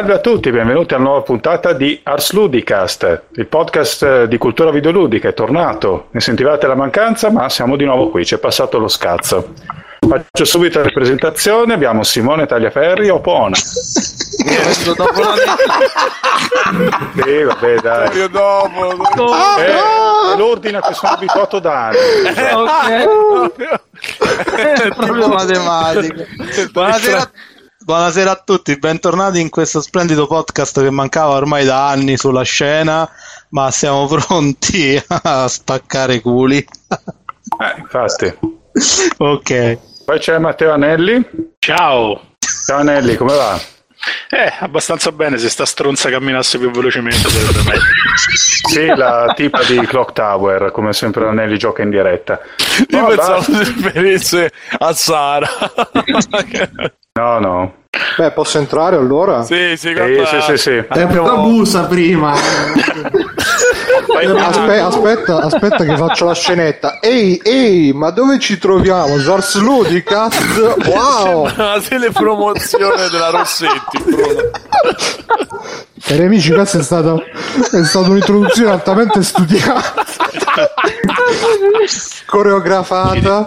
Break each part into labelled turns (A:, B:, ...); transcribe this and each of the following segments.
A: Salve a tutti, benvenuti alla nuova puntata di Ars Ludicast, il podcast di cultura videoludica. È tornato, ne sentivate la mancanza, ma siamo di nuovo qui, ci è passato lo scazzo. Faccio subito la presentazione, abbiamo Simone Tagliaferri o Pona.
B: Questo dopo la
A: Sì, vabbè, dai.
B: Io dopo.
A: Eh, è l'ordine a cui sono abituato da anni.
C: È proprio matematico. Buonasera, buonasera a tutti, bentornati in questo splendido podcast che mancava ormai da anni sulla scena, ma siamo pronti a spaccare i culi.
A: Eh, infatti.
C: ok.
A: Poi c'è Matteo Anelli.
D: Ciao.
A: Ciao Anelli, come va?
D: Eh, abbastanza bene, se sta stronza camminasse più velocemente sarebbe meglio.
A: Sì, la tipa di Clock Tower, come sempre Anelli gioca in diretta.
B: Io
A: No,
B: pensavo
A: basta.
B: alle esperienze a Sara.
A: No, no.
E: Beh, posso entrare allora?
B: sì, sì,
A: Sì,
B: guarda.
A: sì, sì, sì.
B: Abbiamo-
F: La busa prima.
E: Aspe- aspetta, aspetta che faccio la scenetta. Ehi, ehi, ma dove ci troviamo? Zors Ludicast? Wow!
B: La telepromozione della Rossetti, Bruno.
E: Cari amici, questa è stata, è stata un'introduzione altamente studiata, coreografata.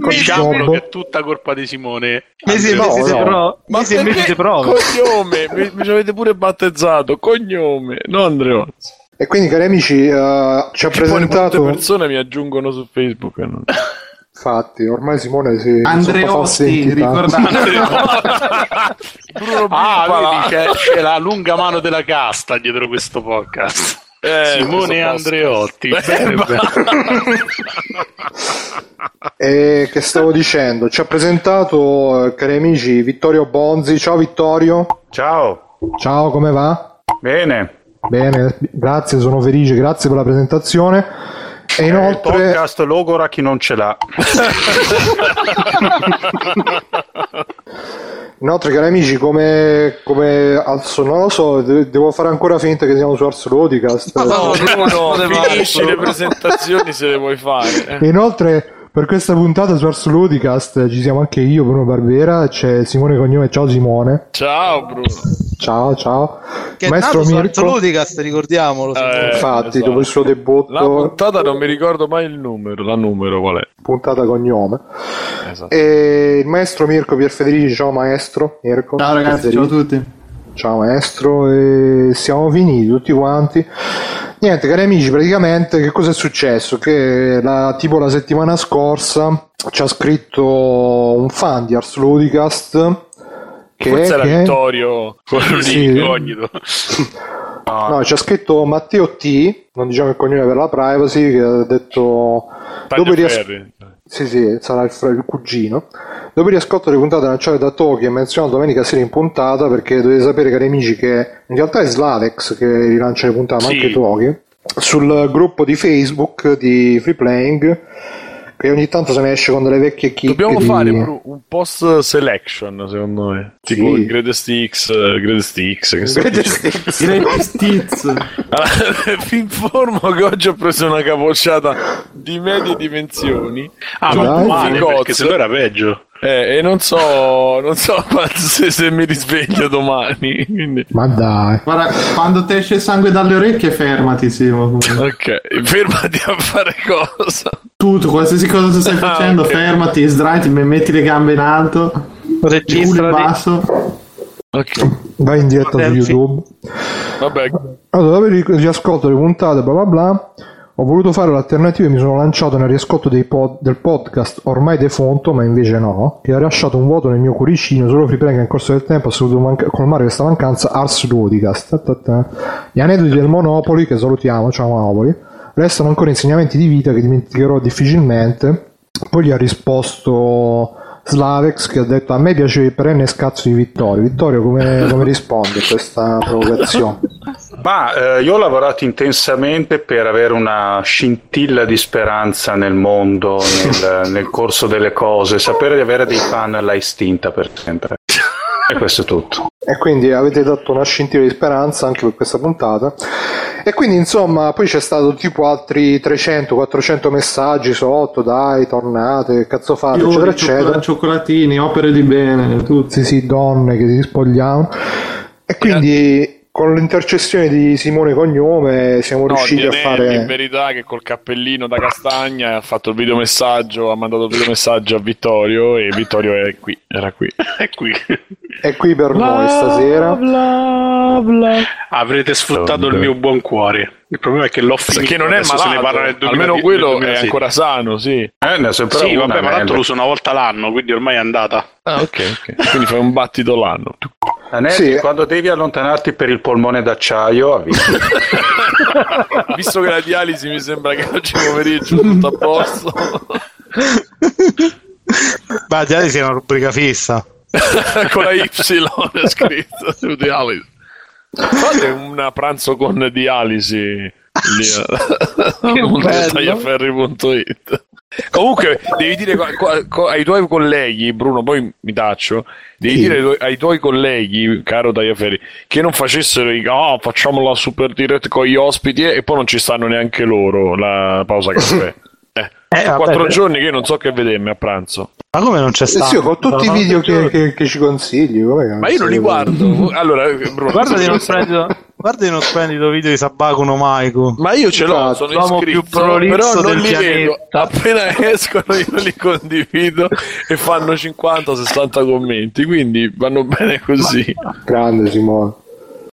E: Con
D: Diciamolo
E: Gobbo.
D: che è tutta colpa di Simone.
C: Mesi e
E: No,
C: mesi di
E: no.
C: pro- mesi e prova.
B: Cognome, mi, mi ci avete pure battezzato. Cognome, no Andreozzi.
E: E quindi, cari amici, eh, ci ha
B: Che poi molte
E: presentato.
B: persone mi aggiungono su Facebook. e non-
E: Infatti, ormai Simone si
F: Andreotti, ricordate.
B: Bruno
D: Ah, vedi, c'è, c'è la lunga mano della casta dietro questo podcast.
B: eh,
D: Simone
B: questo
D: Andreotti. Bene,
B: Eh,
D: bene.
E: E che stavo dicendo? Ci ha presentato, eh, cari amici, Vittorio Bonzi. Ciao Vittorio.
A: Ciao.
E: Ciao, come va?
A: Bene.
E: Bene, grazie, sono felice, grazie per la presentazione. E
A: Il
E: inoltre,
A: podcast logora chi non ce l'ha.
E: inoltre cari amici, come, come al solito, non lo so, de- devo fare ancora finta che siamo su Ars Ludicast.
B: No, Bruno,
C: Potevate,
B: finisci
C: Bruno.
B: le presentazioni se le vuoi fare.
E: E inoltre, per questa puntata su Ars Ludicast ci siamo anche io, Bruno Barbera, c'è Simone Cognome. Ciao Simone.
B: Ciao Bruno.
E: Ciao, ciao.
C: Che è
E: Maestro
C: su
E: Mirko.
C: Ludicast, ricordiamolo.
B: Eh,
E: Infatti,
B: esatto.
E: dopo il suo
B: La
E: debutto,
B: puntata non mi ricordo mai il numero. La numero qual è?
E: puntata cognome.
B: Esatto.
E: E il maestro Mirko Pierfederici, ciao maestro. Mirko.
F: Ciao ragazzi, ciao a tutti.
E: Ciao maestro, e siamo finiti tutti quanti. Niente, cari amici, praticamente che cosa è successo? Che la, tipo la settimana scorsa ci ha scritto un fan di Ars Ludicast che,
B: Forse era
E: che-
B: Vittorio con
E: Sì.
B: l'incognito.
E: no, ci ha scritto Matteo T, non diciamo il cognome per la privacy, che ha detto dopo rias-. Sì, sì, sarà il, il cugino. Dopo riascolto delle puntate lanciate da Toki e menzionato domenica sera in puntata, perché dovete sapere, cari amici, che in realtà è Slavex che rilancia le puntate, ma
D: Sì.
E: anche Toki, sul gruppo di Facebook di Free Playing, che ogni tanto se ne esce con delle vecchie chicche
B: Dobbiamo
E: di-
B: fare un post selection, secondo me. Tipo
E: Sì.
B: il Greatest X, Greatest X.
F: Greatest.
B: Allora, vi informo che oggi ho preso una capocciata di medie dimensioni.
D: Ah,
E: Dai.
D: ma male, perché se no era peggio.
B: Eh, e non so, non so se, se mi risveglio domani. Quindi.
E: Ma dai.
F: Guarda, quando ti esce il sangue dalle orecchie, fermati, Simo.
B: Ok, fermati a fare cosa?
F: Tutto, qualsiasi cosa tu stai facendo,
B: ok.
F: fermati, sdraiti, metti le gambe in alto, il in
C: Registra
F: basso.
B: Ok,
E: Vai in diretta su. YouTube.
B: vabbè.
E: Allora, il riascolto delle puntate, bla bla bla, ho voluto fare l'alternativa e mi sono lanciato nel riascolto pod- del podcast ormai defunto, ma invece no, che ha lasciato un vuoto nel mio cuoricino, solo Play che nel corso del tempo ha saputo manca- colmare questa mancanza, Ars Ludicast. Gli aneddoti del Monopoli, che salutiamo, ciao Monopoli, restano ancora insegnamenti di vita che dimenticherò difficilmente. Poi gli ha risposto Slavex che ha detto a me piace il perenne scazzo di Vittorio. Vittorio come, come risponde a questa provocazione?
A: Ma eh, io ho lavorato intensamente per avere una scintilla di speranza nel mondo, nel, nel corso delle cose, sapere di avere dei fan l'ha estinta per sempre. E questo è tutto.
E: E quindi avete dato una scintilla di speranza anche per questa puntata. E quindi insomma, poi c'è stato tipo altri 300-400 messaggi sotto, dai, tornate, cazzo fate,
F: Fiori,
E: eccetera, eccetera.
F: cioccolatini, opere di bene, tutti.
E: Sì, sì, donne che si spogliavano. E quindi con l'intercessione di Simone Cognome siamo
B: No,
E: riusciti
B: di
E: a fare...
B: in verità che col cappellino da castagna ha fatto il videomessaggio, ha mandato il videomessaggio a Vittorio e Vittorio è qui, era qui.
D: È qui.
E: È qui per noi stasera.
B: Bla bla.
D: Avrete sfruttato il mio buon cuore. Il problema è che l'ho finito.
B: Che non è
D: adesso se ne parla nel
B: malato,
D: 2000
B: almeno quello
D: nel
B: è
D: 2016.
B: ancora sano, sì.
A: Eh, ne sempre
D: Sì,
A: una,
D: vabbè, ma tanto
A: Anelli.
D: lo uso una volta l'anno, quindi ormai è andata.
B: Ah, ok, ok. Quindi fai un battito l'anno.
A: Anelli,
E: Sì.
A: quando devi allontanarti per il polmone d'acciaio, avvisi.
B: Visto che la dialisi mi sembra che oggi pomeriggio è tutto a posto.
C: Beh, già sia una rubrica fissa.
B: con la Y è scritto su dialisi. Fate un pranzo con dialisi lì a-
C: bello.
B: tagliaferri.it. Comunque, devi dire ai tuoi colleghi, Bruno, poi mi taccio. Devi
E: Sì.
B: dire ai tuoi, colleghi, caro Tagliaferri, che non facessero i ah, facciamo la super diretta con gli ospiti e poi non ci stanno neanche loro la pausa caffè. Eh,
C: Eh, vabbè,
B: quattro
C: beh.
B: giorni che io non so che vedermi a pranzo.
C: Ma come non c'è
E: Eh
C: stato?
E: sì, con tutti i video che, che- che ci consigli.
B: Ma io non li guardo. Allora, Bruno,
C: Guarda di uno
B: non
C: splendido, guarda di uno splendido video di Sabaku no Maiku.
B: Ma io ce l'ho, sono
C: l'uomo
B: iscritto,
C: più
B: però non
C: del
B: li vedo.
C: pianeta.
B: Appena escono io li condivido e fanno 50-60 commenti, quindi vanno bene così.
E: Grande Simone.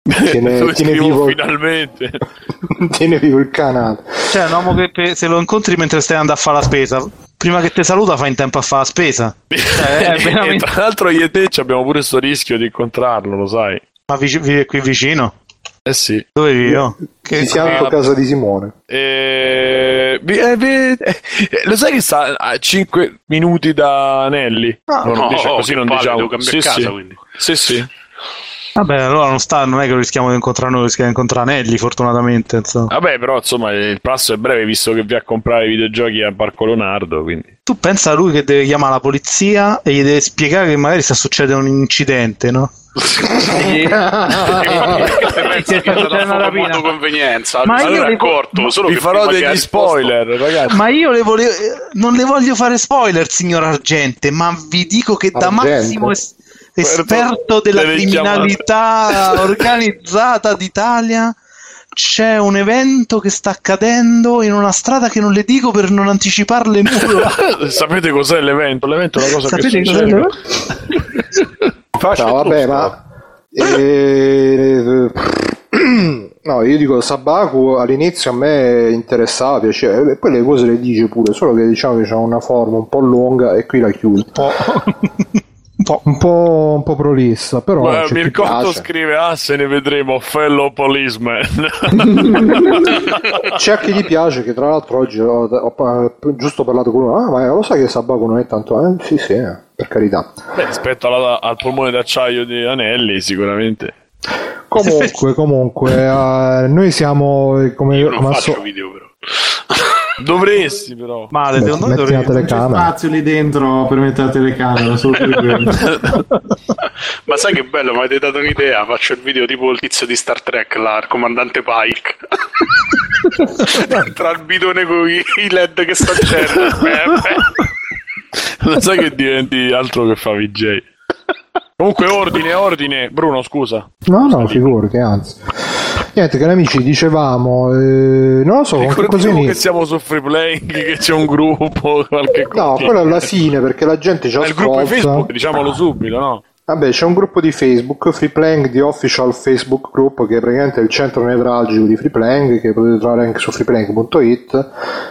E: Tiene, tiene vivo,
B: finalmente.
E: tiene vivo il canale.
C: Cioè, un uomo che pe- se lo incontri mentre stai andando a fare la spesa, prima che ti saluta fa in tempo a fare la spesa. Cioè,
B: e
C: veramente-
B: tra l'altro io e te abbiamo pure sto rischio di incontrarlo, lo sai.
C: Ma vive qui vicino?
B: Eh sì.
C: Dove vivi io? Che
E: fianco a casa di Simone.
B: Eh, eh, eh, lo sai che sta a 5 minuti da Anelli?
C: Ah,
B: No, non
D: no,
B: dice così,
D: che
B: non diciamo.
D: devo cambiare
B: Sì,
D: casa,
B: sì.
D: quindi.
B: sì, sì.
C: Vabbè, allora non sta, non è che lo rischiamo di incontrare noi, rischiamo di incontrare Nelly, fortunatamente. Insomma.
B: Vabbè, però insomma il passo è breve visto che vi a comprare i videogiochi a Parco Leonardo, quindi.
C: Tu pensa a lui che deve chiamare la polizia e gli deve spiegare che magari sta succedendo un incidente, no?
G: Rapina.
D: molto convenienza.
G: Ma
D: allora
G: io le-
D: accorto, solo
B: Vi farò degli
D: ha
B: spoiler, ragazzi.
C: Ma io le volevo, non le voglio fare spoiler, signor Argente, ma vi dico che da
E: Argente?
C: massimo es- esperto della criminalità organizzata d'Italia c'è un evento che sta accadendo in una strada che non le dico per non anticiparle nulla.
B: Sapete cos'è l'evento? L'evento è una cosa
C: Sapete
B: che succede.
A: Faccia
E: No, vabbè, ma. eh, No, io dico Sabaku all'inizio a me interessava, piaceva, e poi le cose le dice pure, solo che diciamo che c'ha una forma un po' lunga e qui la chiude.
C: Un po'.
E: Un po', un po' prolissa, però chi
B: Mircotto
E: piace.
B: scrive: Ah, se ne vedremo, fellow policeman.
E: C'è a chi gli piace, che tra l'altro oggi ho, ho pa- giusto parlato con uno, ah ma lo sai che Sabaku non è tanto... Eh, sì sì, eh, per carità.
B: Beh, rispetto alla- al polmone d'acciaio di Anelli, sicuramente.
E: Comunque, comunque, eh, noi siamo come,
D: Io non faccio
E: so-
D: video però.
B: Dovresti, però.
C: Male,
E: Beh,
C: secondo me dovremmo...
F: C'è
E: telecamera.
F: spazio lì dentro per mettere la telecamera, solo per quello.
D: Ma sai che bello, mi avete dato un'idea? Faccio il video tipo il tizio di Star Trek, là, il comandante Pike. Tra il bidone con i LED che sta c'era.
B: Non sai che diventi altro che fa VJ. Comunque, ordine, ordine. Bruno, scusa.
E: No, no, figurati, anzi. Niente, cari amici, dicevamo, eh, non lo so,
B: Ricordiamo che siamo su free playing, che c'è un gruppo, qualche
E: No,
B: cosa.
E: quello è alla fine perché la gente ci
B: È il gruppo di
E: ascolta.
B: Facebook, diciamolo subito, no?
E: Vabbè, c'è un gruppo di Facebook, Free Playing, di official Facebook group, che è praticamente il centro nevralgico di Free Playing, che potete trovare anche su freeplaying.it.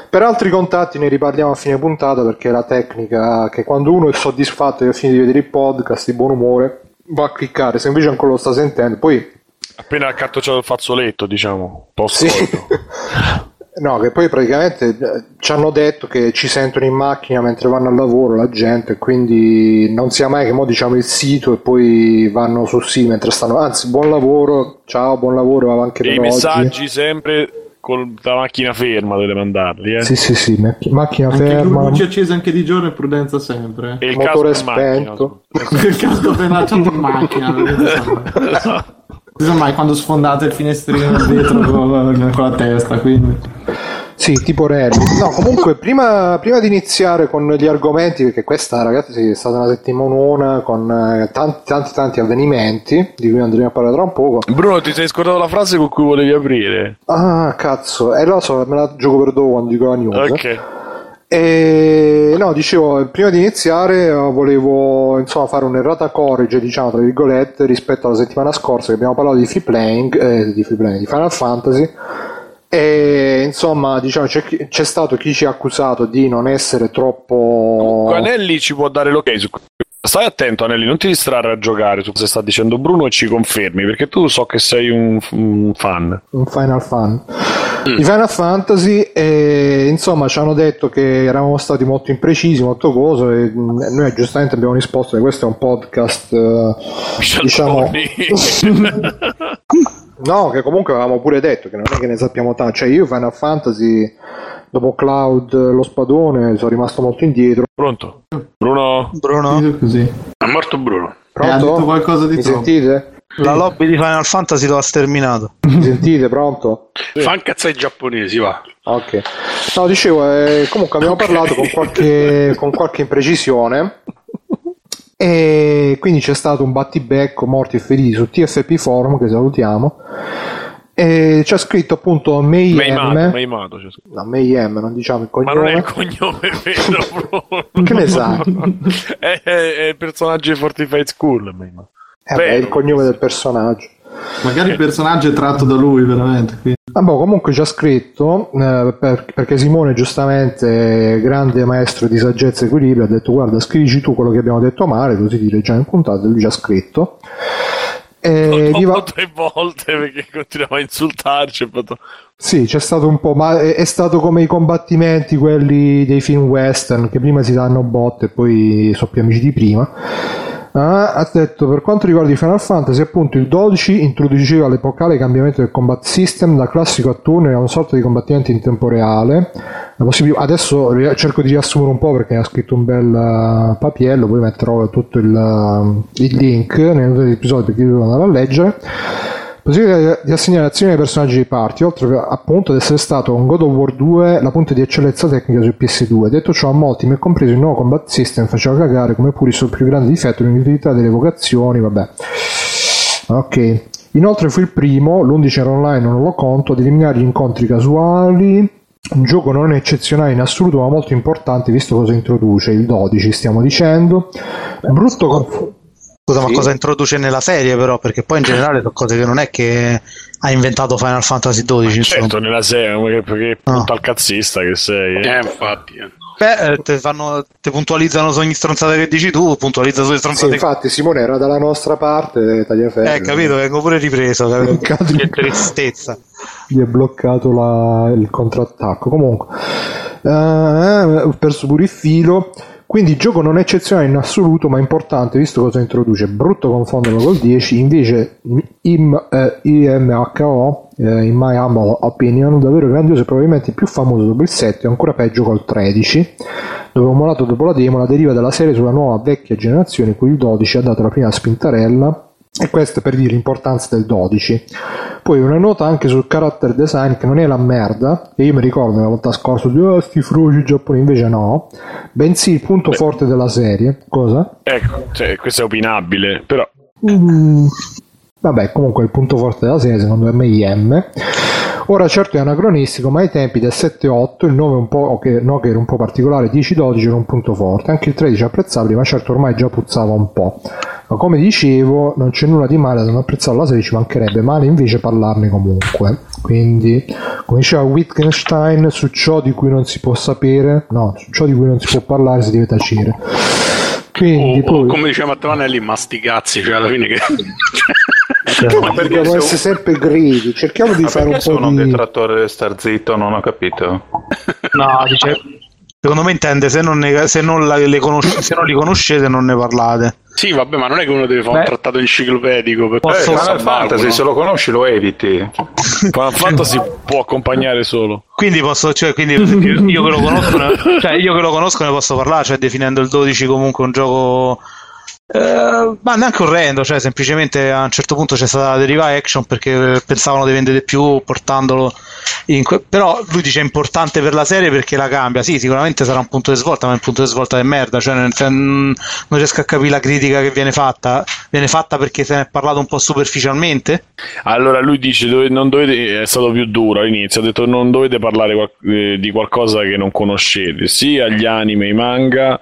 E: Per altri contatti ne riparliamo a fine puntata, perché è la tecnica che quando uno è soddisfatto e ha finito di vedere il podcast di buon umore, va a cliccare, se invece ancora lo sta sentendo, poi
B: Appena accartocciato il fazzoletto, diciamo. Post
E: Sì. No, che poi praticamente eh, ci hanno detto che ci sentono in macchina mentre vanno al lavoro la gente, quindi non sia mai che mo diciamo il sito e poi vanno sul sito mentre stanno. Anzi, buon lavoro, ciao, buon lavoro anche
B: E
E: per
B: i
E: oggi.
B: messaggi sempre con la macchina ferma deve mandarli. Eh.
E: Sì, sì, sì, macch- macchina
F: Anche
E: ferma,
F: luci accese anche di giorno e prudenza sempre.
B: E il
E: motore
B: macchina.
E: spento.
F: Il casco penacciato in macchina. Non so mai quando sfondate il finestrino dietro con, con la testa, quindi.
E: Sì, tipo rally. No, comunque, prima, prima di iniziare con gli argomenti, perché questa, ragazzi, è stata una settimanona con eh, tanti, tanti, tanti avvenimenti, di cui andremo a parlare tra un poco.
B: Bruno, ti sei scordato la frase con cui volevi aprire?
E: Ah, cazzo, e lo so, me la gioco per dopo quando dico la news.
B: Ok.
E: E no, dicevo, prima di iniziare eh, volevo insomma fare un'errata corrige, diciamo, tra virgolette, rispetto alla settimana scorsa che abbiamo parlato di free playing, eh, di free playing, di Final Fantasy. E insomma, diciamo, c'è, c'è stato chi ci ha accusato di non essere troppo.
B: Anelli ci può dare l'ok su Stai attento, Anelli, non ti distrarre a giocare su cosa sta dicendo Bruno e ci confermi, perché tu so che sei un, un fan.
E: un Final Fan. Di Final Fantasy e insomma ci hanno detto che eravamo stati molto imprecisi molto coso e mh, noi giustamente abbiamo risposto che questo è un podcast eh, diciamo no che comunque avevamo pure detto che non è che ne sappiamo tanto. Cioè io Final Fantasy dopo Cloud eh, lo spadone sono rimasto molto indietro
B: Pronto? Bruno?
C: Bruno,
F: Così.
D: È morto Bruno.
F: Eh, ha detto
E: pronto?
F: qualcosa di
E: mi
F: troppo.
E: sentite?
C: la lobby di Final Fantasy lo ha sterminato.
E: mi sentite pronto?
D: Fa un cazzo ai giapponesi, va.
E: Ok. No, dicevo, eh, comunque abbiamo parlato con qualche, con qualche imprecisione. E quindi c'è stato un battibecco morti e feriti su TFP Forum, che salutiamo. E c'è scritto appunto
B: Meimato. c'è scritto.
E: No, Mayhem, non diciamo il
B: Ma non è
E: cognome.
B: il cognome vero.
E: Che ne sai?
B: è, è- è il personaggio di Fortified School.
E: Eh, beh, è il cognome del personaggio.
F: Magari il personaggio è tratto da lui, veramente. quindi.
E: Ah, boh, comunque c'è scritto eh, per- perché Simone giustamente grande maestro di saggezza e equilibrio ha detto guarda scrivici tu quello che abbiamo detto male così ti leggiamo in puntata e lui ci ha scritto e gli va-
B: tre volte perché continuava a insultarci. fatto-
E: sì c'è stato un po' ma è, è stato come i combattimenti quelli dei film western che prima si danno botte e poi sono più amici di prima Ah, ha detto per quanto riguarda i Final Fantasy appunto il 12 introduceva l'epocale cambiamento del combat system da classico a turno a una sorta di combattimento in tempo reale. Adesso cerco di riassumere un po' perché ha scritto un bel uh, papiello poi metterò tutto il, il link nel dell'episodio per chi devono andare a leggere Possibilità di assegnare azioni ai personaggi dei party, oltre appunto ad essere stato con God of War 2 la punta di eccellenza tecnica su PS2. Detto ciò, a molti, me compreso il nuovo combat system, faceva cagare come pure il suo più grande difetto l'inutilità delle vocazioni, vabbè. Ok. Inoltre fu il primo, l'11 era online non lo conto, ad eliminare gli incontri casuali. Un gioco non eccezionale in assoluto, ma molto importante visto cosa introduce, il 12 stiamo dicendo. Brutto con...
C: Scusa,
E: Sì.
C: ma cosa introduce nella serie però? Perché poi in generale sono cose che non è che ha inventato Final Fantasy XII. insomma.
B: Certo, nella serie, perché, perché
C: Ah.
B: punta al cazzista che sei. eh.
D: Eh, infatti. eh.
C: Beh, eh, te, fanno, te puntualizzano su ogni stronzata che dici tu, puntualizza sulle
E: Sì,
C: stronzate che...
E: infatti Simone era dalla nostra parte, tagliaferri.
C: Eh, capito, vengo pure ripreso, Che tristezza.
E: gli è bloccato la- il contrattacco. Comunque, eh, ho perso pure il filo. Quindi gioco non eccezionale in assoluto, ma importante visto cosa introduce. Brutto confonderlo col 10, invece im, eh, IMHO, eh, in my humble opinion, davvero grandioso e probabilmente più famoso dopo il 7 e ancora peggio col 13, dove ho molato dopo la demo la deriva della serie sulla nuova vecchia generazione, cui il 12 ha dato la prima spintarella. E questo per dire l'importanza del 12. Poi una nota anche sul character design che non è la merda, che io mi ricordo la volta scorsa di oh, sti froci giapponesi, invece no, bensì il punto forte della serie. Cosa?
B: Ecco, cioè, questo è opinabile, però
E: Mm, Vabbè, comunque il punto forte della serie secondo me è IM. Ora certo è anacronistico, ma ai tempi del 7-8 il 9 un po', che, no, che era un po' particolare, 10-12 era un punto forte, anche il 13 è apprezzabile, ma certo ormai già puzzava un po'. Ma come dicevo, non c'è nulla di male a non apprezzare la serie, ci mancherebbe male invece parlarne comunque. Quindi, come diceva Wittgenstein, su ciò di cui non si può sapere, no, su ciò di cui non si può parlare si deve tacere. Quindi,
D: O, o
E: poi...
D: come diceva Mattevanelli, ma sti cazzi, cioè alla fine che...
E: Ma dobbiamo essere sempre grigi, cerchiamo di
A: Ma
E: fare un
A: perché
E: po'
A: sono un
E: di...
A: detrattore del star zitto? Non ho capito.
C: No, dice... Secondo me intende se non, ne- se non la- le conosce- se non li conoscete non ne parlate.
D: Sì, vabbè, ma non è che uno deve fare
F: Beh.
D: un trattato enciclopedico per
A: Eh,
F: Posso-
A: Final Fantasy, se lo conosci lo eviti.
B: Final Fantasy può accompagnare solo.
C: Quindi posso, cioè, quindi io, io che lo conosco, ne- cioè, io che lo conosco ne posso parlare, cioè definendo il 12 comunque un gioco eh, ma neanche orrendo, cioè semplicemente a un certo punto c'è stata la deriva action perché pensavano di vendere più portandolo in que- però lui dice è importante per la serie perché la cambia, sì sicuramente sarà un punto di svolta ma è un punto di svolta di merda, cioè, mm, non riesco a capire la critica che viene fatta, viene fatta perché se ne è parlato un po' superficialmente?
B: Allora lui dice dove- non dovete, è stato più duro all'inizio, ha detto non dovete parlare qual- eh, di qualcosa che non conoscete, sia gli anime, i manga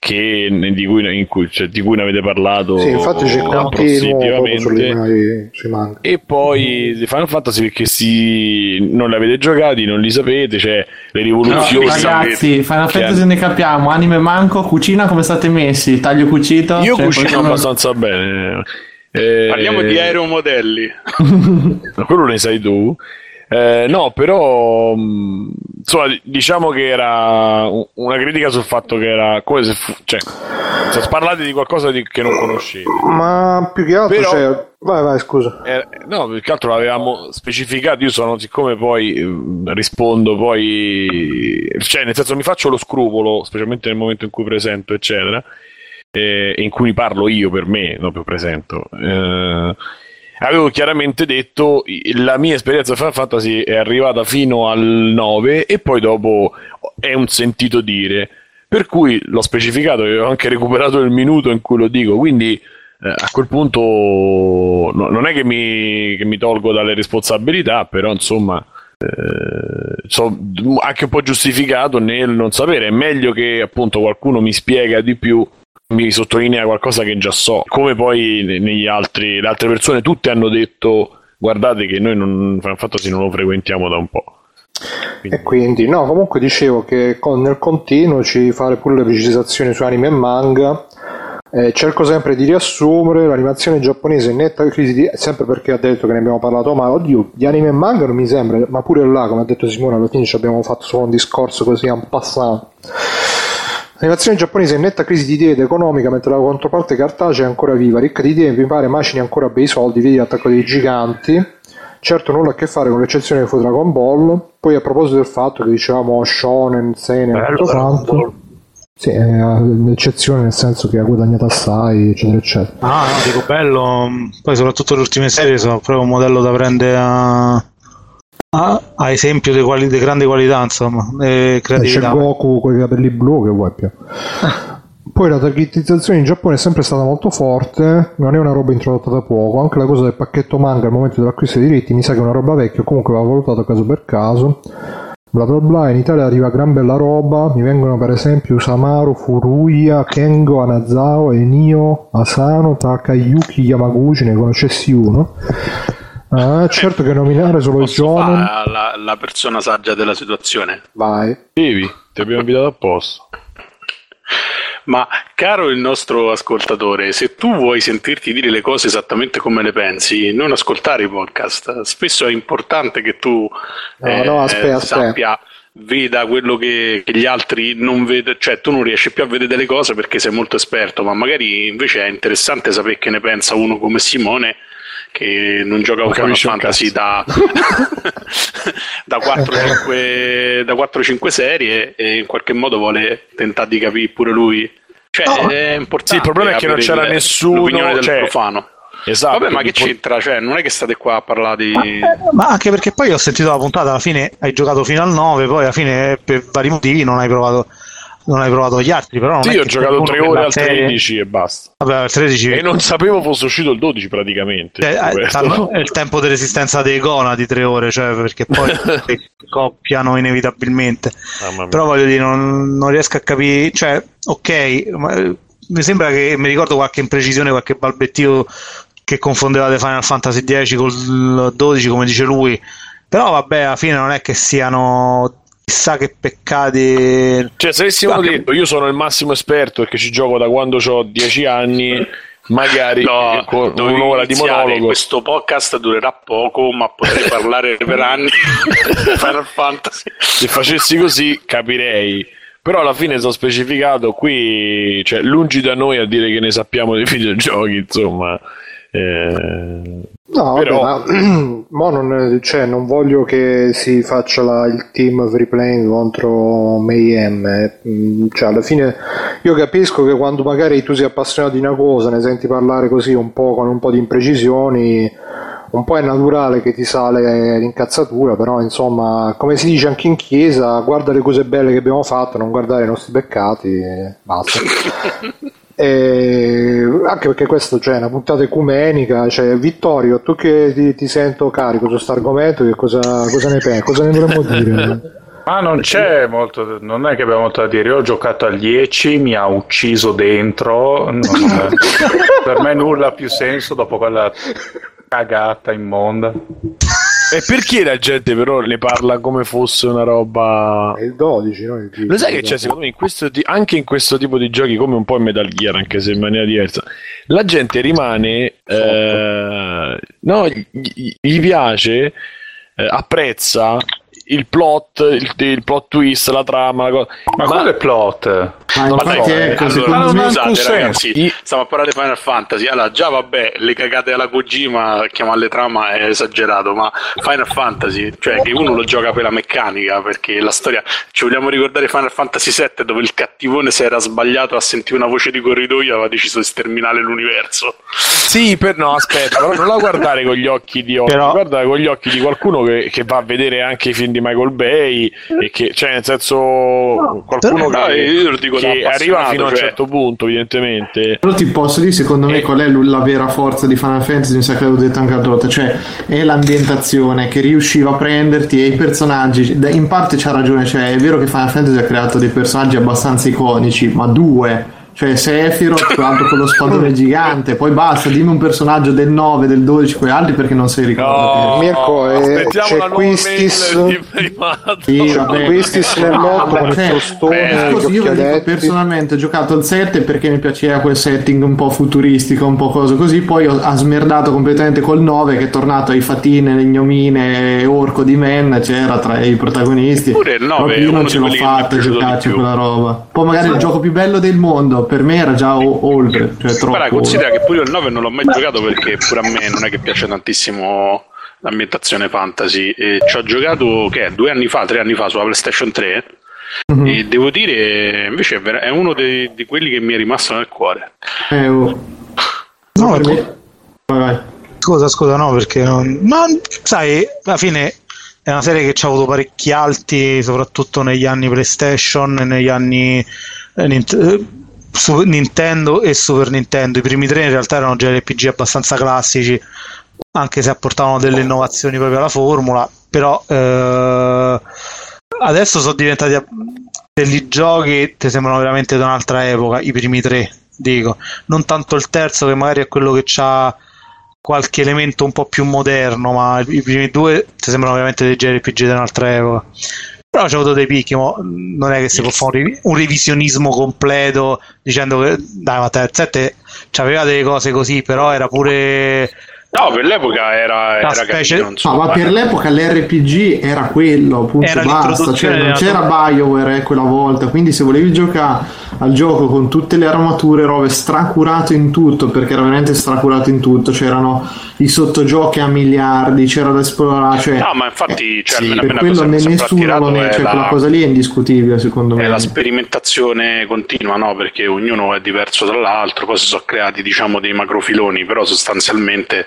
B: che di cui, in cui- cioè, di cui ne avete parlato
E: Sì, infatti c'è sui manga.
B: E poi di Final Fantasy perché si, non li avete giocati, non li sapete, cioè le rivoluzioni.
D: No,
F: Ragazzi, Final
B: Che-
F: Fantasy ne capiamo. Anime manco, cucina come state messi? Taglio cucito?
B: Io
F: Cioè,
B: cucino
F: qualcuno-
B: abbastanza bene. Eh,
D: Parliamo di aeromodelli.
B: Ma quello ne sai tu. Eh, no, però mh, insomma, diciamo che era una critica sul fatto che era come se fu- cioè, se parlate di qualcosa di- che non conoscete.
E: Ma più che altro
B: Però-
E: cioè... Vai, vai, scusa.
B: Eh, no, più che altro l'avevamo specificato. Io sono, siccome poi eh, rispondo, poi cioè, nel senso, mi faccio lo scrupolo, specialmente nel momento in cui presento, eccetera, eh, e in cui parlo io per me, non più presento. Eh, avevo chiaramente detto la mia esperienza Final Fantasy è arrivata fino al 9 e poi dopo è un sentito dire. Per cui l'ho specificato e ho anche recuperato il minuto in cui lo dico. Quindi eh, a quel punto no- non è che mi, che mi tolgo dalle responsabilità, però insomma eh, so anche un po' giustificato nel non sapere. È meglio che appunto qualcuno mi spiega di più, mi sottolinea qualcosa che già so. Come poi ne- negli altri, le altre persone tutte hanno detto guardate che noi non, Final Fantasy non lo frequentiamo da un po'.
E: E quindi, no, comunque dicevo che con- nel continuo ci fare pure le precisazioni su anime e manga. Eh, cerco sempre di riassumere l'animazione giapponese in netta crisi di... sempre perché ha detto che ne abbiamo parlato ma oddio di anime e manga non mi sembra ma pure là come ha detto Simone alla fine ci abbiamo fatto solo un discorso così un passant L'animazione giapponese è in netta crisi di idee ed economica, mentre la controparte cartacea è ancora viva, ricca di idee, mi pare macini ancora bei soldi, vedi l'attacco dei giganti. Certo nulla a che fare con l'eccezione che fu Dragon Ball. Poi a proposito del fatto che dicevamo Shonen, Seinen, tutto quanto. Sì, è un'eccezione nel senso che ha guadagnato assai, eccetera, eccetera.
C: Ah, no, dico bello. Poi, soprattutto le ultime serie sono proprio un modello da prendere a, a, a esempio di quali, di grande qualità, insomma,
E: Eh, C'è
C: creatività.
E: Goku con i capelli blu che vuoi più. Poi la targetizzazione in Giappone è sempre stata molto forte, non è una roba introdotta da poco, anche la cosa del pacchetto manga al momento dell'acquisto dei diritti mi sa che è una roba vecchia, comunque va valutato caso per caso. Bla bla bla, in Italia arriva gran bella roba, mi vengono per esempio Usamaru, Furuya, Kengo, Anazao, Enio, Asano, Takayuki, Yamaguchi, ne conoscessi uno. Ah, certo che nominare solo i
D: Posso
E: Jonen...
D: fare la, la persona saggia della situazione.
E: Vai.
B: Devi, ti abbiamo invitato apposta.
D: Ma caro il nostro ascoltatore, se tu vuoi sentirti dire le cose esattamente come le pensi, non ascoltare i podcast. Spesso è importante che tu
E: No, no, aspetta, aspetta.
D: sappia, veda quello che, che gli altri non vedono, cioè tu non riesci più a vedere delle cose perché sei molto esperto, ma magari invece è interessante sapere che ne pensa uno come Simone che non gioca un Final Fantasy da, da 4-5 da 4-5 serie e in qualche modo vuole tentare di capire pure lui. Cioè, è importante.
B: Sì, il problema è che non c'era
D: il-
B: nessuno,
D: L'opinione del
B: cioè-
D: profano.
B: Esatto.
D: Vabbè, ma che c'entra? Cioè, non è che state qua a parlare di.
C: Ma anche perché poi ho sentito la puntata, alla fine hai giocato fino al 9, poi alla fine per vari motivi non hai provato, non hai provato gli altri. Però
B: Sì, ho giocato
C: qualcuno
B: 3
C: per
B: ore al
C: serie-
B: 13 e basta.
C: Vabbè, al 13
B: E non sapevo fosse uscito il 12 praticamente.
C: Cioè, eh, è il tempo di resistenza dei Gona di tre ore, cioè perché poi coppiano inevitabilmente. Però voglio dire, non, non riesco a capire, cioè, ok, ma, eh, mi sembra che mi ricordo qualche imprecisione, qualche balbettio che confondevate Final Fantasy X col 12, come dice lui. Però vabbè, alla fine non è che siano chissà che peccati.
B: Cioè, se avessimo
C: Anche-
B: detto io sono il massimo esperto perché ci gioco da quando ho 10 anni, magari
D: No,
B: con un'ora di monologo.
D: Questo podcast durerà poco, ma potrei parlare per anni Final Fantasy.
B: Se facessi così capirei. però alla fine sono specificato qui, cioè lungi da noi a dire che ne sappiamo dei videogiochi, insomma. Eh,
E: No,
B: Però-
E: vabbè, ma mo non, cioè, non voglio che si faccia la- il team free playing contro Mayhem. eh. Mm, Cioè, alla fine io capisco che quando magari tu sei appassionato di una cosa, ne senti parlare così un po' con un po' di imprecisioni, un po' è naturale che ti sale l'incazzatura, però insomma, come si dice anche in chiesa, guarda le cose belle che abbiamo fatto, non guardare i nostri peccati e basta. E anche perché questo cioè, è una puntata ecumenica, cioè, Vittorio, tu che ti, ti sento carico su questo argomento, cosa, cosa ne pensi? Cosa ne dovremmo dire?
A: Ma non c'è molto, non è che abbiamo molto da dire. Io ho giocato al 10, mi ha ucciso dentro. non- per me nulla ha più senso dopo quella cagata immonda.
B: E perché la gente però ne parla come fosse una roba...
E: È il 12, no? Il
B: Lo sai che c'è secondo me in questo anche in questo tipo di giochi come un po' in Metal Gear anche se in maniera diversa la gente rimane eh, no gli, gli- gli piace eh, apprezza il plot il, il plot twist la trama la cosa.
A: Ma, quello è plot.
F: Ma
D: Ma dai,
F: infatti
D: eh,
F: ecco,
D: allora,
A: non ha
D: scusate ragazzi,
B: senso.
D: stiamo a parlare di Final Fantasy. Allora, già vabbè, le cagate alla Kojima, chiamarle trama è esagerato, ma Final Fantasy, cioè che uno lo gioca per la meccanica, perché la storia... Ci vogliamo ricordare Final Fantasy VII dove il cattivone si era sbagliato, ha sentito una voce di corridoio e aveva deciso di sterminare l'universo.
B: sì per no aspetta però non la guardare con gli occhi di oggi
C: Però-
B: guarda con gli occhi di qualcuno che, che va a vedere anche i film di Michael Bay e che cioè nel senso qualcuno
D: No,
B: che, che arriva fino a un
D: cioè-
B: certo punto evidentemente.
F: Però ti posso dire secondo me
B: Eh.
F: qual è la vera forza di Final Fantasy, mi sa che l'avevo detto anche l'altra volta, cioè è l'ambientazione che riusciva a prenderti e i personaggi, in parte c'ha ragione, cioè è vero che Final Fantasy ha creato dei personaggi abbastanza iconici, ma due, cioè Sephiroth, quell'altro con lo spadone gigante, poi basta, dimmi un personaggio del 9, del 12, quei altri perché non sei ricordato.
E: Mirko, eh, c'è Quistis-.
F: Sì, vabbè.
E: Questi se ne morto con il
F: Cioè,
E: gli
F: scusi, io dico, personalmente ho giocato il 7 perché mi piaceva quel setting un po' futuristico, un po' cosa così, poi ho, ha smerdato completamente col 9 che è tornato ai fatine, legnomine, orco di men, c'era tra i protagonisti.
D: Pure il 9
F: Proprio
D: è
F: io non ce l'ho fatta a giocarci quella roba. Poi magari il gioco più bello del mondo, per me era già o- oltre, cioè troppo.
D: Guarda, considera che pure io il 9 non l'ho mai giocato perché pure a me non è che piace tantissimo l'ambientazione fantasy. E ci ho giocato che è, due anni fa, tre anni fa sulla PlayStation 3
F: Mhm.
D: e devo dire invece è, ver- è uno dei- di quelli che mi è rimasto nel cuore.
F: Eh, oh.
C: No,
F: Per me- Vai, vai.
C: Scusa, scusa, no, perché non... Ma sai, alla fine è una serie che ci ha avuto parecchi alti, soprattutto negli anni PlayStation e negli anni eh, Nint- eh, Su- Nintendo e Super Nintendo. I primi tre in realtà erano JRPG abbastanza classici, anche se apportavano delle innovazioni proprio alla formula, però eh, adesso sono diventati degli giochi che sembrano veramente di un'altra epoca, i primi tre, dico. Non tanto il terzo che magari è quello che ha qualche elemento un po' più moderno, ma i primi due ti sembrano veramente dei JRPG di un'altra epoca. Però c'è avuto dei picchi, non è che si può fare un, rivi- un revisionismo completo dicendo che dai, ma te, il 7 c'aveva delle cose così, però era pure
D: No, per l'epoca era, era
C: specie-
D: carino,
F: No,
D: insomma.
F: ma per l'epoca l'RPG era quello, punto
C: Era
F: basta, cioè non c'era Bioware eh, quella volta, quindi se volevi giocare al gioco con tutte le armature, robe stracurato in tutto, perché era veramente stracurato in tutto, c'erano i sottogiochi a miliardi, c'era da esplorare, cioè
D: No, ma infatti, cioè,
F: sì, per quello ne- nessuno è,
D: è
F: cioè
D: la-
F: quella cosa lì è indiscutibile secondo me.
D: È la sperimentazione continua, no? Perché ognuno è diverso dall'altro, poi si sono creati, diciamo, dei macrofiloni, però sostanzialmente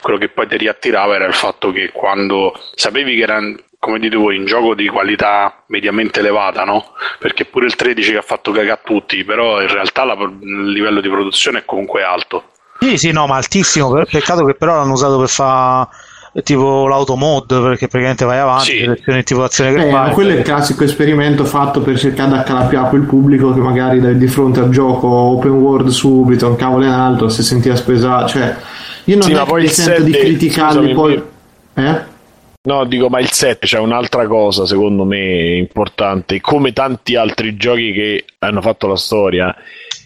D: quello che poi ti riattirava era il fatto che quando sapevi che era, come dite voi, un gioco di qualità mediamente elevata, no? Perché pure il 13 che ha fatto cagare a tutti, però in realtà la- il livello di produzione è comunque alto.
C: Sì, sì, no, ma altissimo. Peccato che però l'hanno usato per fare tipo l'automod perché praticamente vai avanti,
D: Sì.
C: selezioni tipo azione che
F: Eh, ma
C: fai.
F: quello è il classico esperimento fatto per cercare di accalappiare quel pubblico che magari di fronte al gioco open world subito, un cavolo in alto, si sentiva spesato. Cioè, io non
B: Sì,
F: è che sento di
B: 7,
F: criticarli
B: scusami,
F: poi. Eh?
B: No, dico, ma il 7 c'è un'altra cosa, secondo me, importante. Come tanti altri giochi che hanno fatto la storia,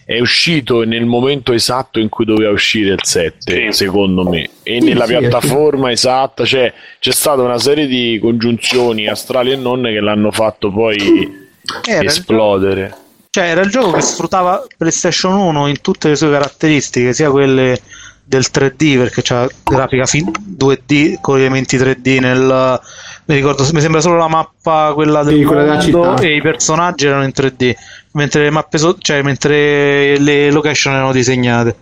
B: è uscito nel momento esatto in cui doveva uscire il 7,
D: Sì.
B: secondo me, e
F: Sì,
B: nella
F: sì,
B: piattaforma esatta. Cioè, c'è stata una serie di congiunzioni astrali e non che l'hanno fatto poi
C: Era
B: esplodere.
C: Cioè, era il gioco che sfruttava PlayStation 1 in tutte le sue caratteristiche, sia quelle del 3D, perché c'ha grafica fin- 2D con elementi 3D nel... Mi ricordo, mi sembra solo la mappa, quella del
F: Sì, quella della
C: mondo,
F: città.
C: e i personaggi erano in 3D, mentre le mappe, so- cioè, mentre le location erano disegnate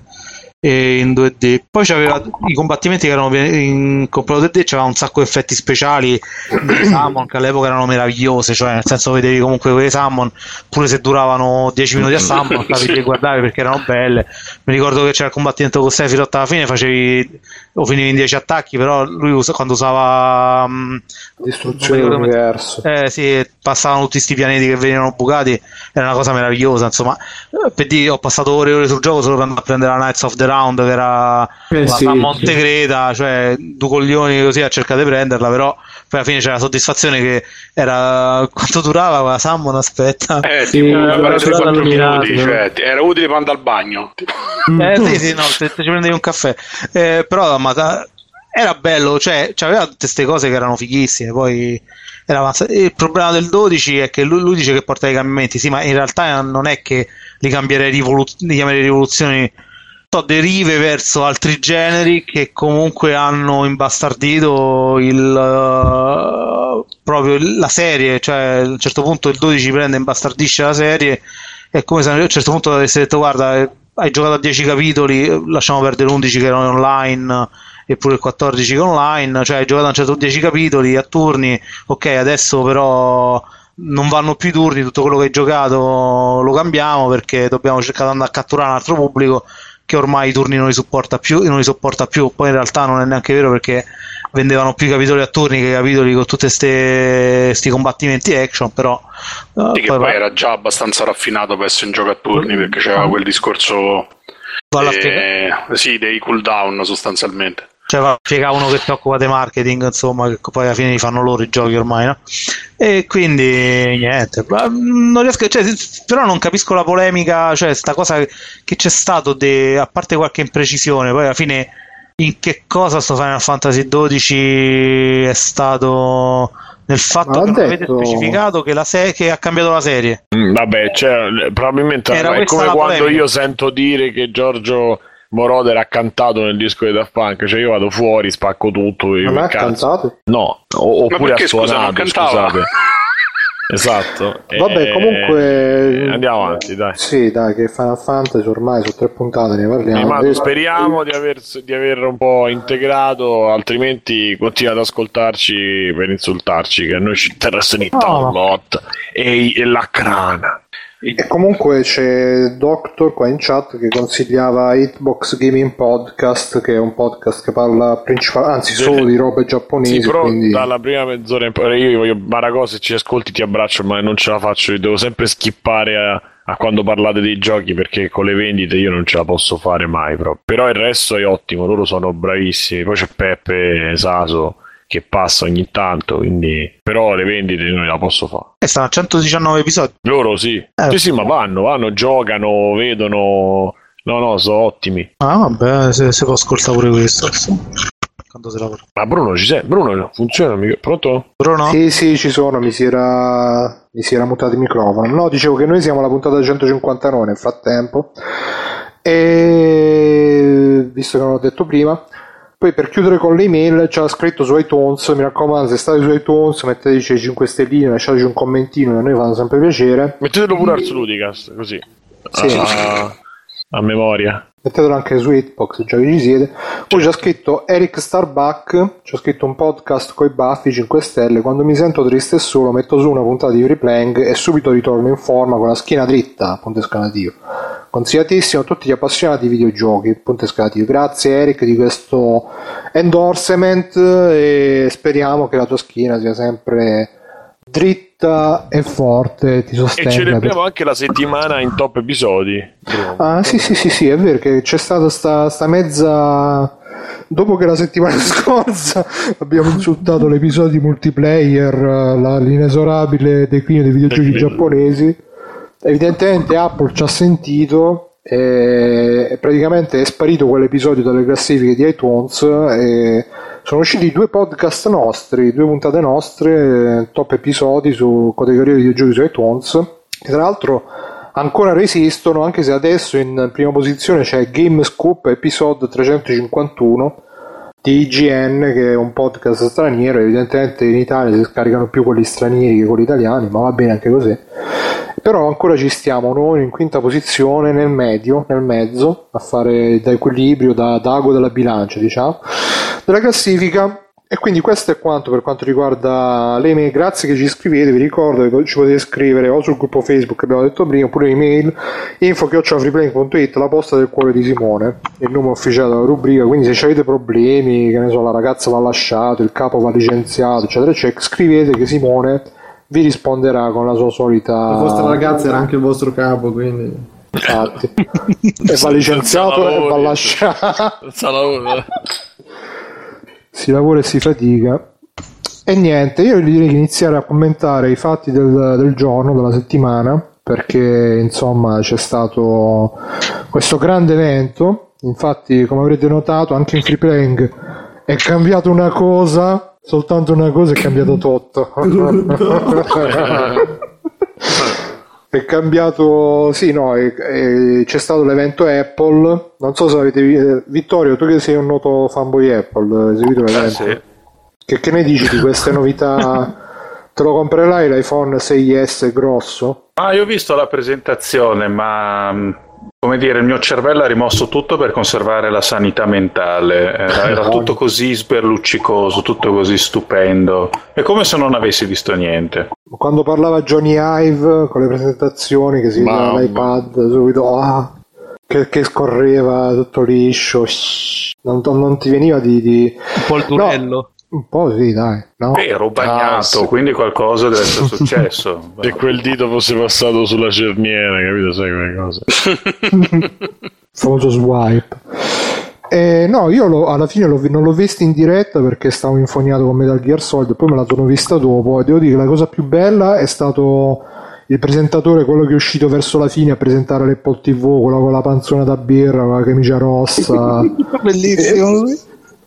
C: in 2D. Poi c'aveva i combattimenti che erano in completo 3D, c'aveva un sacco di effetti speciali dei summon che all'epoca erano meravigliose, cioè nel senso vedevi comunque quei summon, pure se duravano 10 minuti a summon, stavi lì a guardare perché erano belle. Mi ricordo che c'era il combattimento con Sephiroth alla fine, facevi o finivi in 10 attacchi, però lui usa- quando usava mh,
E: Distruzione dell'universo.
C: eh sì, passavano tutti questi pianeti che venivano bucati, era una cosa meravigliosa. Insomma, Eh, per dire, ho passato ore e ore sul gioco solo per andare a prendere la Knights of the Round, che era
F: Eh
C: la
F: sì,
C: la Monte
F: sì.
C: Creta, cioè due coglioni così a cercare di prenderla, però poi alla fine c'era la soddisfazione che era quanto durava quella Summon, aspetta.
D: Eh,
F: Sì,
D: tipo,
F: era
D: era
F: durato
D: 4
F: illuminato,
D: minuti, cioè, era utile andare al bagno.
C: Eh sì, sì, no, se, se ci prendevi un caffè. Eh, però ma, era bello, cioè aveva tutte queste cose che erano fighissime, poi. Il problema del 12 è che lui, lui dice che porta i cambiamenti, sì, ma in realtà non è che li cambierei rivolu- rivoluzioni, so, derive verso altri generi che comunque hanno imbastardito il, eh, proprio la serie, cioè a un certo punto il 12 prende e imbastardisce la serie è come se a un certo punto avessi detto guarda hai giocato a 10 capitoli lasciamo perdere l'11 che erano online eh, e pure il 14 che online cioè hai giocato a un certo 10 capitoli a turni ok adesso però non vanno più i turni tutto quello che hai giocato lo cambiamo perché dobbiamo cercare di andare a catturare un altro pubblico che ormai i turni non li sopporta più, non li sopporta più. poi in realtà non è neanche vero perché vendevano più capitoli a turni che capitoli con tutti questi combattimenti action però eh,
D: Sì, che
C: poi
D: poi
C: va-
D: era già abbastanza raffinato per essere in gioco a turni perché c'era quel discorso eh, sì, dei cooldown sostanzialmente.
C: cioè va uno che si occupa di marketing, insomma, che poi alla fine li fanno loro i giochi ormai, no? E quindi niente, mm, non riesco, cioè, però non capisco la polemica, cioè sta cosa che c'è stato, de- a parte qualche imprecisione, poi alla fine in che cosa sto Final Fantasy XII è stato nel fatto
E: Ma
C: che non avete
E: detto-
C: specificato che, la se- che ha cambiato la serie.
B: Mm, Vabbè, cioè, probabilmente
C: Era
B: è come quando
C: polemica.
B: io sento dire che Giorgio Moroder ha cantato nel disco di Daft Punk, cioè io vado fuori, spacco tutto.
E: Non ha
B: cazzo.
E: cantato?
B: No, o- oppure
D: perché,
B: ha
D: scusa,
B: suonato,
D: cantava?
B: scusate. Esatto.
E: Vabbè,
B: Eh,
E: comunque.
B: Andiamo avanti, dai.
E: Sì, dai, che Final Fantasy ormai su tre puntate ne parliamo. Io-
B: speriamo di aver, di aver un po' integrato, altrimenti continuate ad ascoltarci per insultarci, che a noi ci interessa in
C: No.
B: un bot. E, e la crana.
E: E comunque c'è Doctor qua in chat che consigliava Hitbox Gaming Podcast, che è un podcast che parla principalmente, anzi solo di robe giapponesi.
B: Sì, però
E: quindi...
B: dalla prima mezz'ora in poi io voglio Marago se ci ascolti ti abbraccio ma non ce la faccio io devo sempre skippare a, a quando parlate dei giochi perché con le vendite io non ce la posso fare mai proprio. però il resto è ottimo loro sono bravissimi poi c'è Peppe Saso che passa ogni tanto quindi però le vendite non la posso fare
C: E stanno a 119 episodi.
B: loro sì
C: Eh.
B: sì sì ma vanno vanno giocano vedono no no sono ottimi
C: Ah, vabbè, se, se può ascoltare pure questo. Quando si lavora.
B: ma Bruno ci sei? Bruno funziona pronto?
C: Bruno?
E: Sì, sì, ci sono, mi si era, mi si era mutato il microfono. No, dicevo che noi siamo alla puntata 159 nel frattempo. E visto che non l'ho detto prima, poi per chiudere con le email ci ha scritto su iTunes, mi raccomando, se state su iTunes metteteci 5 stelline, lasciateci un commentino, a noi fanno sempre piacere.
B: mettetelo pure Ars Ludicast così
E: Sì.
B: a, a memoria
E: Mettetelo anche su Hitbox, già che ci siete. Poi c'è scritto Eric Starbuck, c'è scritto un podcast coi baffi 5 stelle. Quando mi sento triste e solo, metto su una puntata di Replaying e subito ritorno in forma con la schiena dritta. Punto esclamativo. Consigliatissimo a tutti gli appassionati di videogiochi. Punto esclamativo. Grazie Eric di questo endorsement e speriamo che la tua schiena sia sempre dritta e forte, ti
B: E
E: sostenga.
B: celebriamo anche la settimana in top episodi.
E: Ah, sì, sì, sì, sì, è vero che c'è stata sta, sta mezza. Dopo che la settimana scorsa abbiamo insultato l'episodio multiplayer, la- l'inesorabile declino dei videogiochi giapponesi, evidentemente Apple ci ha sentito e praticamente è sparito quell'episodio dalle classifiche di iTunes e sono usciti due podcast nostri, due puntate nostre, top episodi su categoria di videogiochi su iTunes, che tra l'altro ancora resistono, anche se adesso in prima posizione c'è Gamescoop episode 351 di IGN, che è un podcast straniero, evidentemente in Italia si scaricano più quelli stranieri che quelli italiani, ma va bene anche così. Però ancora ci stiamo noi in quinta posizione, nel medio, nel mezzo, a fare da equilibrio, da, da ago della bilancia, diciamo, della classifica e quindi questo è quanto per quanto riguarda le email. Grazie che ci scrivete. Vi ricordo che ci potete scrivere o sul gruppo Facebook che abbiamo detto prima, oppure email info.freeplaying.it, la posta del cuore di Simone, il nome ufficiale della rubrica. Quindi se avete problemi, che ne so, la ragazza va lasciato, il capo va licenziato, eccetera, eccetera, scrivete che Simone vi risponderà con la sua solita.
F: La vostra ragazza era anche il vostro capo, quindi.
E: Infatti, e va licenziato e va lasciato si lavora e si fatica. E niente, io direi che iniziare a commentare i fatti del, del giorno, della settimana, perché insomma c'è stato questo grande evento. Infatti, come avrete notato, anche in free playing è cambiata una cosa, soltanto una cosa è cambiato tutto. è cambiato, sì, no, è, è, c'è stato l'evento Apple. Non so se avete visto, Vittorio, tu che sei un noto fanboy Apple, hai seguito l'evento? Eh, sì. che, che ne dici di queste novità? Te lo comprerai l'iPhone 6S grosso?
A: Ah, io ho visto la presentazione, ma come dire, il mio cervello ha rimosso tutto per conservare la sanità mentale. Era, era tutto così sberluccicoso, tutto così stupendo. È come se non avessi visto niente.
E: Quando parlava Johnny Ive con le presentazioni che si vedeva l'iPad, subito ah, che, che, scorreva tutto liscio, non, non ti veniva di, di...
C: Un po' il durello. No.
E: Un po' sì, dai. No?
A: Ero bagnato, ah, quindi qualcosa deve essere successo.
B: Se quel dito fosse passato sulla cerniera, capito? Sai quelle cose.
E: Famoso swipe. Eh, no, io lo, alla fine lo, non l'ho vista in diretta perché stavo infoniato con Metal Gear Solid, poi me la sono vista dopo e devo dire che la cosa più bella è stato il presentatore, quello che è uscito verso la fine a presentare l'Apple TV, quello con la panzona da birra, con la camicia rossa.
C: Bellissimo.
E: E,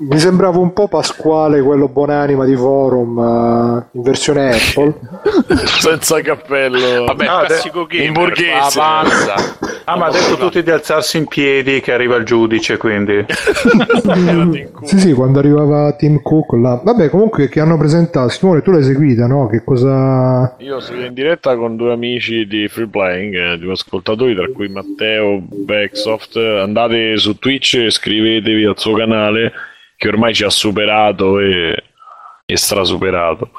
E: mi sembrava un po' Pasquale, quello buonanima di forum uh, in versione Apple.
B: Senza cappello.
D: Vabbè, ah, classico
B: de- in borghese.
A: Ah, ma ha detto tutti di alzarsi in piedi che arriva il giudice, quindi.
E: sì, sì, quando arrivava Tim Cook là. Vabbè, comunque che hanno presentato, Simone, tu l'hai seguita, no? Che cosa...
B: Io sono in diretta con due amici di Free Playing, eh, due ascoltatori, tra cui Matteo Backsoft. Andate su Twitch e iscrivetevi al suo canale che ormai ci ha superato e, e strasuperato.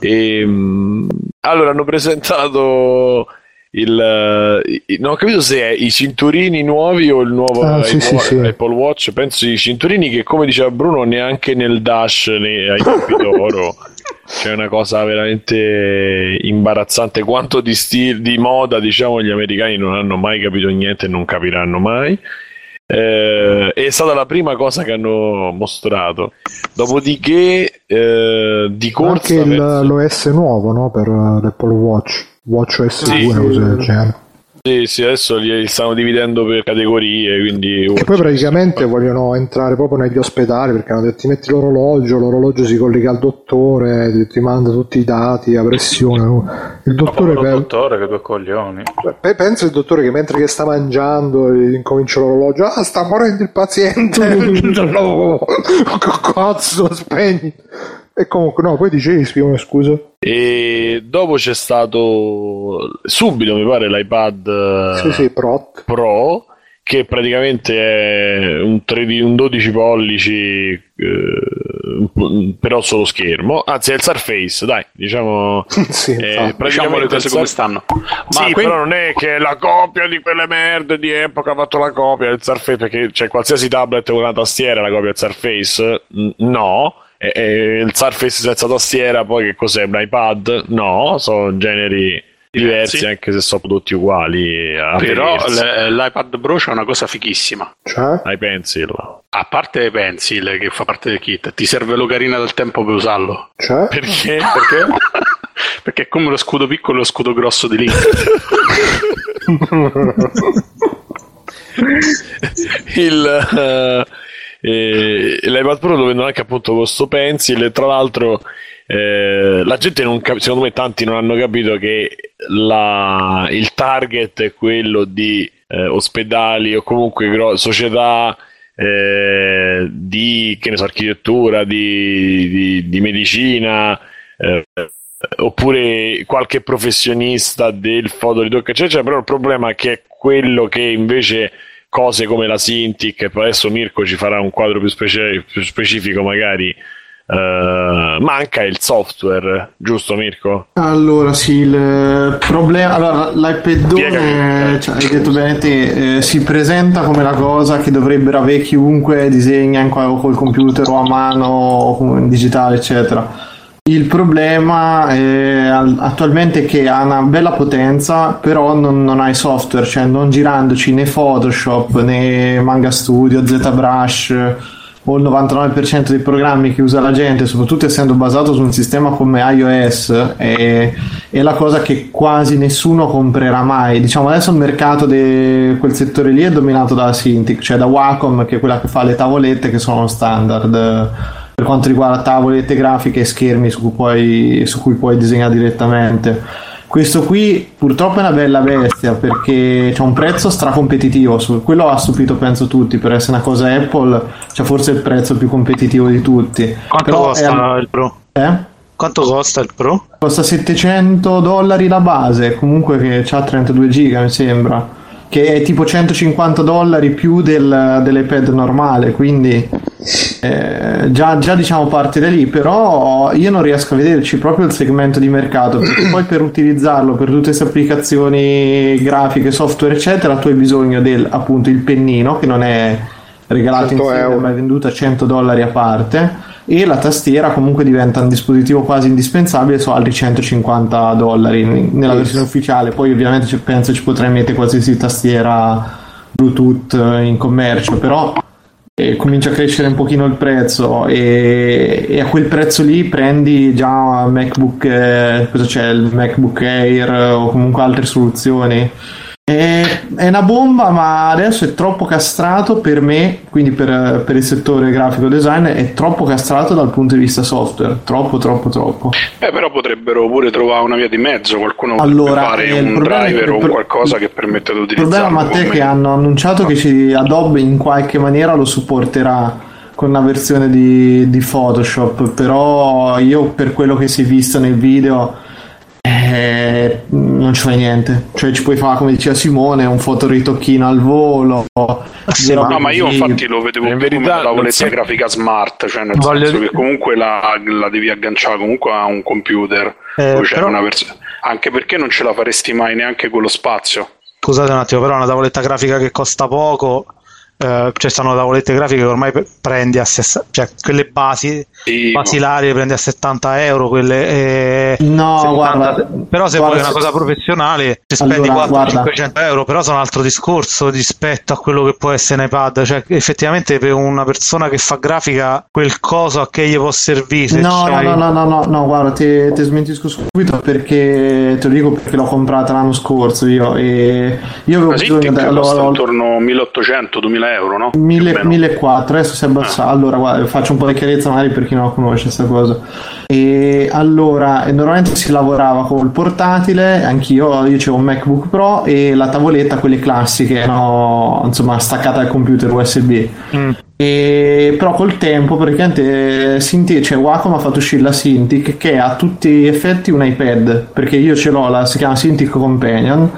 B: E, ehm, allora hanno presentato il, non ho capito se è i cinturini nuovi o il nuovo
E: ah, sì, sì, sì.
B: Apple Watch penso i cinturini che come diceva Bruno neanche nel dash né ai tempi d'oro c'è una cosa veramente imbarazzante quanto di, stil, di moda diciamo gli americani non hanno mai capito niente e non capiranno mai eh, è stata la prima cosa che hanno mostrato. Dopodiché, eh, di corsa.
E: Anche il, verso... l'OS nuovo no? per l'Apple Watch, Watch OS sì, 2, cose del genere.
B: Sì, sì, adesso li stanno dividendo per categorie, quindi...
E: E poi praticamente vogliono entrare proprio negli ospedali perché hanno detto ti metti l'orologio, l'orologio si collega al dottore, ti manda tutti i dati, la pressione.
A: Il dottore... Per... Il dottore che due coglioni.
E: Penso il dottore che mentre che sta mangiando incomincia l'orologio, ah sta morendo il paziente, no, cazzo, spegni. E comunque, no, poi dicevi, spiegami scusa.
B: E dopo c'è stato subito, mi pare, l'iPad
E: sì, sì, Pro.
B: Pro che praticamente è un, 3D, un 12 pollici eh, però solo schermo. Anzi è il Surface dai diciamo
E: sì,
B: eh,
D: diciamo le cose come stanno.
B: Ma sì, quindi... però non è che è la copia di quelle merde di epoca ha fatto la copia del Surface perché c'è qualsiasi tablet con una tastiera la copia del Surface? No e, e il Surface senza tastiera, poi che cos'è? Un iPad? No, sono generi diversi sì. anche se sono prodotti uguali
D: però l'iPad Pro c'è una cosa fichissima
E: cioè?
B: iPencil
D: a parte iPencil che fa parte del kit ti serve l'ocarina del tempo per usarlo
E: cioè?
B: perché?
D: perché? perché è come lo scudo piccolo e lo scudo grosso di Link
B: il, uh, eh, l'iPad Pro lo vendono anche appunto con sto pencil. E tra l'altro eh, la gente non cap- secondo me tanti non hanno capito che la, il target è quello di eh, ospedali o comunque gro- società eh, di che ne so, architettura, di, di, di medicina eh, oppure qualche professionista del fotoritocco eccetera. Però il problema è che è quello che invece cose come la Cintiq, e poi adesso Mirko ci farà un quadro più, specie- più specifico magari. Uh, manca il software, giusto Mirko?
F: Allora sì, il problema, allora l'iPadone, cioè, hai detto bene te, eh, si presenta come la cosa che dovrebbero avere chiunque disegna in, col computer o a mano o in digitale eccetera il problema è attualmente che ha una bella potenza, però non, non hai software, cioè non girandoci né Photoshop né Manga Studio, ZBrush o il 99% dei programmi che usa la gente, soprattutto essendo basato su un sistema come iOS, è, è la cosa che quasi nessuno comprerà mai. Diciamo adesso il mercato di quel settore lì è dominato da Cintiq, cioè da Wacom, che è quella che fa le tavolette che sono standard per quanto riguarda tavolette grafiche e schermi su cui puoi, su cui puoi disegnare direttamente. Questo qui purtroppo è una bella bestia perché c'è un prezzo stracompetitivo, quello ha stupito penso tutti, per essere una cosa Apple c'è forse il prezzo più competitivo di tutti.
C: Quanto Però costa è... il Pro?
F: Eh?
C: Quanto costa il Pro?
F: Costa 700 dollari la base, comunque che ha 32 giga mi sembra che è tipo 150 dollari più del, dell'iPad normale, quindi eh, già, già, diciamo parte da lì, però io non riesco a vederci proprio il segmento di mercato, perché poi per utilizzarlo per tutte queste applicazioni grafiche, software eccetera, tu hai bisogno del appunto il pennino che non è regalato insieme ma è venduto a 100 dollari a parte e la tastiera comunque diventa un dispositivo quasi indispensabile su altri 150 dollari nella versione ufficiale. Poi ovviamente penso ci potrei mettere qualsiasi tastiera bluetooth in commercio però comincia a crescere un pochino il prezzo e, e, a quel prezzo lì prendi già MacBook eh, cosa c'è il MacBook Air o comunque altre soluzioni è, è, una bomba, ma adesso è troppo castrato per me, quindi per, per, il settore grafico design, è troppo castrato dal punto di vista software. Troppo, troppo, troppo.
D: Eh, però potrebbero pure trovare una via di mezzo, qualcuno allora, fare un driver o qualcosa che permette di utilizzare.
F: Il problema, Matteo, è che hanno annunciato che ci, Adobe in qualche maniera lo supporterà con una versione di, di Photoshop, però io per quello che si è visto nel video eh, non ci fai niente. Cioè, ci puoi fare come diceva Simone, un fotoritocchino al volo.
D: Sì, no, ma io infatti lo vedevo in verità, come una tavoletta grafica smart, cioè nel Voglio senso che comunque la, la, devi agganciare comunque a un computer. Eh, però... vers- anche perché non ce la faresti mai neanche con lo spazio.
C: Scusate un attimo, però una tavoletta grafica che costa poco Uh, cioè stanno tavolette grafiche che ormai prendi a 60 cioè quelle basi sì, basilari no. prendi a 70 euro quelle eh,
F: no 70, guarda
C: però se guarda, vuoi una cosa professionale ci spendi allora, 400-500 euro però sono un altro discorso rispetto a quello che può essere un iPad cioè effettivamente per una persona che fa grafica quel coso a che gli può servire
F: no, no, no, no, no, no, no, guarda ti, ti smentisco subito perché te lo dico perché l'ho comprata l'anno scorso io e io avevo
D: bisogno di... Allora, intorno a 1800-2000 euro, no?
F: 1400, adesso si è abbassato. Ah. Allora, guarda, faccio un po' di chiarezza magari per chi non conosce questa cosa. E allora, normalmente si lavorava col portatile, anch'io, io c'avevo un MacBook Pro e la tavoletta, quelle classiche, no, insomma, staccata al computer USB. Mm. E, però col tempo praticamente Cintiq, cioè Wacom ha fatto uscire la Cintiq che ha a tutti gli effetti un iPad perché io ce l'ho, la, si chiama Cintiq Companion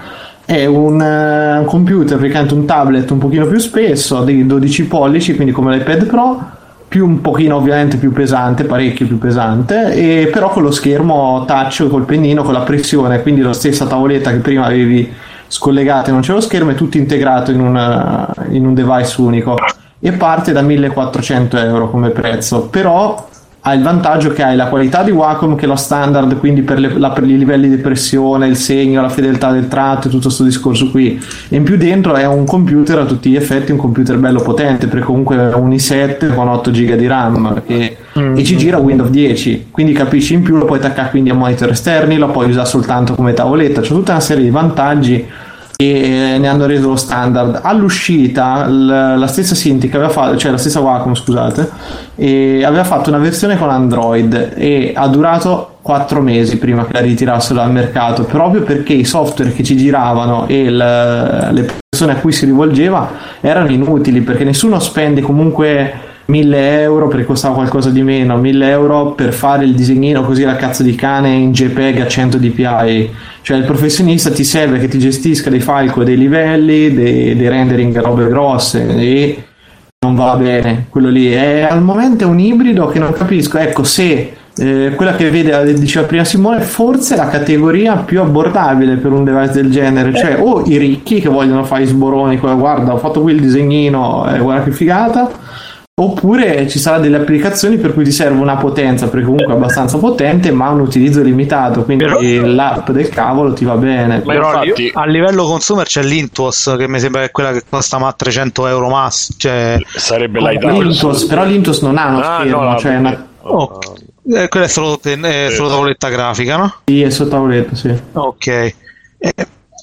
F: è un uh, computer, praticamente un tablet un pochino più spesso, di 12 pollici, quindi come l'iPad Pro, più un pochino ovviamente più pesante, parecchio più pesante, e però con lo schermo touch col pennino, con la pressione, quindi la stessa tavoletta che prima avevi scollegata e non c'è lo schermo, è tutto integrato in, una, in un device unico e parte da 1400 euro come prezzo, però ha il vantaggio che hai la qualità di Wacom che è lo standard quindi per, le, la, per, i livelli di pressione, il segno, la fedeltà del tratto e tutto questo discorso qui. E in più dentro è un computer a tutti gli effetti un computer bello potente perché comunque è un i7 con 8 GB di RAM e, mm-hmm. e, ci gira Windows 10 quindi capisci in più lo puoi attaccare quindi a monitor esterni lo puoi usare soltanto come tavoletta. C'è tutta una serie di vantaggi e ne hanno reso lo standard. All'uscita l- la stessa Cintiq aveva fatto, cioè la stessa Wacom scusate, e aveva fatto una versione con Android e ha durato 4 mesi prima che la ritirassero dal mercato, proprio perché i software che ci giravano e l- le persone a cui si rivolgeva erano inutili, perché nessuno spende comunque 1000 euro perché costava qualcosa di meno, 1000 euro per fare il disegnino così la cazzo di cane in JPEG a 100 dpi. Cioè il professionista ti serve che ti gestisca dei file con dei livelli, dei, dei rendering robe grosse e non va bene quello lì. È al momento un ibrido che non capisco. Ecco, se eh, quella che vede, diceva prima Simone, forse la categoria più abbordabile per un device del genere, cioè o i ricchi che vogliono fare i sboroni, guarda ho fatto qui il disegnino, eh, guarda che figata, Oppure ci saranno delle applicazioni per cui ti serve una potenza, perché comunque è abbastanza potente, ma un utilizzo limitato. Quindi Però... l'app del cavolo ti va bene.
C: Ma Però infatti... a livello consumer c'è l'Intuos, che mi sembra che è quella che costa ma 300 euro mass. Cioè...
B: Sarebbe
F: l'Intuos, però l'Intuos non ha uno ah, schermo, no, cioè una...
C: oh, eh, quella è solo, è solo tavoletta grafica, no?
F: Sì, è solo tavoletta, sì.
C: Ok. Eh,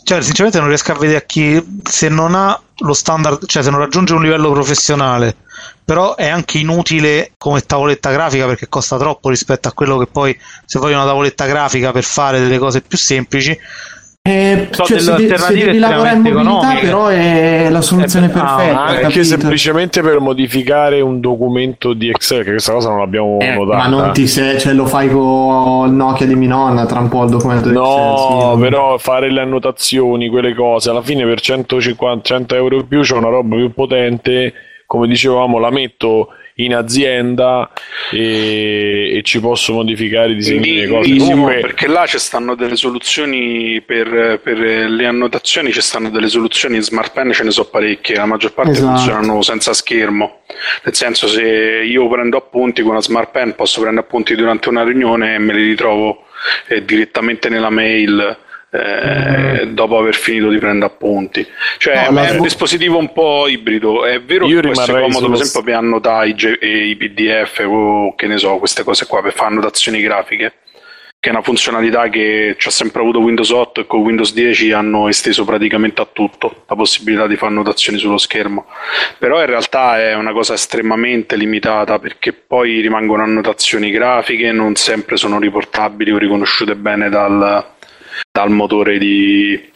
C: cioè, sinceramente non riesco a vedere a chi se non ha lo standard, cioè se non raggiunge un livello professionale però è anche inutile come tavoletta grafica perché costa troppo rispetto a quello che poi se voglio una tavoletta grafica per fare delle cose più semplici
F: eh, so cioè, se, de- se devi lavorare in mobilità economiche. però è la soluzione eh, perfetta
B: anche capito? semplicemente per modificare un documento di Excel che questa cosa non l'abbiamo
F: eh,
B: notata
F: ma non ti sei, cioè lo fai con il Nokia di Minonna tra un po' il documento di
B: no, Excel sì. però fare le annotazioni quelle cose alla fine per 150 100 euro in più c'è una roba più potente come dicevamo, la metto in azienda e, e ci posso modificare i disegni delle cose.
D: Comunque... perché là ci stanno delle soluzioni per, per, le annotazioni, ci stanno delle soluzioni in smart pen, ce ne so parecchie, la maggior parte esatto. funzionano senza schermo. Nel senso, se io prendo appunti con una smart pen, posso prendere appunti durante una riunione e me li ritrovo eh, direttamente nella mail eh, dopo aver finito di prendere appunti. Cioè, no, è un dispositivo un po' ibrido. È vero Io che può essere comodo, per esempio, per annotare i, i PDF o che ne so, queste cose qua per fare annotazioni grafiche che è una funzionalità che ci ha sempre avuto Windows 8 e con Windows 10 hanno esteso praticamente a tutto la possibilità di fare annotazioni sullo schermo. Però in realtà è una cosa estremamente limitata perché poi rimangono annotazioni grafiche, non sempre sono riportabili o riconosciute bene dal, dal motore di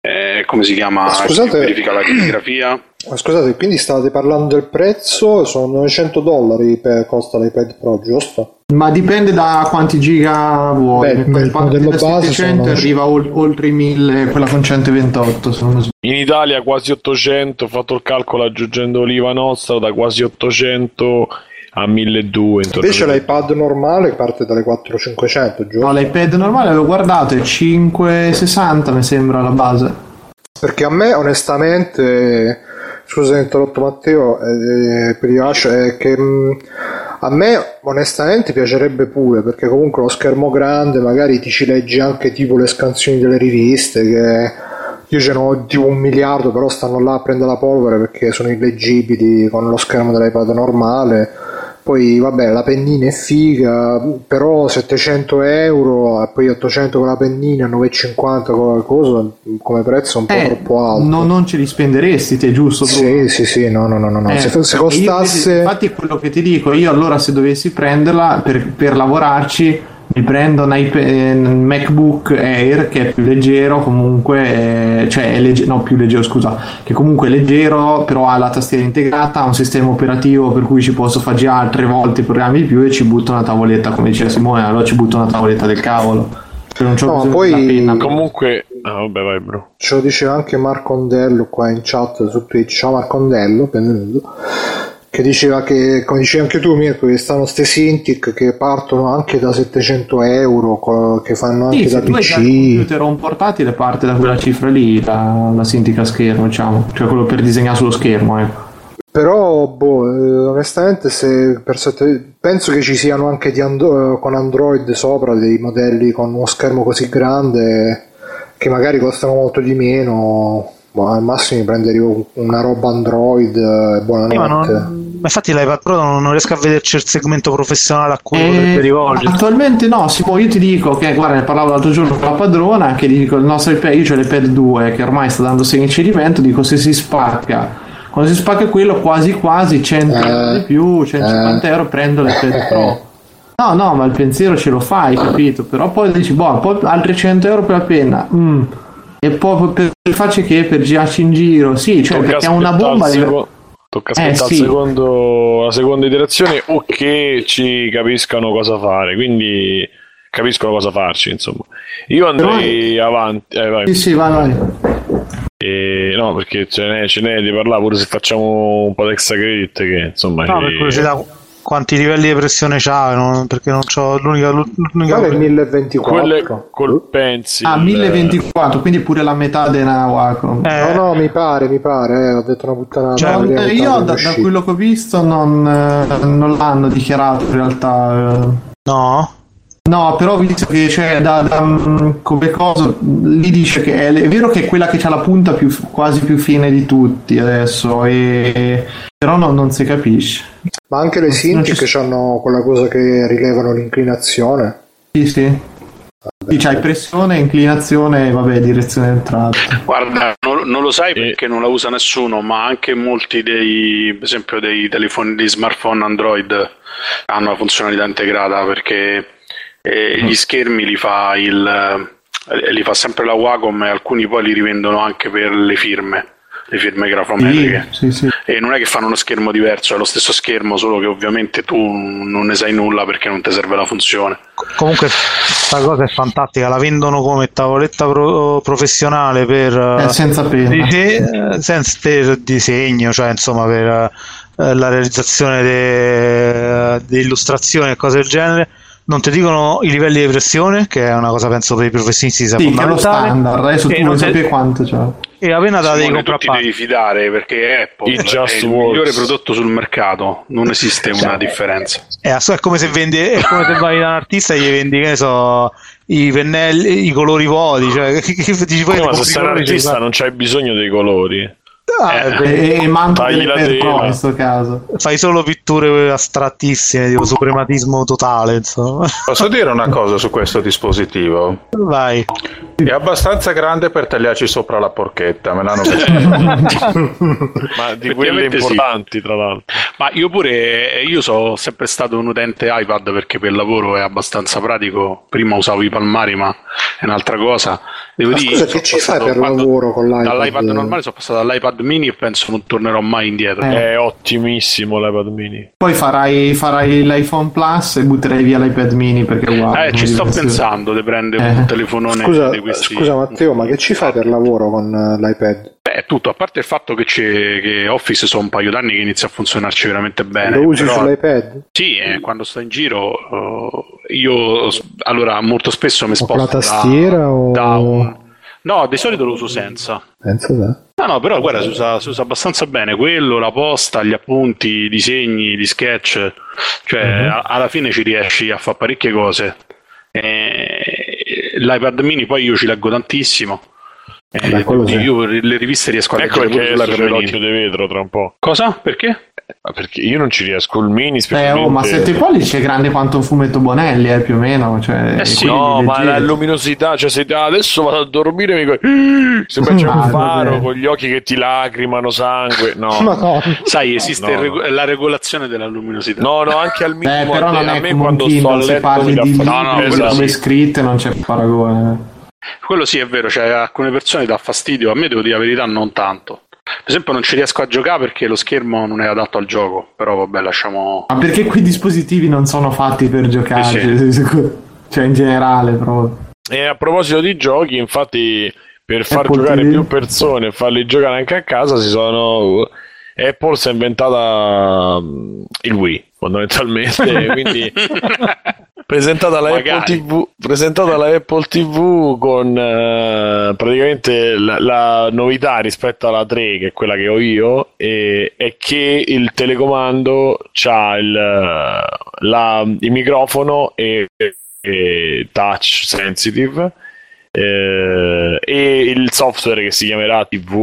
D: eh, come si chiama?
E: Scusate,
D: verifica la calligrafia
E: scusate quindi state parlando del prezzo sono 900 dollari per costa l'iPad Pro giusto?
F: ma dipende da quanti giga vuoi Beh, il modello base 700 arriva oltre i 1000 quella con 128 se non
B: in Italia quasi 800 ho fatto il calcolo aggiungendo l'IVA nostra da quasi 800 a 1200.
E: Invece l'iPad normale parte dalle 4500, giusto?
F: No, l'iPad normale avevo guardato è 560 mi sembra la base.
E: Perché a me onestamente, scusa se interrotto Matteo, eh, per è che mh, mm, a me onestamente piacerebbe pure perché comunque lo schermo grande magari ti ci leggi anche tipo le scansioni delle riviste che io ce n'ho tipo un miliardo però stanno là a prendere la polvere perché sono illeggibili con lo schermo dell'iPad normale poi vabbè la pennina è figa però 700 euro e poi 800 con la pennina 950 con la cosa come prezzo è un po' eh, troppo alto
F: no, non ce li spenderesti te giusto?
E: sì sì sì no no no, no. Eh, se, se costasse
F: io, infatti è quello che ti dico io allora se dovessi prenderla per, per lavorarci mi prendo un, iPad, un MacBook Air che è più leggero comunque, eh, cioè è legge- no più leggero scusa, che comunque è leggero però ha la tastiera integrata, ha un sistema operativo per cui ci posso fare già tre volte i programmi di più e ci butto una tavoletta come diceva Simone, allora ci butto una tavoletta del cavolo.
E: Cioè non c'ho no, poi
B: comunque ah, vabbè vai bro.
E: Ce lo diceva anche Marco Ondello qua in chat su Twitch, ciao Marco Ondello, benvenuto che diceva che, come dicevi anche tu Mirko, che stanno queste Cintiq che partono anche da 700 euro, che fanno anche sì, da PC. Se un
F: computer o un portatile parte da quella cifra lì, la, la Cintiq a schermo, diciamo, cioè quello per disegnare sullo schermo, ecco.
E: Però, boh, eh, onestamente, se sette... penso che ci siano anche and- con Android sopra dei modelli con uno schermo così grande che magari costano molto di meno boh, al massimo mi prenderò una roba Android e buonanotte.
C: Eh, infatti l'iPad Pro non, non riesco a vederci il segmento professionale a cui
F: Eh,
C: potrebbe rivolgersi.
F: attualmente no, Simo, io ti dico che guarda, ne parlavo l'altro giorno con la padrona che dico il nostro iPad, io ho l'iPad 2 che ormai sta dando segni di cedimento, dico se si spacca quando si spacca quello quasi quasi 100 euro di più, 150 euro prendo l'iPad Pro. No, no, ma il pensiero ce lo fai, capito? Però poi dici, boh, poi altri 100 euro per la penna. mm. E poi per per facce che per girarci in giro, sì, cioè perché è una bomba. di-
B: Tocca
F: Eh,
B: aspettare il
F: sì.
B: secondo- la seconda iterazione o che ci capiscano cosa fare, quindi capiscono cosa farci, insomma. Io andrei avanti, eh, vai.
F: Sì, sì, vai, vai.
B: E- no, perché ce n'è, ce n'è di parlare pure se facciamo un po' di extra credit che insomma
C: No,
B: ci-
C: per curiosità, quanti livelli di pressione c'ha? non- perché non c'ho l'unica. l'unica
E: Guarda il 1024.
B: quelle col pencil
F: Ah, 1024, quindi pure la metà della Wacom.
C: Eh,
E: No, no, mi pare, mi pare, eh, ho detto una puttanata.
C: Cioè,
E: non vediamo
F: io da, da quello che ho visto non, eh, non l'hanno dichiarato in realtà. eh.
C: no?
F: No, però ho visto che c'è da, da, mm, come cosa lì dice che è, è vero che è quella che ha la punta più, quasi più fine di tutti adesso, e, però no- non si capisce.
E: Ma anche le
F: ci-
E: che hanno quella cosa che rilevano l'inclinazione.
F: Sì, sì. Sì, c'hai pressione, inclinazione e vabbè, direzione d'entrata.
D: Guarda, non, non lo sai perché non la usa nessuno, ma anche molti dei, per esempio, dei telefoni di smartphone Android hanno la funzionalità integrata perché eh, gli schermi li fa, il, li fa sempre la Wacom e alcuni poi li rivendono anche per le firme, le firme
F: Sì,
D: grafometriche.
F: sì, sì.
D: E non è che fanno uno schermo diverso, è lo stesso schermo, solo che ovviamente tu non ne sai nulla perché non ti serve la funzione.
C: Comunque, questa cosa è fantastica. La vendono come tavoletta pro- professionale per. Eh,
F: senza pena.
C: dise- eh, senza per disegno, cioè insomma per eh, la realizzazione de- di illustrazioni e cose del genere. Non ti dicono i livelli di pressione, che è una cosa penso per i professionisti sia
F: Sì, che è lo standard. Adesso
C: E
F: tu
C: non
F: vuoi
C: te-
F: sapere quanto c'è.
C: E appena te la devi
D: Simone, tu
C: comprare
D: ti
C: a parte.
D: devi fidare perché Apple
B: It
D: è
B: just
D: il
B: works.
D: migliore prodotto sul mercato, non esiste una differenza.
C: È, ass- è come se vendi, è come se vai da un artista e gli vendi, che ne so, i pennelli, i colori vuoti. Cioè, che, che, dici, poi
B: Eh, ma se sei un artista non c'hai bisogno dei colori
C: ah,
D: Eh,
F: E, e manco per in questo caso.
C: fai solo pitture astrattissime, tipo suprematismo totale, insomma.
A: Posso dire una cosa su questo dispositivo?
C: Vai.
A: È abbastanza grande per tagliarci sopra la porchetta, me l'hanno detto.
B: ma di quelle
D: Effettivamente sì.
B: importanti tra l'altro
D: Ma io pure, io sono sempre stato un utente iPad perché per lavoro è abbastanza pratico. Prima usavo i palmari, ma è un'altra cosa. Devo
E: Ma
D: dire,
E: scusa, che ci fai per
D: quando-
E: lavoro con l'iPad?
D: Dall'iPad normale sono passato all'iPad mini e penso non tornerò mai indietro.
F: Eh.
B: è ottimissimo l'iPad mini
F: Poi farai, farai l'iPhone Plus e butterai via l'iPad mini perché uguale.
D: Eh, ci sto pensando di prendere
F: Eh.
D: un telefonone
E: Scusa,
D: di questi.
E: scusa Matteo, ma che ci fai per lavoro con eh, l'iPad?
D: Beh, tutto, a parte il fatto che, c'è, che Office sono un paio d'anni che inizia a funzionarci veramente bene.
E: Lo usi
D: però-
E: sull'iPad?
D: Sì, eh, quando sto in giro, eh, io allora molto spesso mi
E: O
D: sposto
E: con la
D: da-
E: tastiera o-
D: da un- No, di solito lo uso senza.
E: Penso da.
D: No, no, però guarda, si usa, si usa abbastanza bene quello, la posta, gli appunti, i disegni, gli sketch, cioè
E: Mhm.
D: a- alla fine ci riesci a fare parecchie cose. Eh, L'iPad mini poi io ci leggo tantissimo. Eh,
E: Beh,
D: io le riviste riesco a
B: ecco
D: leggere
B: perché c'è
D: sull'iPad
B: l'occhio di vetro tra un po'
D: Cosa? Perché?
B: Ma perché io non ci riesco il mini
F: Eh,
B: specialmente
F: oh, ma 7 pollici è grande quanto un fumetto Bonelli, eh, più o meno. Cioè,
D: Eh sì,
B: No, ma la luminosità, cioè se adesso vado a dormire mi dico, sembra c'è
F: Ah,
B: un faro
F: vabbè.
B: con gli occhi che ti lacrimano sangue. No,
E: no.
D: Sai, esiste
B: No.
D: il rego- la regolazione della luminosità.
B: no, no, anche al
F: Eh,
B: minimo.
F: però
B: a,
F: non
B: a me quando sto a letto.
D: No, no, quello
F: come scritte non c'è paragone.
D: Quello sì è vero, cioè a alcune persone dà fastidio, a me devo dire la verità non tanto. Per esempio non ci riesco a giocare perché lo schermo non è adatto al gioco, però vabbè lasciamo...
F: Ma perché quei dispositivi non sono fatti per giocare?
D: Sì,
F: Cioè, in generale, proprio.
B: E a proposito di giochi, infatti, per far
F: Apple
B: giocare
F: TV.
B: più persone e farli giocare anche a casa, si sono. Apple si è inventata mm, il Wii, fondamentalmente. quindi presentata la, Apple. TV, presentata la Apple TV con eh, praticamente la, la novità rispetto alla 3, che è quella che ho io, e- è che il telecomando ha il, la- il microfono e, e touch sensitive. Eh, e il software che si chiamerà TV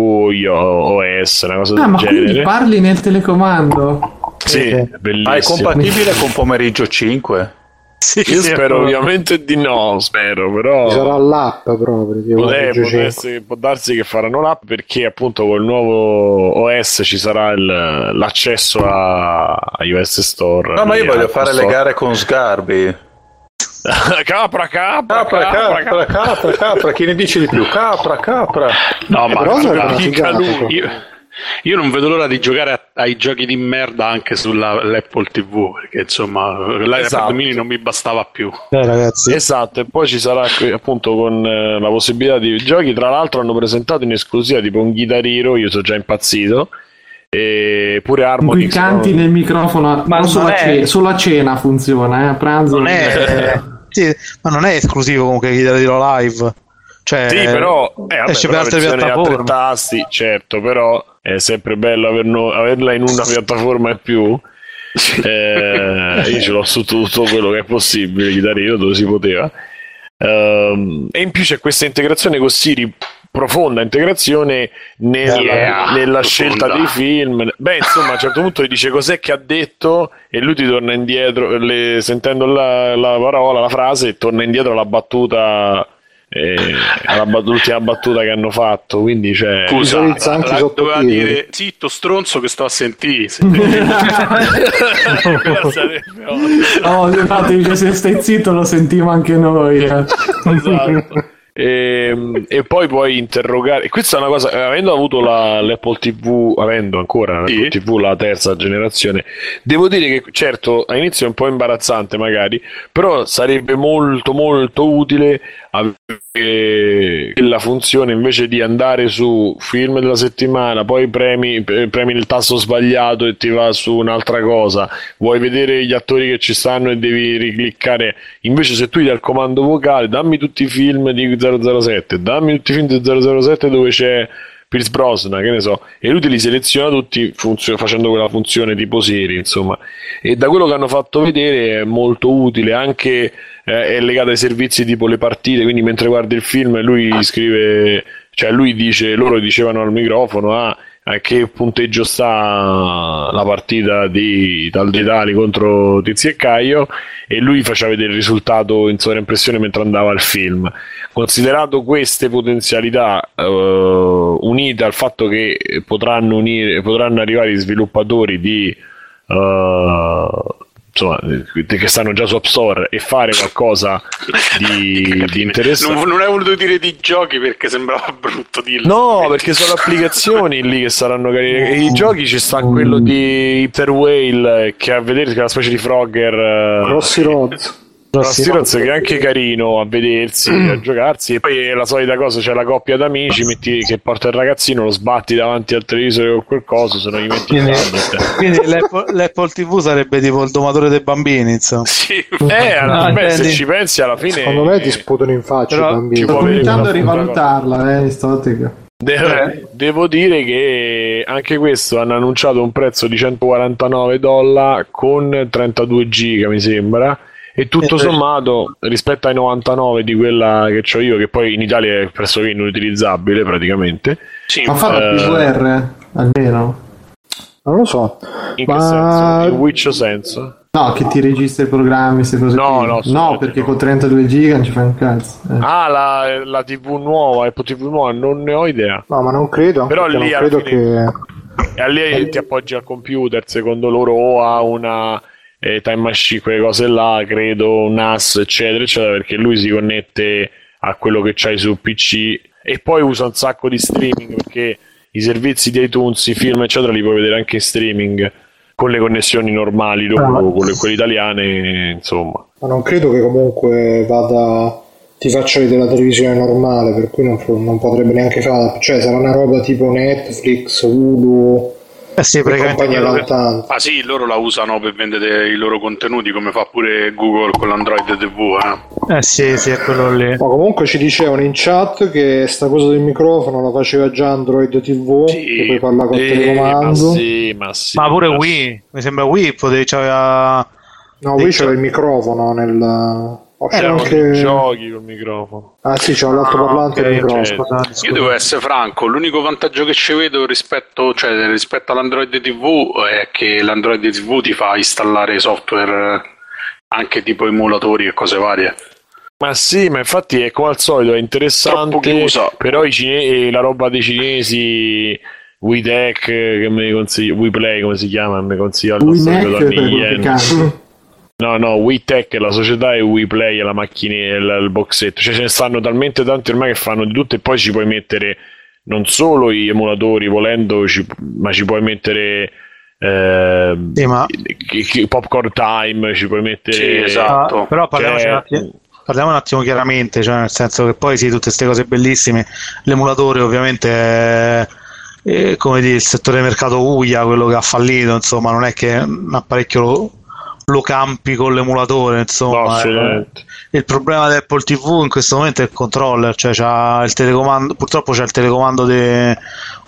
B: OS, una cosa
F: Ah,
B: del
F: ma quindi
B: genere.
F: parli nel telecomando?
B: Sì, bellissimo.
A: Ma è compatibile con pomeriggio 5?
C: Sì,
B: Io
C: sì,
B: spero ovviamente di no, spero, però...
E: Ci sarà l'app proprio. Pomeriggio
B: può,
E: 5.
B: essere- può darsi che faranno l'app perché appunto col nuovo OS ci sarà il- l'accesso a, a iOS Store.
A: No, ma io voglio fare le
B: Store.
A: gare con Sgarbi.
B: capra, capra,
A: Capra, capra, capra, capra, chi ne dice di più? Capra, capra.
D: No, ma io, io non vedo l'ora di giocare a- ai giochi di merda anche sull'Apple TV, perché insomma l'iPad
B: Esatto.
D: mini non mi bastava più.
C: Eh, ragazzi,
B: Esatto, e poi ci sarà qui, appunto con eh, la possibilità di giochi. Tra l'altro hanno presentato in esclusiva tipo un Guitar Hero, io sono già impazzito. E pure
F: cui
B: Harmonix.
F: canti nel microfono,
C: Ma
F: solo,
C: non
F: a
C: è-
F: ce- solo a cena funziona, eh? a pranzo
C: non è, sì, ma non è esclusivo comunque Guitar Hero Live. Cioè,
B: Sì, però eh, vabbè,
C: esce per altre piattaforme.
B: tasti, certo, però è sempre bello averno- averla in una piattaforma in più. Eh, io ce l'ho su tutto quello che è possibile, Guitar Hero dove si poteva. Ehm, e in più c'è questa integrazione con Siri, profonda integrazione nella,
D: Yeah,
B: nella
D: profonda.
B: scelta dei film. Beh, insomma, a un certo punto gli dice cos'è che ha detto e lui ti torna indietro, le- sentendo la, la parola, la frase, torna indietro alla battuta. eh, l'ultima battuta che hanno fatto quindi c'è
D: Scusa, la- doveva dire zitto stronzo che sto a sentire.
B: Ottimo.
G: Oh, infatti se stai zitto lo sentiamo anche noi. eh.
B: esatto. E, e poi puoi interrogare. E questa è una cosa, avendo avuto la- l'Apple TV, avendo ancora l'Apple
D: Sì.
B: TV la terza generazione, devo dire che certo all'inizio è un po' imbarazzante, magari, però sarebbe molto molto utile avere la funzione invece di andare su film della settimana, poi premi, pre- premi il tasto sbagliato e ti va su un'altra cosa. Vuoi vedere gli attori che ci stanno e devi ricliccare. Invece, se tu gli dai il comando vocale, dammi tutti i film di 007, dammi tutti i film di 007 dove c'è Pierce Brosnan, che ne so, e lui te li seleziona tutti funzio- facendo quella funzione tipo serie, insomma. E da quello che hanno fatto vedere è molto utile, anche eh, è legato ai servizi tipo le partite, quindi mentre guardi il film lui scrive, cioè lui dice, loro dicevano al microfono, ah, a che punteggio sta la partita di tal dei tali contro Tizio e Caio e lui faceva vedere il risultato in sovraimpressione mentre andava al film. Considerato queste potenzialità eh, unite al fatto che potranno, unire, potranno arrivare gli sviluppatori di eh, insomma, che stanno già su App Store e fare qualcosa di, di interessante.
D: Non, non hai voluto dire di giochi perché sembrava brutto dirlo.
B: No, perché sono applicazioni lì che saranno carine. E I giochi ci sta quello di Hyper Whale che a vedere che è una specie di Frogger. eh,
E: Crossy Roads.
B: Roads che è anche carino a vedersi, a giocarsi. E poi è la solita cosa: c'è la coppia d'amici metti, che porta il ragazzino, lo sbatti davanti al televisore con quel coso, se no gli metti il
C: Quindi,
B: tablet.
C: quindi l'Apple, l'Apple TV sarebbe tipo il domatore dei bambini, insomma.
D: Sì,
B: Eh, alla-
G: No,
B: beh, se
G: intendi?
B: ci pensi alla fine.
E: Secondo me ti sputano in faccia
C: Però
E: i bambini.
B: ci può
F: Sto cominciando a rivalutarla, eh, in sta ottica.
B: De- devo dire che anche questo hanno annunciato un prezzo di 149 dollari con 32 giga mi sembra e tutto
C: Eh,
B: sommato rispetto ai 99 di quella che ho io che poi in Italia è pressoché inutilizzabile praticamente
D: sì,
F: Ma fa la
B: Eh.
F: PVR almeno?
E: Non lo so.
B: in che
E: Ma-
B: senso? in which senso?
F: No, che ti registra i programmi, queste cose
B: No, no,
F: no, perché
B: no.
F: con 32 giga non ci fai un cazzo. eh.
B: ah la, la tv nuova Apple TV nuova non ne ho idea
E: No, ma non credo.
B: Però lì
E: non credo
B: fine-
E: che.
B: e a lei ti appoggi al computer secondo loro o a una eh, time machine quelle cose là credo NAS eccetera eccetera perché lui si connette a quello che c'hai su PC e poi usa un sacco di streaming perché i servizi di iTunes i film eccetera li puoi vedere anche in streaming con le connessioni normali loro, con le, quelle italiane insomma
E: Ma non credo che comunque vada. Ti faccia vedere la televisione normale, per cui non, non potrebbe neanche fare. Cioè, sarà una roba tipo Netflix, Hulu.
C: Eh sì, praticamente
E: cantante.
D: Ah sì, loro la usano per vendere i loro contenuti come fa pure Google con l'Android TV. Eh.
C: Eh sì, sì, è quello lì.
E: Ma comunque ci dicevano in chat che sta cosa del microfono la faceva già Android TV,
D: Sì.
E: che puoi parlare col
B: Eh,
E: telecomando.
B: ma sì ma sì
C: Ma pure
B: ma
C: Wii, mi sembra Wii, potevi c'aveva
E: No, qui c'era il microfono nel... O c'è
B: C'erano
E: anche...
B: giochi col microfono.
E: Ah sì, c'è l'altoparlante
C: ok,
E: e il microfono.
B: cioè,
C: Scusate,
D: Io devo essere franco, l'unico vantaggio che ci vedo rispetto, cioè, rispetto all'Android TV è che l'Android TV ti fa installare software eh, anche tipo emulatori e cose varie.
B: Ma sì, ma infatti è come al solito, è interessante, però i cine- eh, la roba dei cinesi, WeTech, che mi consiglia, WePlay come si chiama, mi consiglia il nostro amico No, no, WeTech è la società e WePlay è la macchina, il, il boxetto. Cioè ce ne stanno talmente tanti ormai che fanno di tutto e poi ci puoi mettere non solo gli emulatori volendo, ci- ma ci puoi mettere eh,
C: Sì, ma-
B: Popcorn Time, ci puoi mettere...
D: Sì, esatto.
C: Ah, però parliamoci
B: Che-
C: un, attimo, parliamo un attimo chiaramente, cioè nel senso che poi sì, tutte queste cose bellissime, l'emulatore ovviamente è, è, come dire, il settore mercato UIA, quello che ha fallito, insomma, non è che un apparecchio lo, campi con l'emulatore,
B: No,
C: insomma. eh.
B: assolutamente.
C: il problema di Apple TV in questo momento è il controller, cioè c'ha il telecomando, purtroppo c'è il telecomando di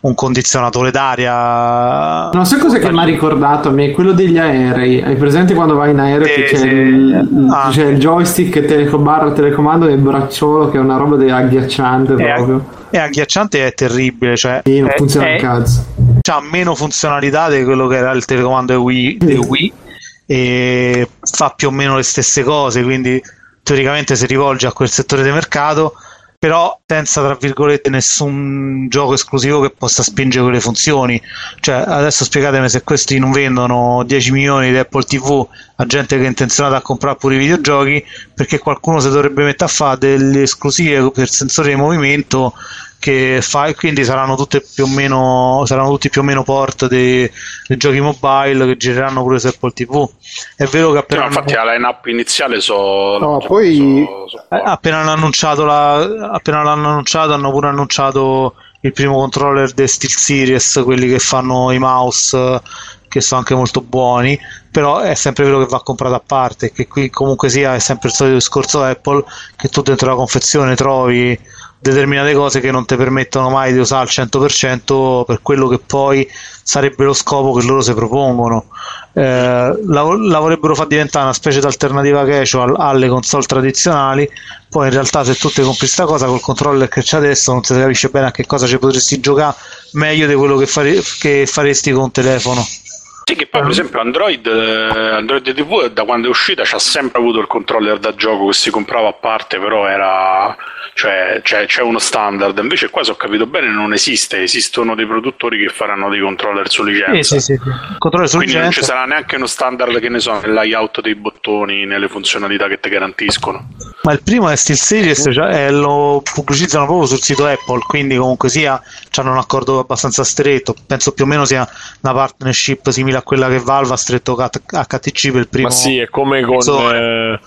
C: un condizionatore d'aria.
F: Non so cos'è che mi ha ricordato a me, quello degli aerei. Hai presente quando vai in aereo
C: Sì,
F: che c'è,
C: sì.
F: il,
C: Ah.
F: c'è il joystick teleco- barra telecomando del bracciolo che è una roba de- agghiacciante
C: È,
F: proprio.
C: è agghiacciante e è terribile, cioè
F: E non
C: è-
F: funziona
C: è-
F: un cazzo.
C: ha meno funzionalità di quello che era il telecomando di Wii, di Wii e fa più o meno le stesse cose, quindi teoricamente si rivolge a quel settore di mercato, però senza tra virgolette nessun gioco esclusivo che possa spingere quelle funzioni. Cioè, adesso spiegatemi se questi non vendono 10 milioni di Apple TV a gente che è intenzionata a comprare pure i videogiochi, perché qualcuno si dovrebbe mettere a fare delle esclusive per sensori di movimento che fa, quindi saranno tutte più o meno saranno tutti più o meno port dei, dei giochi mobile che gireranno pure su Apple TV. È vero che appena,
D: infatti
C: hanno,
D: la line-up iniziale so,
E: No, poi-
D: so- so-
C: eh, appena hanno annunciato la, appena l'hanno annunciato hanno pure annunciato il primo controller dei Steel Series, quelli che fanno i mouse eh, che sono anche molto buoni, però è sempre vero che va comprato a parte, che qui comunque sia è sempre il solito discorso Apple che tu dentro la confezione trovi determinate cose che non ti permettono mai di usare al 100% per quello che poi sarebbe lo scopo che loro si propongono. Eh, la, la vorrebbero far diventare una specie di alternativa casual alle console tradizionali, poi in realtà se tu ti compri sta cosa col controller che c'è adesso non si capisce bene a che cosa ci potresti giocare meglio di quello che, fare- che faresti con un telefono.
D: Sì, che poi per esempio Android, eh, Android TV da quando è uscita c'ha sempre avuto il controller da gioco che si comprava a parte, però era cioè c'è, c'è uno standard. Invece qua se ho capito bene non esiste, esistono dei produttori che faranno dei controller su licenza.
C: Il controller su
D: Quindi non ci
C: licenza.
D: sarà neanche uno standard che ne so, nel layout dei bottoni, nelle funzionalità che ti garantiscono.
C: Ma il primo è Steel Series, cioè, eh, lo pubblicizzano proprio sul sito Apple, quindi comunque sia hanno un accordo abbastanza stretto. Penso più o meno sia una partnership simile a quella che Valve ha stretto HTC per il primo.
B: Ma sì, è come con eh,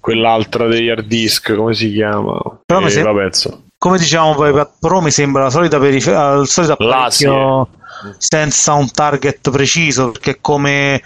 B: quell'altra degli hard disk, come si chiama?
C: Però mi
B: Eh,
C: sem-
B: vabbè, insomma.
C: Come dicevamo poi, per Pro mi sembra la solita perife- il solito apparecchio senza un target preciso, perché come,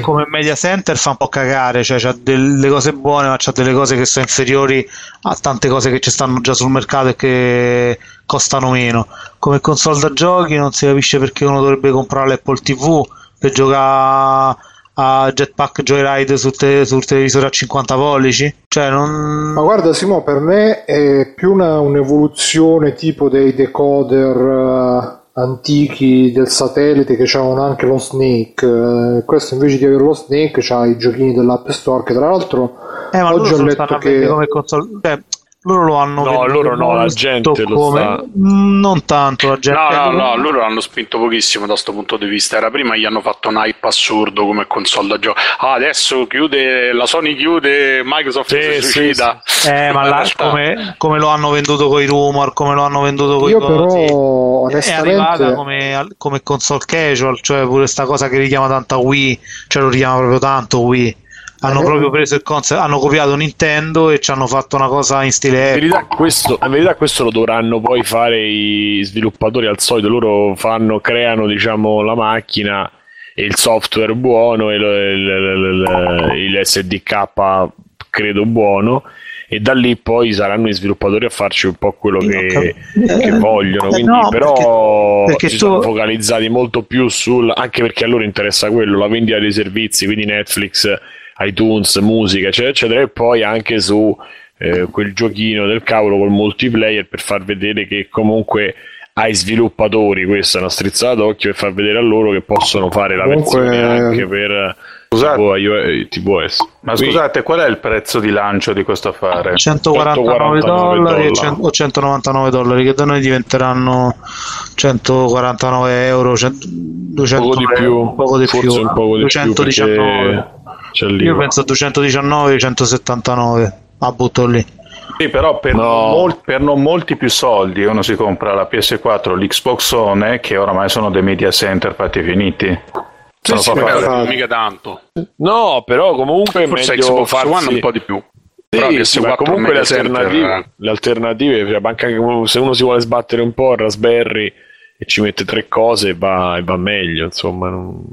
C: come media center fa un po' cagare, cioè c'ha delle cose buone, ma c'ha delle cose che sono inferiori a tante cose che ci stanno già sul mercato e che costano meno. Come console da giochi non si capisce perché uno dovrebbe comprare l'Apple TV per giocare a Jetpack Joyride sul, te- sul televisore a 50 pollici. Cioè, non.
E: Ma guarda Simo, per me è più una, un'evoluzione tipo dei decoder eh, antichi del satellite che avevano anche lo Snake. Eh, questo invece di avere lo Snake c'ha i giochini dell'App Store che tra l'altro
C: Eh,
E: oggi ho letto che...
C: console. Cioè, loro lo hanno
B: No,
C: venduto
B: loro no, la gente lo
C: come...
B: sta-
C: Mm, Non tanto la gente.
D: No, no, no, loro l'hanno spinto pochissimo da questo punto di vista. Era prima gli hanno fatto un hype assurdo come console da gioco. Ah, adesso chiude, la Sony chiude, Microsoft
B: Sì,
D: si
B: sì,
D: suicida.
C: Eh, ma là, come, come lo hanno venduto con i rumor, come lo hanno venduto con i
E: Io però
C: è arrivata
E: onestamente
C: come, come console casual, cioè pure sta cosa che richiama tanto a Wii, cioè lo richiama proprio tanto Wii. Hanno
E: Eh.
C: proprio preso il concept, hanno copiato Nintendo e ci hanno fatto una cosa in stile
B: In verità, questo, in verità questo lo dovranno poi fare i sviluppatori al solito, loro fanno, creano diciamo, la macchina e il software buono e il, il- il- il SDK credo buono. E da lì poi saranno i sviluppatori a farci un po' quello che, che
C: eh,
B: vogliono.
C: eh,
B: quindi
C: no,
B: però
C: perché- perché
B: si
C: tu-
B: sono focalizzati molto più sul anche perché a loro interessa quello la vendita dei servizi quindi Netflix iTunes, musica, eccetera, eccetera, e poi anche su eh, quel giochino del cavolo col multiplayer per far vedere che comunque ai sviluppatori questa è una strizzata d'occhio per far vedere a loro che possono fare la
E: Comunque,
B: versione anche per
A: Scusate.
B: tipo, iOS, tvOS.
A: Ma
B: Quindi-
A: scusate, qual è il prezzo di lancio di questo affare?
B: 149
C: 149 dollari e o 199 dollari che da noi diventeranno 149 euro, cent- 200
B: poco di
C: euro,
B: più,
C: poco di
B: forse
C: più,
B: un poco di
C: 219.
B: più perché
C: Io penso a 219 179. Ah, butto lì.
A: Sì, però per,
B: No.
A: non mol- per non molti più soldi uno si compra la PS4, l'Xbox One, che oramai sono dei media center fatti finiti.
D: Sì,
A: proprio-
D: però mica tanto.
B: No, però comunque è
D: Forse
B: meglio
D: Xbox
B: farsi...
D: One un po' di più.
B: Sì, sì,
D: PS4
B: ma comunque le alternative,
D: eh.
B: le alternative cioè, anche se uno si vuole sbattere un po' il Raspberry e ci mette tre cose e va, e va meglio, insomma. non-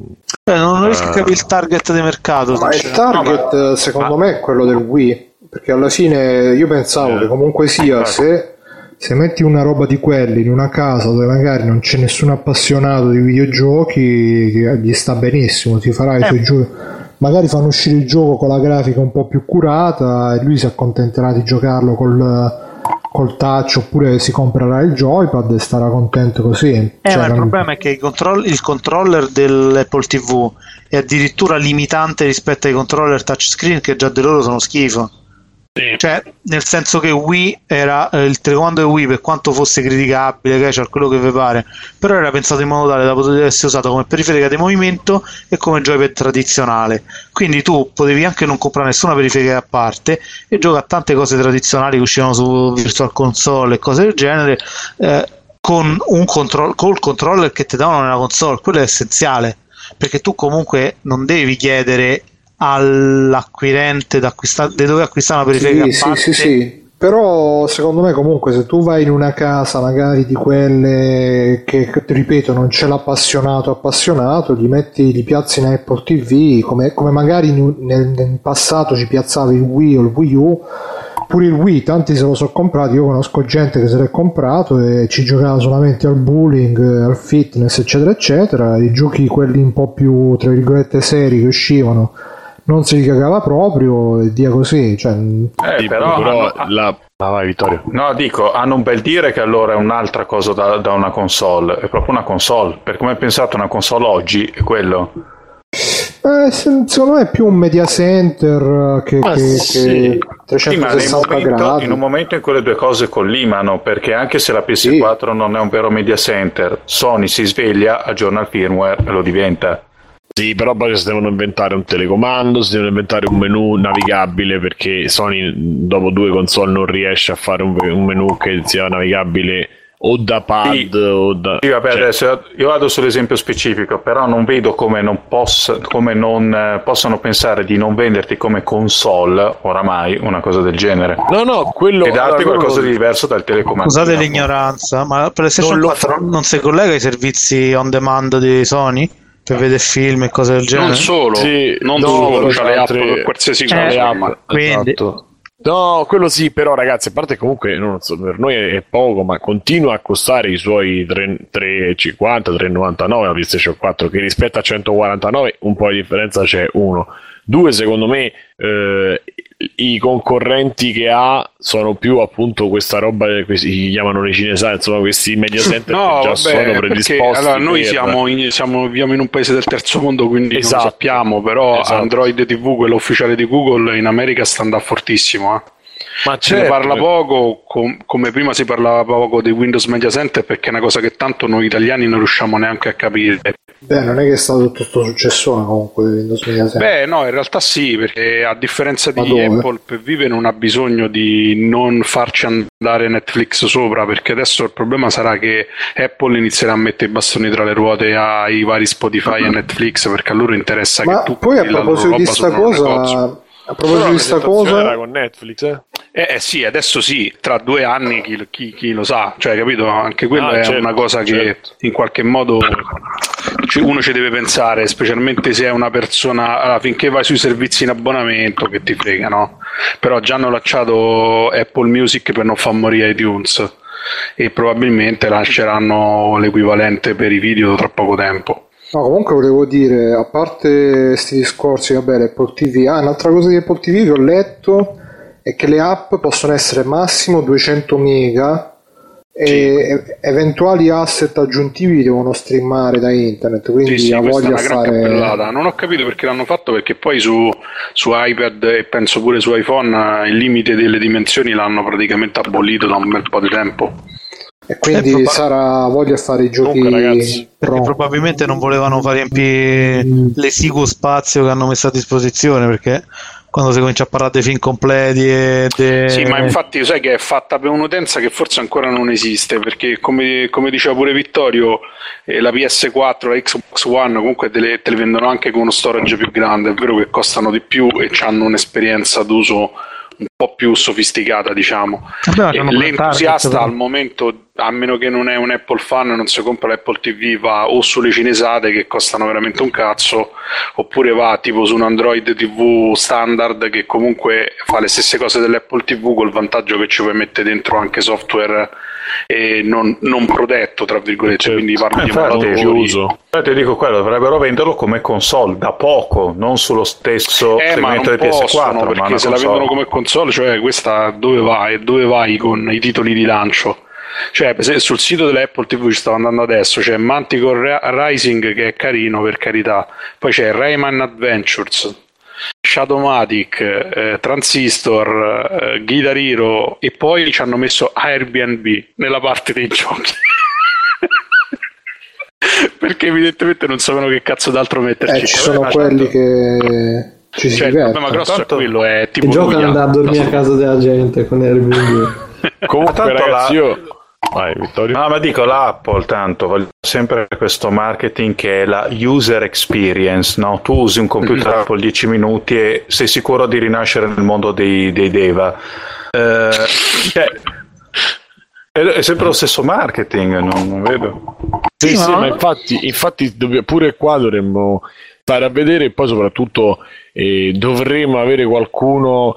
C: Eh, non riesco a
B: Ah.
C: capire il target di mercato.
E: Ma il
C: sinceramente.
E: target, secondo me, è quello del Wii. Perché alla fine io pensavo
B: Eh.
E: che comunque sia, se, se metti una roba di quelli in una casa dove magari non c'è nessun appassionato di videogiochi, gli sta benissimo, ti farà i
C: Eh.
E: suoi giochi. Magari fanno uscire il gioco con la grafica un po' più curata e lui si accontenterà di giocarlo col, col touch oppure si comprerà il joypad e starà contento così.
C: Eh,
E: Cioè,
C: ma il problema è che il, controll- il controller dell'Apple TV è addirittura limitante rispetto ai controller touchscreen che già di loro sono schifo.
D: Sì.
C: Cioè, nel senso che Wii era eh, il telecomando di Wii, per quanto fosse criticabile, che c'è quello che vi pare, però era pensato in modo tale da poter essere usato come periferica di movimento e come joypad tradizionale. Quindi tu potevi anche non comprare nessuna periferica a parte e gioca a tante cose tradizionali che uscivano su Virtual Console e cose del genere. eh, con un control- col controller che ti davano nella console, quello è essenziale perché tu comunque non devi chiedere all'acquirente di dove acquistare una periferica
E: Sì,
C: a
E: sì,
C: parte.
E: sì, sì. Però secondo me comunque se tu vai in una casa magari di quelle che, ripeto, non c'è l'appassionato appassionato, li metti, li piazzi in Apple TV, come, come magari nel, nel passato ci piazzavi il Wii o il Wii U, pure il Wii, tanti se lo sono comprati, io conosco gente che se l'è comprato e ci giocava solamente al bowling, al fitness, eccetera, eccetera, i giochi quelli un po' più, tra virgolette, seri che uscivano non si cagava proprio e via così, cioè,
A: Eh,
B: Sì,
A: però,
B: però
A: hanno-
B: la... Ah, vai Vittorio.
A: No, dico, hanno un bel dire che allora è un'altra cosa da, da una console, è proprio una console, per come è pensato una console oggi è quello.
E: Eh, se- secondo me è più un media center che,
B: Ah,
E: che,
B: sì.
E: che
A: Sì, ma nel
E: 360
A: momento-
E: gradi.
A: in un momento in cui le due cose collimano, perché anche se la PS4 non è un vero media center, Sony si sveglia, aggiorna il firmware e lo diventa.
B: Sì, però poi si devono inventare un telecomando, si devono inventare un menu navigabile perché Sony dopo due console non riesce a fare un, un menu che sia navigabile o da pad
A: Sì.
B: o da...
A: Sì, vabbè,
B: cioè,
A: adesso io vado sull'esempio specifico, però non vedo come non, possa, come non eh, possano pensare di non venderti come console oramai una cosa del genere
B: No, no, quello...
A: e darti
B: allora,
A: qualcosa
B: quello-
A: di diverso dal telecomando.
C: Scusate l'ignoranza, ma la PlayStation
B: Non lo
C: 4 non si collega ai servizi on demand di Sony per vedere film e cose del genere?
D: Non solo,
B: Sì,
D: non
B: no,
D: solo, c'ha le app per qualsiasi
C: Eh,
D: cosa. ma-
C: quindi-
B: esatto. No, quello sì, però ragazzi, a parte comunque non so, per noi è poco, ma continua a costare i suoi 3 3,50, 3,99 la PlayStation 4, che rispetto a 149 un po' di differenza c'è uno. Due, secondo me, eh, i concorrenti che ha sono più appunto questa roba che si chiamano le cinesani, insomma questi media center
D: No,
B: che già
D: vabbè,
B: sono
D: perché
B: predisposti.
D: allora, noi
B: per-
D: siamo in, siamo- viviamo in un paese del terzo mondo, quindi non
B: Esatto.
D: lo sappiamo, però
B: Esatto.
D: Android TV, quello ufficiale di Google, in America sta andando fortissimo. Eh.
B: Ma
D: Se ne
B: certo,
D: parla poco, com- come prima si parlava poco di Windows Media Center, perché è una cosa che tanto noi italiani non riusciamo neanche a capire.
E: Beh, non è che è stato tutto sto successone comunque di Windows Media Center.
D: Beh, no, in realtà sì, perché a differenza
E: Ma
D: di? Apple, per vivere non ha bisogno di non farci andare Netflix sopra, perché adesso il problema sarà che Apple inizierà a mettere i bastoni tra le ruote ai vari Spotify e Netflix, perché a loro interessa
E: Ma
D: che tu
E: poi a proposito di
D: roba
E: sta
D: sul loro negozio.
E: cosa, a proposito di sta
B: presentazione era
E: cosa,
B: con Netflix, eh?
D: Eh, eh sì, adesso sì, tra due anni chi, chi- chi lo sa, cioè capito? Anche quello
B: Ah,
D: è
B: certo,
D: una cosa che
B: certo.
D: in qualche modo uno ci deve pensare, specialmente se è una persona, allora, finché vai sui servizi in abbonamento che ti frega, no? Però già hanno lanciato Apple Music per non far morire iTunes e probabilmente lanceranno l'equivalente per i video tra poco tempo.
E: No, comunque volevo dire, a parte questi discorsi, vabbè, l'Apple TV, ah, un'altra cosa di Apple TV che ho letto è che le app possono essere massimo 200 mega e eventuali asset aggiuntivi devono streamare da internet, quindi
D: Sì, sì,
E: ha voglia fare...
D: Non ho capito perché l'hanno fatto, perché poi su, su iPad e penso pure su iPhone eh, il limite delle dimensioni l'hanno praticamente abolito da un bel po' di tempo.
E: E quindi
C: Eh, proba-
E: sarà voglia fare i giochi
B: Comunque, ragazzi,
E: pro.
C: Perché probabilmente non volevano far riempire l'esiguo spazio che hanno messo a disposizione perché quando si comincia a parlare dei film completi e de...
D: Sì, ma infatti sai che è fatta per un'utenza che forse ancora non esiste, perché come, come diceva pure Vittorio, eh, la PS4, la Xbox One comunque te le, te le vendono anche con uno storage più grande, è vero che costano di più e hanno un'esperienza d'uso un po' più sofisticata, diciamo.
C: Vabbè,
D: E
C: target,
D: l'entusiasta
C: però.
D: al momento, a meno che non è un Apple fan, non si compra l'Apple TV, va o sulle cinesate che costano veramente un cazzo, oppure va tipo su un Android TV standard che comunque fa le stesse cose dell'Apple TV col vantaggio che ci puoi mettere dentro anche software eh, non, non protetto, tra virgolette, quindi parlo di
A: Infatti,
D: modatori.
B: chiuso.
A: Eh, ti dico quello, dovrebbero venderlo come console da poco, non sullo stesso
D: Eh,
A: segmento del PS4,
D: possono
A: ma
D: perché se la vendono come console, cioè questa dove vai? Dove vai con i titoli di lancio? Cioè, sul sito dell'Apple TV ci stavo andando adesso, c'è Manticore Rising che è carino per carità, poi c'è Rayman Adventures, Shadowmatic, eh, Transistor, eh, Guitar Hero e poi ci hanno messo Airbnb nella parte dei giochi. Perché evidentemente non sapevano che cazzo d'altro metterci.
E: Eh, ci sono
A: ma
E: quelli
A: tanto-
E: che ci si
D: Cioè, il problema grosso
A: Tanto-
D: è quello, è tipo
G: ad andare a dormire a casa della gente con Airbnb.
B: Comunque,
A: tanto
B: ragazzi,
A: la-
B: io. Vai, Vittorio.
A: No, ma dico l'Apple tanto, voglio sempre questo marketing che è la user experience, no? Tu usi un computer Apple 10 minuti e sei sicuro di rinascere nel mondo dei, dei Deva. Eh, cioè, è, è sempre lo stesso marketing, non, non vedo.
B: Sì,
C: Sì,
B: sì,
C: ma-
B: infatti, infatti pure qua dovremmo stare a vedere e poi soprattutto eh, dovremmo avere qualcuno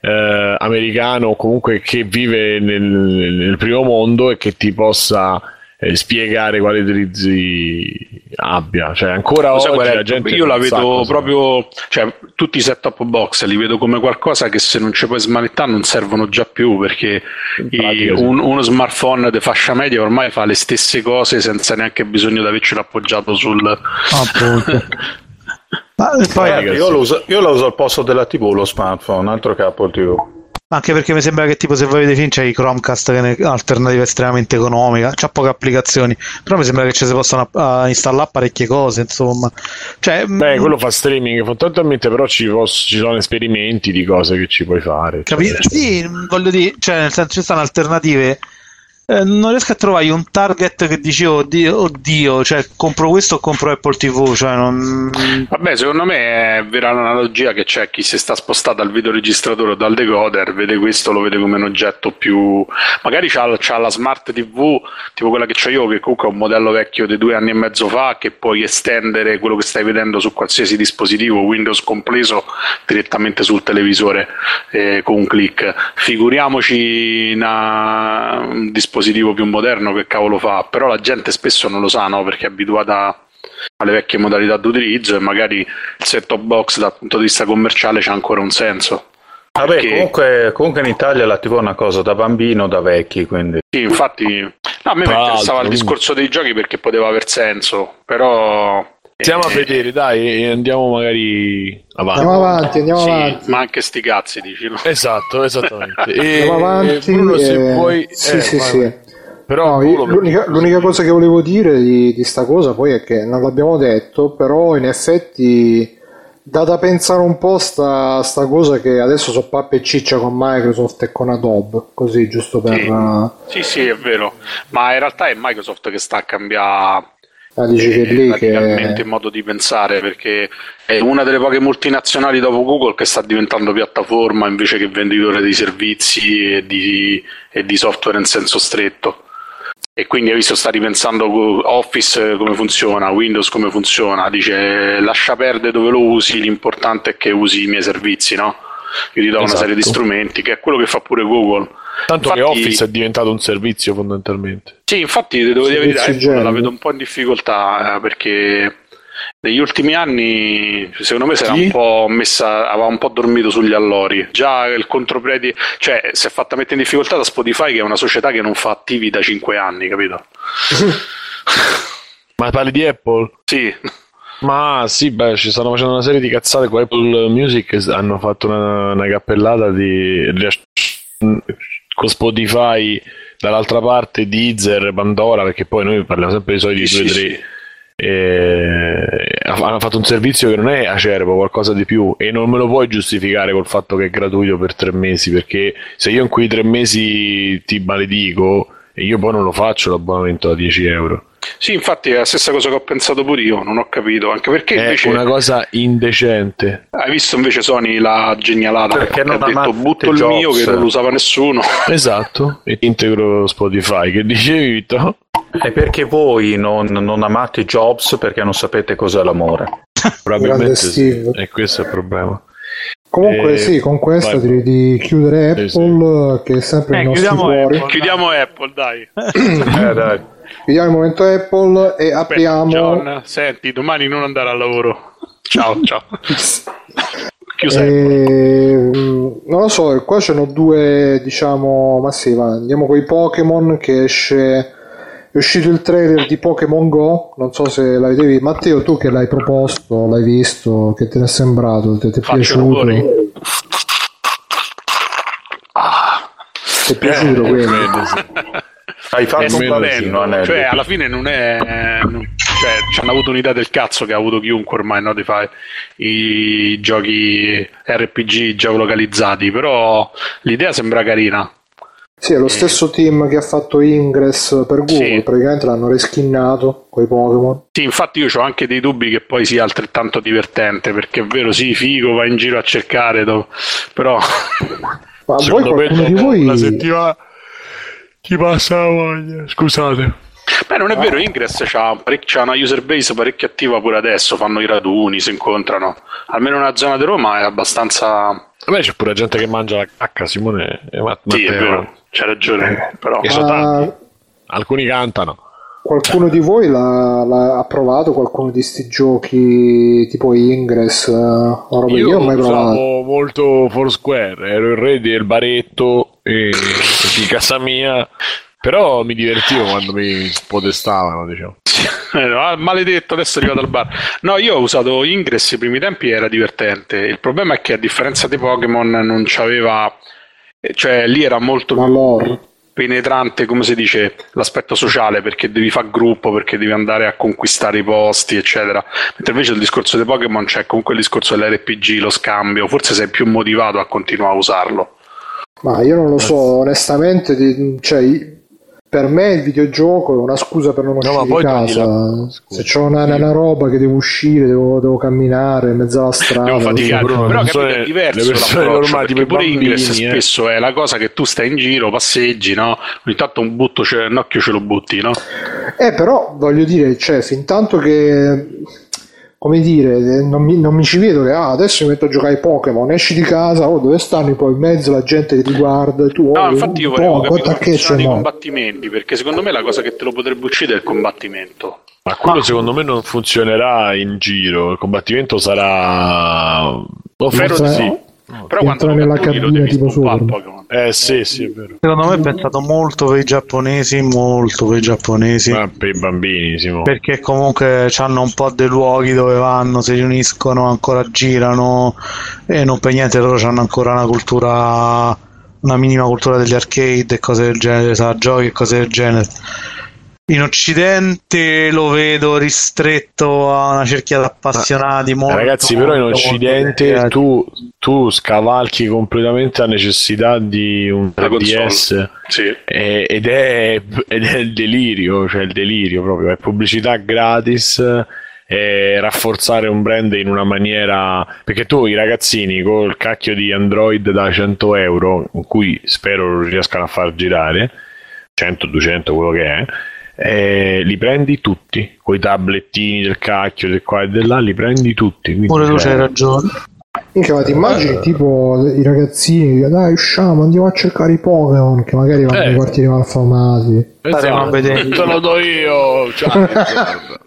B: eh, americano o comunque che vive nel, nel primo mondo e che ti possa eh, spiegare quali utilizzi abbia. Cioè, ancora oggi la gente?
D: Io la vedo proprio, cioè tutti i set-top box li vedo come qualcosa che se non ci puoi smanettare non servono già più perché i- un- uno smartphone di fascia media ormai fa le stesse cose senza neanche bisogno di avercelo appoggiato sul...
C: Appunto. Ma poi,
A: Eh, io, lo uso, io lo uso al posto della TV, lo smartphone, altro che Apple TV.
C: anche perché mi sembra che tipo se voi vedete film c'è i Chromecast che è un'alternativa estremamente economica, c'ha poche applicazioni, però mi sembra che ci si possano ah, installare parecchie cose, insomma. Cioè,
B: Beh,
C: mh,
B: quello fa streaming fondamentalmente, però ci, poss- ci sono esperimenti di cose che ci puoi fare. Eccetera.
C: Sì, voglio dire, cioè, nel senso ci stanno alternative. Eh, non riesco a trovare un target che dici oddio, oddio, cioè compro questo o compro Apple TV, cioè non...
D: Vabbè, secondo me è vera l'analogia che c'è chi si sta spostato dal videoregistratore o dal decoder, vede questo, lo vede come un oggetto più... Magari c'ha, c'ha la smart TV, tipo quella che ho io, che comunque è un modello vecchio di due anni e mezzo fa, che puoi estendere quello che stai vedendo su qualsiasi dispositivo, Windows compreso, direttamente sul televisore eh, con un click. Figuriamoci una- un dispositivo più moderno che cavolo fa, però la gente spesso non lo sa, no? Perché è abituata alle vecchie modalità d'utilizzo e magari il set-top box dal punto di vista commerciale c'ha ancora un senso.
A: Vabbè,
D: Perché-
A: comunque, comunque in Italia la TV è una cosa da bambino o da vecchi, quindi...
D: Sì, infatti, no, a me mi interessava il discorso dei giochi perché poteva aver senso, però...
B: Stiamo a
D: eh,
B: vedere, dai, e andiamo magari avanti.
E: Andiamo avanti, andiamo
D: sì,
E: avanti.
D: ma anche sti cazzi, dici, no?
B: Esatto, esattamente. E,
E: Andiamo avanti.
B: Bruno, se
E: eh,
B: vuoi...
E: Sì,
B: eh,
E: sì,
B: vai,
E: sì.
B: vai. Però
E: No, io- l'unica, l'unica cosa che volevo dire di, di sta cosa poi è che non l'abbiamo detto, però in effetti dà da pensare un po' sta, sta cosa che adesso so pappa e ciccia con Microsoft e con Adobe, così giusto per...
D: Sì. Sì, sì, è vero, ma in realtà è Microsoft che sta a cambiare
E: ah, dici che
D: eh,
E: lì
D: radicalmente
E: che...
D: il modo di pensare perché è una delle poche multinazionali dopo Google che sta diventando piattaforma invece che venditore di servizi e di, e di software in senso stretto. E quindi hai visto, sta ripensando Office eh, come funziona, Windows come funziona, dice lascia perdere dove lo usi, l'importante è che usi i miei servizi, no? Io ti do una
B: Esatto.
D: serie di strumenti, che è quello che fa pure Google.
B: Tanto che
D: infatti-
B: Office è diventato un servizio fondamentalmente.
D: Sì, infatti devo dire la verità, la vedo un po' in difficoltà eh, perché negli ultimi anni, secondo me, si era un po' messa, aveva un po' dormito sugli allori. Già il contropiede, cioè, si è fatta mettere in difficoltà da Spotify, che è una società che non fa attivi da 5 anni, capito?
B: Ma parli di Apple?
D: Sì,
B: Ma sì, beh, ci stanno facendo una serie di cazzate con Apple Music. Hanno fatto una, una cappellata di. Con Spotify dall'altra parte Deezer, Pandora, perché poi noi parliamo sempre dei soliti
D: Sì,
B: 2
D: sì,
B: 3
D: sì.
B: e hanno fatto un servizio che non è acerbo, qualcosa di più e non me lo puoi giustificare col fatto che è gratuito per tre mesi perché se io in quei tre mesi ti maledico e io poi non lo faccio l'abbonamento da 10 euro
D: Sì, infatti è la stessa cosa che ho pensato pure io, non ho capito, anche perché
B: è
D: invece
B: una cosa indecente
D: hai visto invece Sony la genialata
A: Perché
D: che
A: non
D: ha detto butto il mio
A: Jobs?"
D: che non lo usava nessuno.
B: esatto e integro Spotify che dicevi Vito?
A: È perché voi non, non amate Jobs perché non sapete cos'è l'amore.
B: probabilmente sì e questo è il problema
E: Comunque
B: Eh,
E: sì, con questa
B: vai.
E: direi di chiudere Apple,
B: Sì, sì.
E: che è sempre
C: Eh,
E: nostri
C: chiudiamo
E: cuori.
C: Apple.
D: Chiudiamo Apple, dai.
A: Eh, dai.
E: Chiudiamo il momento Apple e apriamo...
D: John, senti, domani non andare al lavoro. Ciao, ciao. Apple.
E: Ehm, non lo so, qua c'erano due, diciamo, ma sì, va, andiamo con i Pokémon che esce è uscito il trailer di Pokémon Go, non so se l'avete visto. Matteo, tu che l'hai proposto, l'hai visto, che te ne è sembrato? Ti è piaciuto? Ti è piaciuto
B: Eh,
E: quello?
A: Hai fatto un bambino, Anelli.
D: cioè alla fine non è cioè ci hanno avuto un'idea del cazzo che ha avuto chiunque ormai no, di fare i giochi RPG geolocalizzati però l'idea sembra carina
E: Sì, è lo stesso team che ha fatto Ingress per Google,
D: Sì.
E: praticamente l'hanno reskinnato con i Pokémon.
D: sì infatti io ho anche dei dubbi che poi sia altrettanto divertente perché è vero sì figo va in giro a cercare però
E: Ma voi qualcuno di voi...
B: una settimana ti passa la voglia. Scusate.
D: beh non è vero Ingress c'ha, c'ha una user base parecchio attiva pure adesso fanno i raduni si incontrano almeno nella zona di Roma è abbastanza
B: Vabbè, c'è pure gente che mangia la cacca, Simone. e Ma-
D: sì è vero c'hai ragione però
B: sono
E: Ma
B: tanti. Alcuni cantano.
E: Qualcuno di voi l'ha, l'ha- ha provato qualcuno di sti giochi tipo Ingress? eh, o roba? Io,
B: Io
E: ho mai provato.
B: usavo molto Foursquare, ero il re del baretto e di casa mia, però mi divertivo quando mi potestavano, diciamo.
D: Eh, ah, maledetto, adesso è arrivato al bar. No, io ho usato Ingress i primi tempi era divertente. Il problema è che a differenza di Pokémon non c'aveva eh, cioè lì era molto
E: Ma
D: più
E: lore.
D: Penetrante, come si dice, l'aspetto sociale perché devi fare gruppo, perché devi andare a conquistare i posti, eccetera. Mentre invece il discorso dei Pokémon c'è comunque il discorso dell'RPG, lo scambio, forse sei più motivato a continuare a usarlo.
E: Ma io non lo so, onestamente, cioè, per me il videogioco è una scusa per non
B: ma
E: uscire di
B: poi togli
E: casa.
B: la-.
E: Se c'ho una, una roba che devo uscire, devo, devo camminare in mezzo alla strada.
D: Devo faticare, però
B: le
D: capito, è diverso
B: le persone
D: l'approccio,
B: normali,
D: perché pure Ingress
B: bambini, eh.
D: spesso è la cosa che tu stai in giro, passeggi, no? Ogni tanto un butto, cioè, un occhio ce lo butti, no?
E: Eh, però voglio dire, cioè, fin tanto che. Come dire, non mi, non mi ci vedo che ah, adesso mi metto a giocare ai Pokémon, esci di casa, oh, dove stanno? Poi in mezzo la gente che ti guarda, tu
D: No,
E: oh,
D: infatti io
E: un
D: volevo
E: po',
D: capire
E: che
D: funzionano i combattimenti, perché secondo me la cosa che te lo potrebbe uccidere è il combattimento.
B: Ma quello secondo me non funzionerà in giro, il combattimento sarà... Lo
D: Spero
E: Entra-
D: sì. Però quando
E: nella cabina tipo.
D: Pokémon.
B: Eh sì, sì, è vero.
C: Secondo me è pensato molto per i giapponesi, molto per i giapponesi.
B: Ma per i bambini, Simo.
C: Perché comunque hanno un po' dei luoghi dove vanno, si riuniscono, ancora girano e non per niente loro hanno ancora una cultura, una minima cultura degli arcade e cose del genere, sa, giochi e cose del genere. In Occidente lo vedo ristretto a una cerchia di appassionati. molto,
B: Ragazzi, però in Occidente
C: dedicati.
B: tu, tu scavalchi completamente la necessità di un
D: La console.
B: 3DS
D: Sì.
B: e- ed, è, ed è il delirio, cioè il delirio proprio, è pubblicità gratis e rafforzare un brand in una maniera perché tu i ragazzini col cacchio di Android da 100 euro in cui spero riescano a far girare 100, 200 quello che è eh, li prendi tutti con i tablettini del cacchio del qua e del là li prendi tutti
C: Pure tu c'hai ragione.
E: Minchia, ma ti immagini tipo i ragazzini che dai usciamo, andiamo a cercare i Pokémon che magari vanno
B: Eh.
E: nei quartieri malfamati.
C: Staremo a vedere.
B: te lo do io Charizard.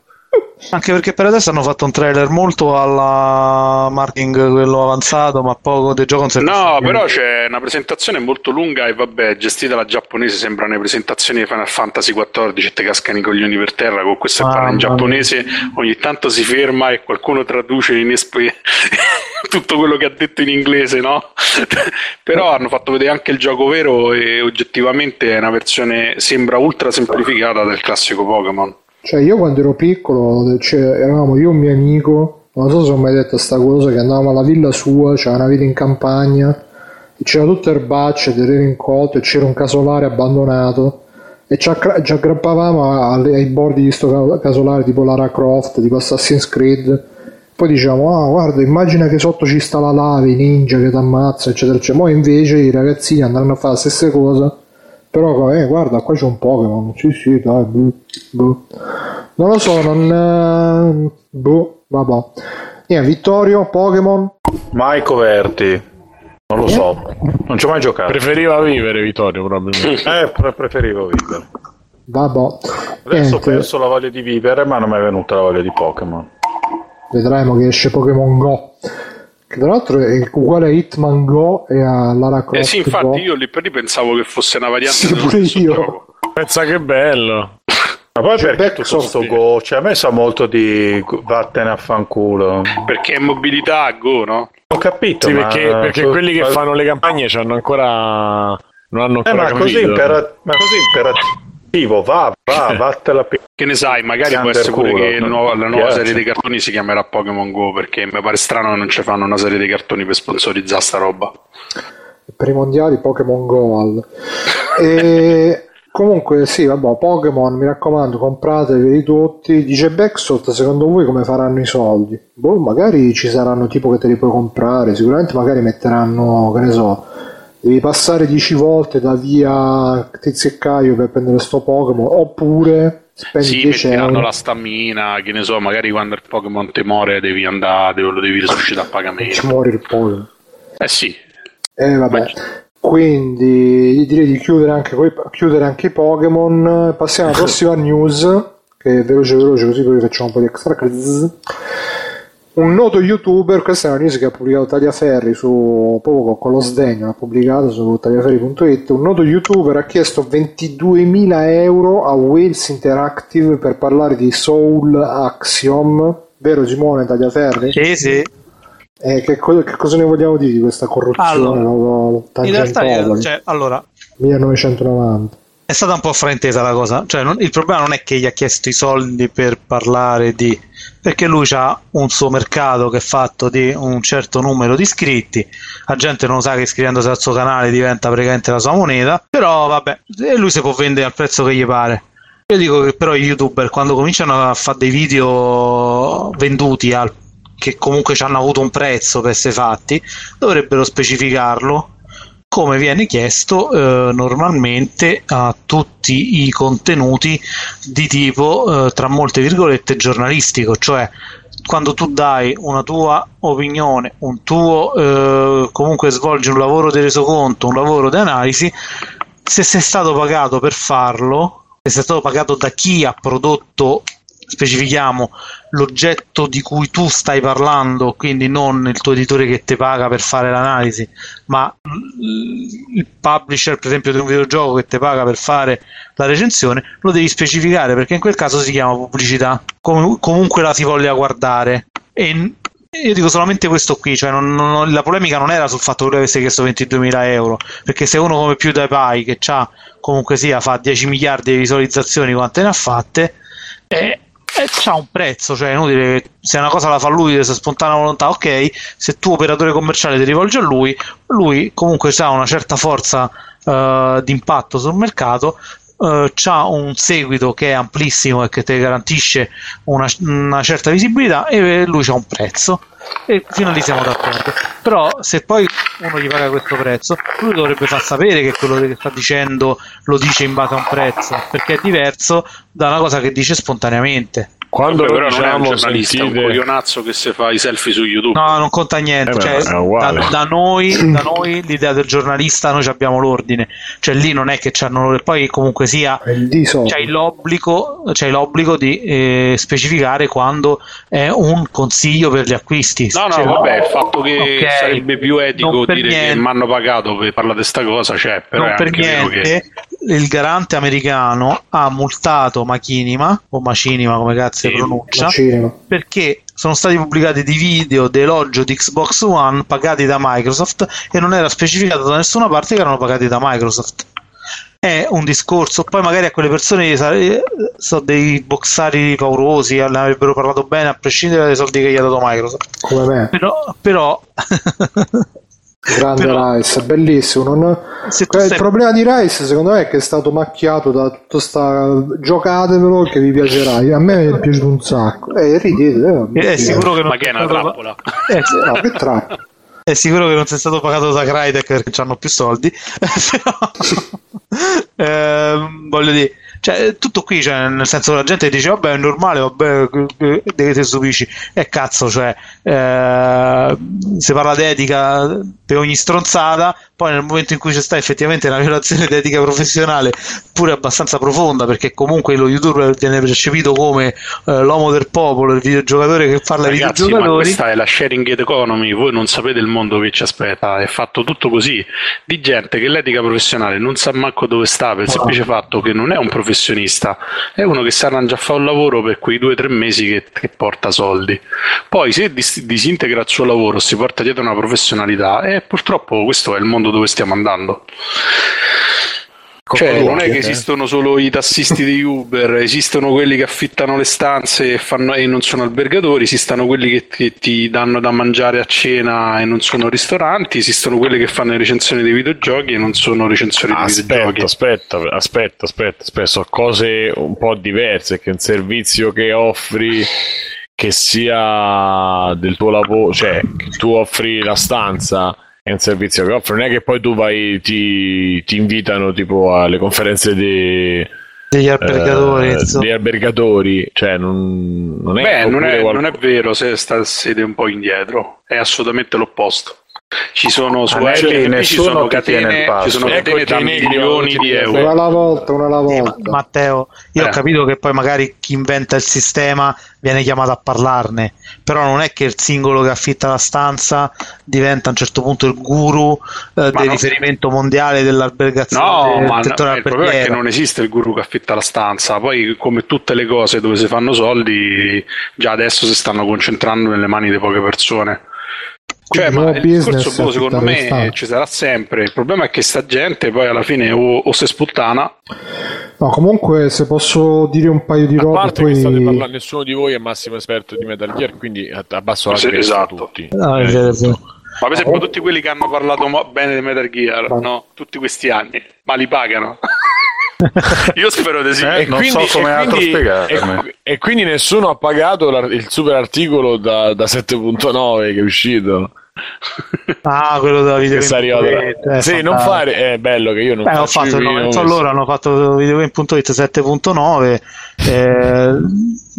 C: Anche perché per adesso hanno fatto un trailer molto alla marketing quello avanzato, ma poco del gioco non
D: No, però c'è una presentazione molto lunga e vabbè, gestita dalla giapponese, sembrano le presentazioni di Final Fantasy XIV e te cascano i coglioni per terra, con questo che parla in giapponese, ogni tanto si ferma e qualcuno traduce in esp- tutto quello che ha detto in inglese, no? però hanno fatto vedere anche il gioco vero e oggettivamente è una versione, sembra ultra semplificata del classico Pokémon.
E: Cioè, io quando ero piccolo, cioè, eravamo io e un mio amico, non so se ho mai detto sta cosa, che andavamo alla villa sua, c'era una villa in campagna, c'era tutte erbacce, terreno incolto, e c'era un casolare abbandonato, e ci, aggrappavamo ai bordi di sto ca- casolare, tipo Lara Croft, tipo Assassin's Creed, poi diciamo, ah guarda, immagina che sotto ci sta la lava, i ninja che ti ammazza, eccetera, eccetera. Poi invece i ragazzini andranno a fare la stessa cosa, però, eh, guarda, qua c'è un Pokémon. Sì, sì, dai, boh, boh. Non lo so, non... eh, boh, vabbè. Niente, Vittorio, Pokémon.
A: Mai coverti. Non lo so. Non ci ho mai giocato.
B: Preferiva vivere Vittorio, probabilmente.
A: Eh, pre- preferivo vivere.
E: Vabbè.
A: Adesso ho perso la voglia di vivere, ma non mi è venuta la voglia di Pokémon.
E: vedremo che esce Pokémon Go. Che tra l'altro è uguale a Hitman Go e a Lara Croft
D: Eh sì, infatti
E: Go.
D: io lì per lì pensavo che fosse una variante
E: Sì,
D: dello
E: pure io.
D: gioco.
B: Pensa che bello.
A: Ma poi
E: C'è
A: perché tutto sto go? Cioè, a me sa molto di vattene a fanculo.
D: Perché è mobilità a go, no?
A: Ho capito,
B: Sì,
A: ma...
B: perché, perché
A: ma-
B: quelli che
A: ma-
B: fanno le campagne hanno ancora. Non hanno
A: Eh,
B: ancora
A: ma così,
B: capito.
A: impera- ma così imperativo, va, va, vattela pi-
D: Che ne sai, magari può
A: Under
D: essere pure
A: culo,
D: che
A: non
D: nuovo- la nuova
A: piace.
D: serie dei cartoni si chiamerà Pokémon Go perché mi pare strano che non ci fanno una serie dei cartoni per sponsorizzare sta roba.
E: per i mondiali Pokémon Goal. E comunque, sì, vabbè, Pokémon, mi raccomando, comprateveli tutti. Dice Backshot, secondo voi come faranno i soldi? Boh, magari ci saranno tipo che te li puoi comprare, sicuramente magari metteranno, che ne so, devi passare 10 volte da via Tizio e Caio per prendere sto Pokémon, oppure spendi
D: Sì,
E: 10
D: metteranno
E: euro.
D: la stamina, che ne so, magari quando il Pokémon ti muore devi andare, lo devi risuscitare a
E: Ci
D: pagamento.
E: muore il Pokémon.
D: Eh sì,
E: Eh vabbè. Quindi direi di chiudere anche, chiudere anche i Pokémon. Passiamo alla prossima news. Che è veloce veloce così poi facciamo un po' di extra quiz. Un noto youtuber, questa è una news che ha pubblicato Tagliaferri su proprio con lo sdegno, ha pubblicato su tagliaferri.it. Un noto youtuber ha chiesto 22.000 euro a Wales Interactive per parlare di Soul Axiom. Vero Simone Tagliaferri?
C: Sì, sì.
E: Eh, che, co- che cosa ne vogliamo dire di questa corruzione?
C: Allora, In realtà,
E: Tangentopoli?
C: cioè, allora,
E: 1990.
C: È stata un po' fraintesa la cosa. Cioè, non- il problema non è che gli ha chiesto i soldi per parlare di. perché lui ha un suo mercato che è fatto di un certo numero di iscritti. La gente non sa che iscrivendosi al suo canale diventa praticamente la sua moneta. Però, vabbè, e lui si può vendere al prezzo che gli pare. Io dico che però i youtuber quando cominciano a fare dei video venduti al che comunque ci hanno avuto un prezzo per essere fatti, dovrebbero specificarlo come viene chiesto eh, normalmente a tutti i contenuti di tipo, eh, tra molte virgolette, giornalistico, cioè quando tu dai una tua opinione, un tuo eh, comunque svolgi un lavoro di resoconto, un lavoro di analisi, se sei stato pagato per farlo, se sei stato pagato da chi ha prodotto, specifichiamo, l'oggetto di cui tu stai parlando, quindi non il tuo editore che ti paga per fare l'analisi, ma il publisher, per esempio, di un videogioco che ti paga per fare la recensione, lo devi specificare perché in quel caso si chiama pubblicità, com- comunque la si voglia guardare. E io dico solamente questo qui, cioè non- non- la polemica non era sul fatto che lui avesse chiesto 22.000 euro, perché se uno come PewDiePie, che ha comunque sia, fa 10 miliardi di visualizzazioni, quante ne ha fatte, eh, eh, c'ha un prezzo, cioè è inutile che se una cosa la fa lui di spontanea volontà, ok, se tu operatore commerciale ti rivolgi a lui, lui comunque ha una certa forza eh, di impatto sul mercato, eh, ha un seguito che è amplissimo e che ti garantisce una, una certa visibilità e lui ha un prezzo e fino a lì siamo d'accordo però se poi uno gli paga questo prezzo lui dovrebbe far sapere che quello che sta dicendo lo dice in base a un prezzo perché è diverso da una cosa che dice spontaneamente
B: Quando
D: Vabbè, però non è un
B: diciamo,
D: giornalista, è un
B: sentite...
D: coglionazzo che si fa i selfie su YouTube.
C: No, non conta niente.
B: Eh beh,
C: cioè, da, da noi, da noi l'idea del giornalista, noi ci abbiamo l'ordine. Cioè lì non è che c'hanno. Poi comunque sia. C'hai l'obbligo, c'hai l'obbligo di eh, specificare quando è un consiglio per gli acquisti.
D: No, no,
C: Cioè,
D: vabbè, il fatto che
C: ok,
D: sarebbe più etico dire
C: niente.
D: che mi hanno pagato per parlare di sta cosa, cioè, però
C: non
D: è
C: per
D: anche vero che...
C: niente il garante americano ha multato Machinima o Macinima come cazzo si
D: Sì,
C: pronuncia
E: al cinema.
C: perché sono stati pubblicati dei video dell'elogio di Xbox One pagati da Microsoft e non era specificato da nessuna parte che erano pagati da Microsoft è un discorso poi magari a quelle persone sare- sono dei boxari paurosi ne avrebbero parlato bene a prescindere dai soldi che gli ha dato Microsoft
E: Come me.
C: però, però
E: Grande
C: Però-
E: Rice, bellissimo. non-
C: se
E: Eh, Il problema di Rice, secondo me, è che è stato macchiato da tutta sta giocatevelo che vi piacerà. A me è piaciuto un sacco. Eh, ridete, eh,
C: è sicuro che non
D: Ma che è una trappola?
C: Eh, sì,
E: No, che trappola.
C: È sicuro che non sei stato pagato da Crytek perché hanno più soldi, però ehm, voglio dire, cioè, tutto qui, cioè, nel senso la gente dice vabbè è normale, vabbè che che ti stupisci, e cazzo, cioè, eh, si parla di etica per ogni stronzata, poi nel momento in cui c'è sta effettivamente una violazione di etica professionale pure abbastanza profonda, perché comunque lo youtuber viene percepito come eh, l'uomo del popolo, il videogiocatore che parla ai
D: Ragazzi, ma
C: videogiocatori.
D: questa è la sharing economy, voi non sapete il mondo che ci aspetta, è fatto tutto così, di gente che l'etica professionale non sa manco dove sta per il semplice fatto che non è un professionista, è uno che si arrangia a fare un lavoro per quei due o tre mesi che, che porta soldi. Poi se dis- disintegra il suo lavoro, si porta dietro una professionalità e purtroppo questo è il mondo dove stiamo andando. Cioè, non è che esistono solo i tassisti di Uber, esistono quelli che affittano le stanze e, fanno- e non sono albergatori, esistono quelli che, che ti danno da mangiare a cena e non sono ristoranti, esistono quelli che fanno le recensioni dei videogiochi e non sono recensori di
B: Aspetta,
D: videogiochi.
B: aspetta, aspetta, aspetta, aspetta, sono cose un po' diverse, che un servizio che offri che sia del tuo lavoro, cioè che tu offri la stanza è un servizio che offri, non è che poi tu vai, ti, ti invitano tipo alle conferenze di,
C: degli albergatori,
B: eh, degli albergatori, cioè non, non è
D: Beh, non è,
B: qualcuno-
D: non è vero se sta siede un po' indietro, è assolutamente l'opposto. Ci sono su
A: Anelli,
D: LFP ci sono
A: ti tiene il
D: catene,
A: passo.
D: ci sono
B: Ecco
D: catene da milioni di euro.
E: Una alla volta, una alla
C: Sì, ma-
E: volta.
C: Matteo, io ho
D: Eh.
C: capito che poi magari chi inventa il sistema viene chiamato a parlarne, però non è che il singolo che affitta la stanza diventa a un certo punto il guru eh, del riferimento mondiale dell'albergazione
D: No,
C: del
D: ma no, il problema è che non esiste il guru che affitta la stanza. Poi, come tutte le cose dove si fanno soldi, già adesso si stanno concentrando nelle mani di poche persone. Cioè,
E: Quindi
D: ma il discorso boh, secondo me
E: stanze.
D: ci sarà sempre. Il problema è che sta gente poi alla fine o, o si sputtana
E: No, comunque, se posso dire un paio di
B: A
E: robe,
B: parte che state
E: poi.
B: parlando, nessuno di voi è massimo esperto di Metal Gear, quindi abbasso la
D: Sì, esatto.
B: tutti.
C: No,
B: Eh.
D: Ma per esempio tutti quelli che hanno parlato bene di Metal Gear, no? Tutti questi anni, ma li pagano? Io spero di sì.
A: Eh, non so come altro spiegarmi.
B: e, e quindi nessuno ha pagato il super articolo da, da 7.9 che è uscito.
C: Ah, quello della video
B: Che sta
C: game
B: arrivato.
C: punto it, è
B: sì, non fare. È bello che io non
C: Eh, ho fatto
B: i
C: no,
B: video,
C: so
B: ho messo-
C: loro hanno fatto videogame.it 7.9 eh,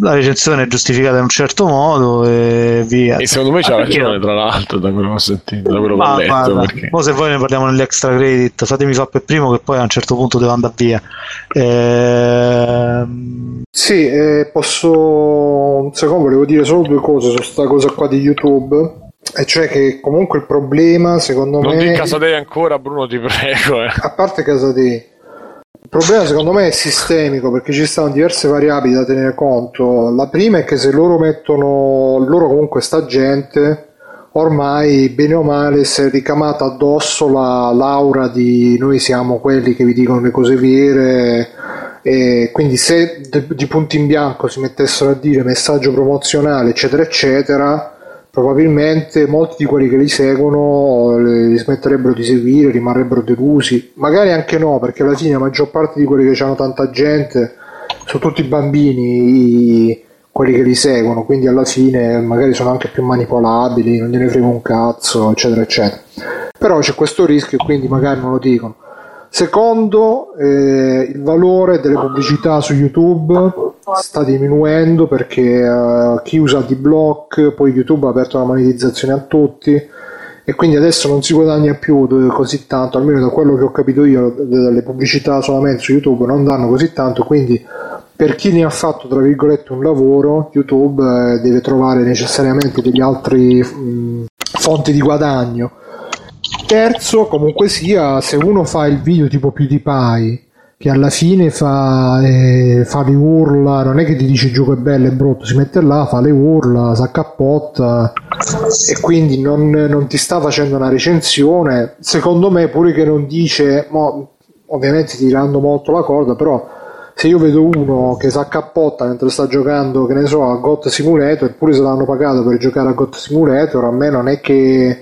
C: la recensione è giustificata in un certo modo e via
B: E secondo me c'ha
C: Ah,
B: ragione, tra l'altro, da quello che ho sentito, da quello che ho letto.
C: guarda,
B: perché-
C: mo se voi ne parliamo nell'extra credit fatemi fare per primo che poi a un certo punto devo andare via Ehm,
E: Sì, eh, posso. Un secondo, volevo dire solo due cose su sta cosa qua di YouTube. E cioè che comunque il problema, secondo
B: Non
E: me.
B: di casa te ancora, Bruno, ti prego. Eh.
E: A parte casa te, il problema secondo me è sistemico perché ci stanno diverse variabili da tenere conto. La prima è che se loro mettono, loro comunque sta gente, ormai bene o male si è ricamata addosso la l'aura di noi siamo quelli che vi dicono le cose vere. E quindi se di punto in bianco si mettessero a dire messaggio promozionale eccetera eccetera probabilmente molti di quelli che li seguono eh, li smetterebbero di seguire, rimarrebbero delusi, magari anche no, perché alla fine la maggior parte di quelli che hanno tanta gente sono tutti bambini, i- quelli che li seguono, quindi alla fine magari sono anche più manipolabili, non gliene frega un cazzo, eccetera, eccetera. Però c'è questo rischio quindi magari non lo dicono. Secondo, eh, il valore delle pubblicità su YouTube sta diminuendo perché uh, chi usa D-Block, poi YouTube ha aperto la monetizzazione a tutti e quindi adesso non si guadagna più così tanto, almeno da quello che ho capito io, dalle pubblicità solamente su YouTube non danno così tanto, quindi per chi ne ha fatto tra virgolette un lavoro, YouTube eh, deve trovare necessariamente degli altri mh, fonti di guadagno. Terzo, comunque sia, se uno fa il video tipo PewDiePie che alla fine fa, eh, fa le urla, non è che ti dice il gioco è bello e brutto, si mette là, fa le urla, si accappotta e quindi non, non, ti sta facendo una recensione. Secondo me, pure che non dice, mo, ovviamente tirando molto la corda, però se io vedo uno che si accappotta mentre sta giocando, che ne so, a GOT Simulator, eppure se l'hanno pagato per giocare a GOT Simulator, a me non è che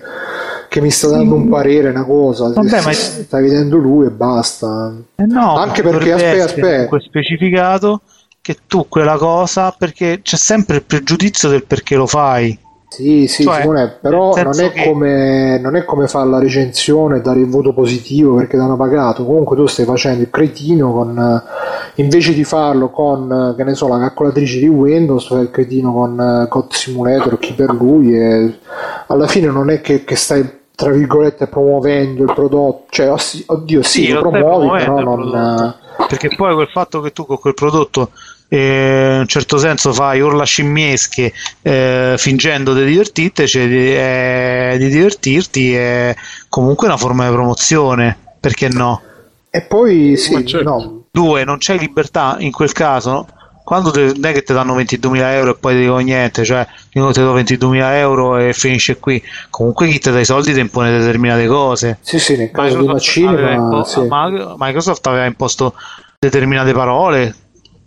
E: che mi sta dando un parere, una cosa. Vabbè, ma... Sta vedendo lui e basta.
C: Eh no, Anche perché aspetta, aspetta. specificato che tu quella cosa, perché c'è sempre il pregiudizio del perché lo fai.
E: Sì, sì, cioè, Simone, però non è, che... come, non è come fare la recensione e dare il voto positivo perché ti hanno pagato. Comunque tu stai facendo il cretino con invece di farlo con che ne so, la calcolatrice di Windows, fai il cretino con Code Simulator, chi per lui e alla fine non è che, che stai tra virgolette promuovendo il prodotto, cioè oddio sì, sì lo, lo promuovi però non...
C: Perché poi quel fatto che tu con quel prodotto eh, in un certo senso fai urla scimmiesche eh, fingendo di divertirti, cioè di, eh, di divertirti è comunque una forma di promozione, perché no?
E: E poi sì, certo. no.
C: Due, non c'è libertà in quel caso, no? quando te, non è che ti danno 22.000 euro e poi ti dico niente, cioè io ti do 22.000 euro e finisce qui. Comunque chi ti dà i soldi ti impone determinate cose.
E: Sì, sì, nel caso Microsoft di Macini, ma, sì.
C: Microsoft aveva imposto determinate parole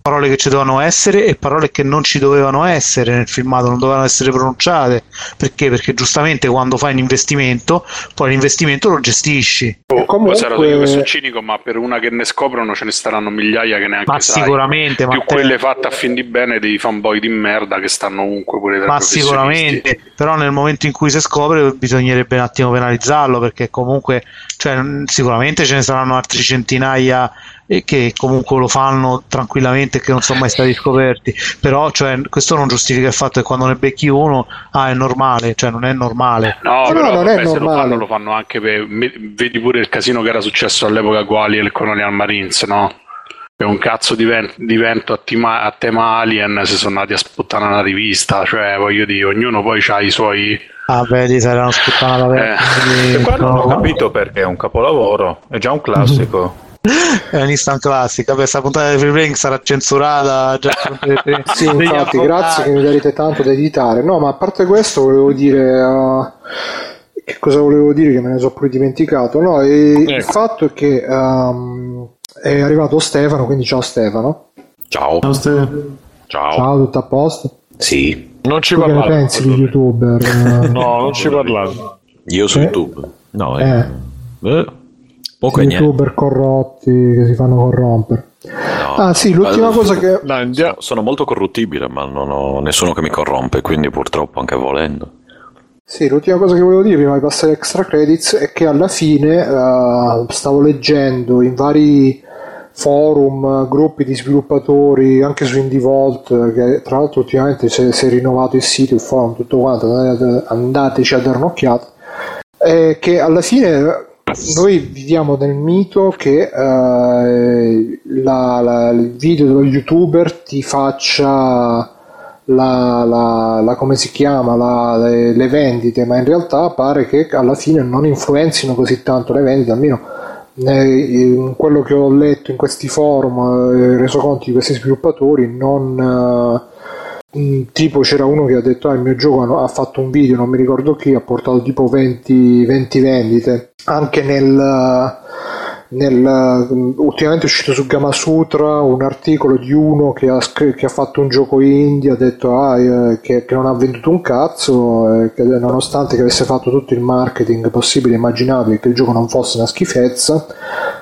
C: parole che ci dovevano essere e parole che non ci dovevano essere nel filmato, non dovevano essere pronunciate. Perché? Perché giustamente quando fai un investimento, poi l'investimento lo gestisci.
D: Oh, comunque... sarò io questo cinico, ma per una che ne scoprono ce ne staranno migliaia che neanche
C: ma
D: sai.
C: Sicuramente,
D: Più ma quelle fatte a fin di bene dei fanboy di merda che stanno ovunque pure tra
C: Ma sicuramente, però nel momento in cui si scopre bisognerebbe un attimo penalizzarlo perché comunque cioè, sicuramente ce ne saranno altri centinaia e che comunque lo fanno tranquillamente e che non sono mai stati scoperti però cioè, questo non giustifica il fatto che quando ne becchi uno ah è normale cioè non è normale
D: no, no però non vabbè, è normale. Lo fanno, lo fanno anche per vedi pure il casino che era successo all'epoca con Ali e il Colonial Marines no? per un cazzo di, vento, di vento a, tima, a, tema Alien si sono andati a sputtare una rivista cioè voglio dire ognuno poi ha i suoi
C: Ah, vedi, saranno sputtata
A: eh. E qua non ho capito perché è un capolavoro, è già un classico
C: è un instant classic. Vabbè, questa puntata di Free Playing sarà censurata. Già
E: sì, infatti, grazie che mi darete tanto da editare. No, ma a parte questo, volevo dire. Uh, che cosa volevo dire? Che me ne sono pure dimenticato. No, e ecco. il fatto è che um, è arrivato Stefano. Quindi, ciao Stefano.
A: Ciao.
E: Ciao, Stefano.
A: Ciao.
E: Ciao, tutto a posto?
A: Sì.
B: Non ci parlate.
E: Che ne pensi di youtuber?
B: no, non ci parlate.
A: Io su eh? YouTube.
E: No, eh. eh.
A: Poco
E: youtuber corrotti che si fanno corrompere. No, ah sì, l'ultima ma, cosa che...
A: No, sono molto corruttibile, ma non ho nessuno che mi corrompe, quindi purtroppo anche volendo.
E: Sì, l'ultima cosa che volevo dire prima di passare extra credits è che alla fine uh, stavo leggendo in vari forum, gruppi di sviluppatori, anche su IndieVolt, che tra l'altro ultimamente si, si è rinnovato il sito, il forum, tutto quanto, andateci a dare un'occhiata, eh, che alla fine noi viviamo nel mito che eh, la, la, il video dello youtuber ti faccia la, la come si chiama le, le, vendite, ma in realtà pare che alla fine non influenzino così tanto le vendite, almeno eh, quello che ho letto in questi forum, eh, reso conto di questi sviluppatori, non eh, tipo c'era uno che ha detto ah, il mio gioco ha fatto un video non mi ricordo chi ha portato tipo 20, 20 vendite. Anche nel, nel, ultimamente è uscito su Gamasutra un articolo di uno che ha, che ha fatto un gioco indie ha detto ah, eh, che, che, non ha venduto un cazzo eh, che nonostante che avesse fatto tutto il marketing possibile immaginabile che il gioco non fosse una schifezza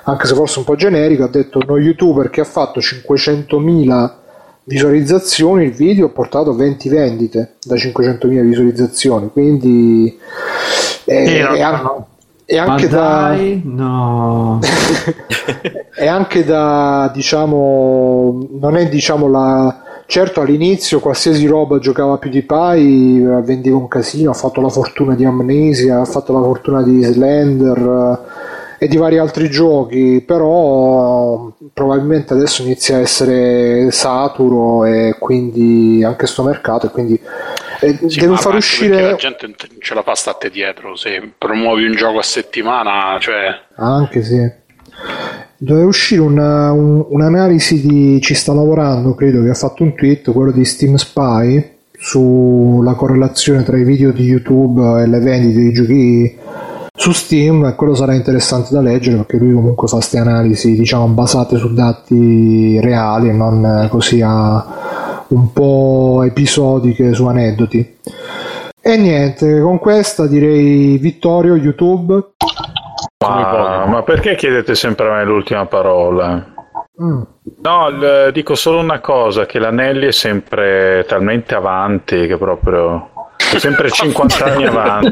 E: anche se forse un po' generico ha detto uno youtuber che ha fatto 500.000 visualizzazioni il video ha portato 20 vendite da 500.000 visualizzazioni quindi è, è, è anche Ma da
G: no.
E: è anche da diciamo non è diciamo la, Certo, all'inizio qualsiasi roba giocava PewDiePie, eh, vendeva un casino, ha fatto la fortuna di Amnesia, ha fatto la fortuna di Slender e di vari altri giochi, però probabilmente adesso inizia a essere saturo e quindi anche sto mercato e quindi
D: Sì,
E: devo far uscire
D: la gente ce la fa state dietro. Se promuovi un gioco a settimana, cioè.
E: Anche sì. Doveva uscire una- un- un'analisi di ci sta lavorando, credo che ha fatto un tweet, quello di Steam Spy, sulla correlazione tra i video di YouTube e le vendite di giochi su Steam quello sarà interessante da leggere perché lui comunque fa queste analisi diciamo basate su dati reali e non eh, così a un po' episodiche su aneddoti. E niente, con questa direi Vittorio YouTube.
A: Ma, ma perché chiedete sempre a me l'ultima parola?
E: Mm.
A: No, il- dico solo una cosa, che l'Anelli è sempre talmente avanti che proprio... sempre 50 anni avanti.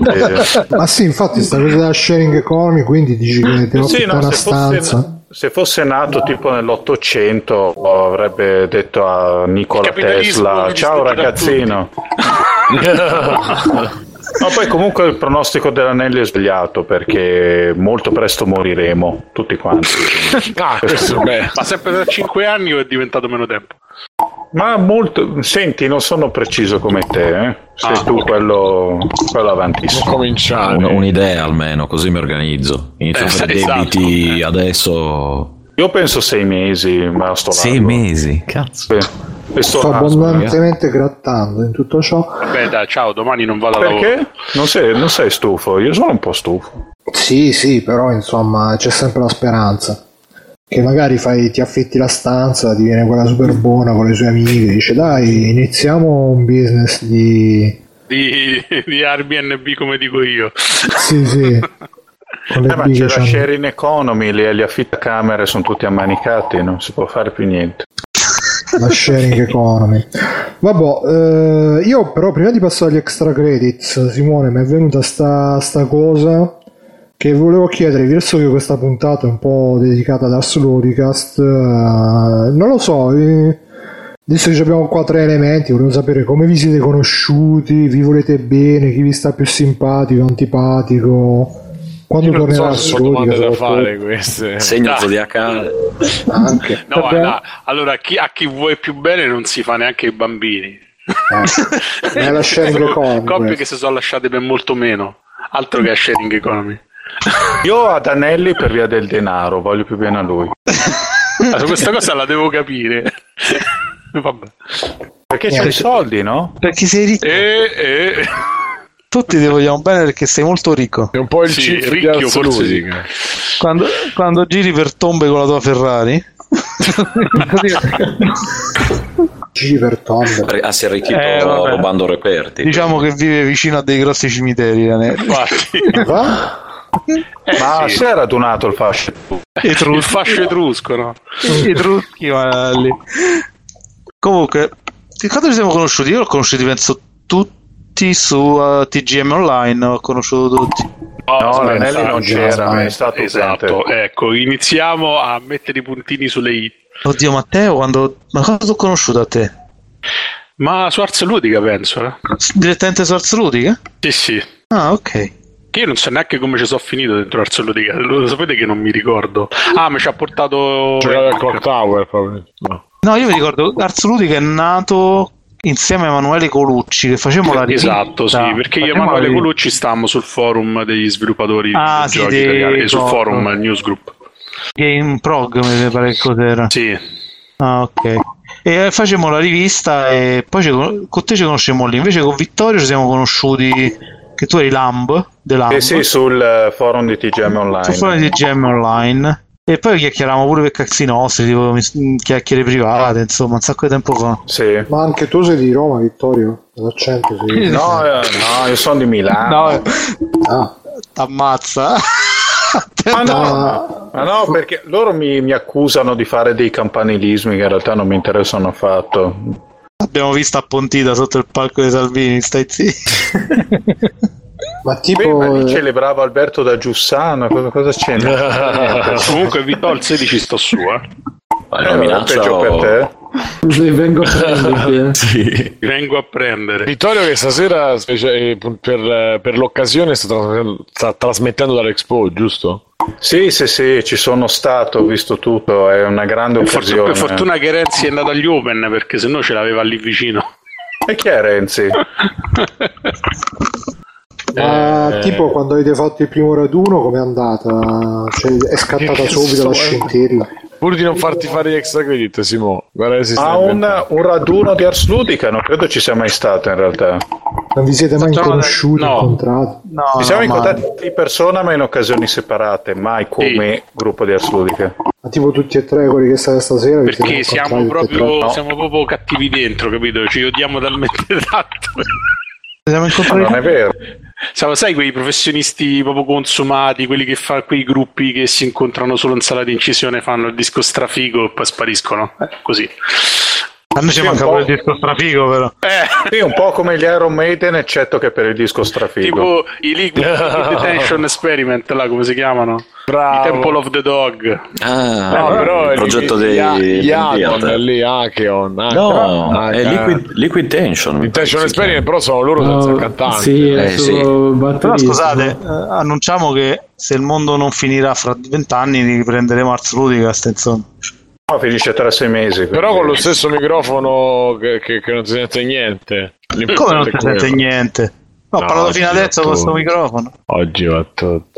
E: Ma sì, infatti sta cosa della sharing economy, quindi dici che devo
A: Sì, no,
E: una
A: se, fosse,
E: stanza.
A: se fosse nato tipo nell'Ottocento avrebbe detto a Nikola Tesla ciao ragazzino no poi comunque il pronostico dell'Anelli è sbagliato perché molto presto moriremo tutti quanti
B: Ah, questo beh.
D: Ma sempre da 5 anni o è diventato meno tempo?
A: Ma molto senti non sono preciso come te eh? sei
D: Ah,
A: tu
D: ok.
A: quello, quello avantissimo
B: Cominciare.
H: Un- un'idea almeno, così mi organizzo. Inizio
D: Eh,
H: a fare
D: esatto.
H: debiti adesso.
A: io penso sei mesi ma sto
H: Sei
A: largo.
H: mesi, cazzo.
A: Sì. Sto
E: abbondantemente grattando in tutto ciò.
D: Vabbè, dai, ciao, domani non vado a lavoro.
A: perché? Non sei, non sei stufo io sono un po' stufo
E: Sì, sì, però insomma c'è sempre la speranza. Che magari fai, ti affitti la stanza, ti viene quella super buona con le sue amiche, dice dai, iniziamo un business di...
D: Di, di Airbnb come dico io.
E: Sì, sì. Con le
A: Eh, ma c'è la sharing economy, le, gli affittacamere sono tutti ammanicati, non si può fare più niente.
E: la sharing economy. Vabbè, eh, io però prima di passare agli extra credits, Simone, mi è venuta sta, sta cosa che volevo chiedere, visto che questa puntata è un po' dedicata ad Ars Lodicast, eh, non lo so, eh, visto che abbiamo qua tre elementi, volevo sapere come vi siete conosciuti, vi volete bene, chi vi sta più simpatico, antipatico, quando
B: Io
E: tornerà
B: so sono domande da fare queste.
H: Segno zodiacale.
E: anche.
D: No, no, allora chi- a chi vuoi più bene non si fa neanche i bambini.
E: Eh, è la sharing economy
D: Coppie che si sono lasciate per molto meno. Altro che a sharing economy.
A: Io ad Anelli per via del denaro, voglio più bene a lui.
D: Allora, questa cosa la devo capire. Vabbè.
A: Perché c'è i soldi, no?
C: Perché sei ricco.
D: E, e...
C: Tutti ti vogliamo bene perché sei molto ricco.
B: È un po' il
D: Sì, ricchio forse sì.
C: Quando, quando giri per tombe con la tua Ferrari.
E: Giri per tonde.
H: Ah, si è arricchito
C: Eh, vabbè.
H: rubando reperti.
C: diciamo che vive vicino a dei grossi cimiteri.
D: Infatti? Eh,
A: Ma
D: sì.
A: si è radunato il fascio.
D: il fascio etrusco, no?
C: Etruschi, ma lì. Comunque, di quando ci siamo conosciuti? Io l'ho conosciuti, penso, tutti su eh, TGM Online. Ho conosciuto tutti.
A: No,
D: aspetta,
A: l'Anelli non c'era, è stato
D: Esatto,
A: presente.
D: ecco, iniziamo a mettere i puntini sulle i.
C: Oddio, Matteo, quando. Ma quando ti ho conosciuto a te?
D: Ma su Ars Ludica penso, eh?
C: Direttamente su Ars Ludica?
D: Sì, sì.
C: Ah, ok.
D: Che io non so neanche come ci sono finito dentro Ars Ludica, lo sapete che non mi ricordo. Ah, mi ci ha portato...
B: Giocare al Clock Tower, proprio. No.
C: No, io mi ricordo, Ars Ludica è nato insieme a Emanuele Colucci che facevamo la rivista.
D: Esatto, sì, perché io e Emanuele Colucci stavamo sul forum degli sviluppatori
C: Ah,
D: di
C: sì,
D: giochi italiani, e sul
C: forum.
D: Newsgroup.
C: Game Prog mi pare che cos'era.
D: Sì,
C: Ah, ok. E facevamo la rivista e poi ci con con te ci conoscemmo lì. Invece con Vittorio ci siamo conosciuti che tu eri Lamb, Lamb,
A: Eh sì, sul eh, forum di TGM Online.
C: su fuori di GM Online. E poi chiacchieravamo pure per cazzi nostri, tipo mis- chiacchiere private, insomma, un sacco di tempo fa.
A: Sì.
E: Ma anche tu sei di Roma, Vittorio? L'accento sì.
A: No, eh, no, io sono di Milano.
C: No,
E: Ah,
C: t'ammazza.
A: Ah, no.
E: ma
A: Ah, no, perché loro mi, mi accusano di fare dei campanilismi che in realtà non mi interessano affatto.
C: Abbiamo visto a Pontida sotto il palco dei Salvini, stai zitto.
E: Ma
A: Beh,
E: tipo,
A: ma lì
E: eh,
A: celebrava Alberto da Giussano, cosa, cosa c'entra?
D: Comunque Vito al 16 sto su, eh.
H: Ma
A: Eh,
H: è una minaccia
A: peggio
H: o...
A: per te.
G: Li vengo a prendere.
H: Sì.
D: Vengo a prendere.
B: Vittorio che stasera specie- eh, per, per l'occasione sta, tra- sta trasmettendo dall'Expo, giusto?
A: Sì, sì, sì, ci sono stato, ho visto tutto, è una grande
D: Per, fortuna,
A: occasione.
D: per fortuna che Renzi è andato agli Open perché sennò ce l'aveva lì vicino.
A: E chi è Renzi?
E: Ma
B: Eh,
E: tipo quando avete fatto il primo raduno, com'è andata? Cioè, è scattata subito la scintilla.
B: Pur di non farti fare gli extra credit, Simo. Guarda che si
A: Ha un, un raduno di Ars Ludica, non credo ci sia mai stato in realtà.
E: Non vi siete mai
D: Facciamo-
E: conosciuti,
D: no.
E: incontrati?
C: No,
A: Ci siamo
C: no,
A: incontrati di persona ma in occasioni separate, mai come gruppo di Ars Ludica.
E: Ma tipo tutti e tre quelli che state stasera?
D: Perché siamo proprio,
A: no.
D: siamo proprio cattivi dentro, capito? Ci odiamo talmente tanto.
C: Siamo
A: Ma
C: incontrati
A: non è vero.
D: Siamo, sai, quei professionisti proprio consumati, quelli che fanno quei gruppi che si incontrano solo in sala di incisione, fanno il disco strafigo e poi spariscono. Eh, così.
C: A noi ci
A: Sì,
C: manca pure il disco strafigo, però.
D: Eh,
A: Sì, un po' come gli Iron Maiden, eccetto che per il disco strafigo.
D: tipo i Liquid Detention Experiment, là come si chiamano?
B: Bravo.
D: I Temple of the Dog.
H: Ah,
B: No, però
H: il progetto dei
B: di Akon
H: Diater.
B: lì, Acheon.
H: No, è Liquid, Liquid Tension.
B: Intention Experiment, però sono loro senza
G: No,
B: cantante.
G: sì, è
H: Eh, sì.
C: Però scusate, eh, annunciamo che se il mondo non finirà fra vent'anni riprenderemo Ars Ludicast, insomma.
A: No, finisce tra sei mesi.
B: Però
A: quindi-
B: con lo stesso microfono che, che- che non si sente niente.
C: Come non si sente niente? No, ho
B: No,
C: parlato fino adesso con questo microfono.
B: Oggi va tutto.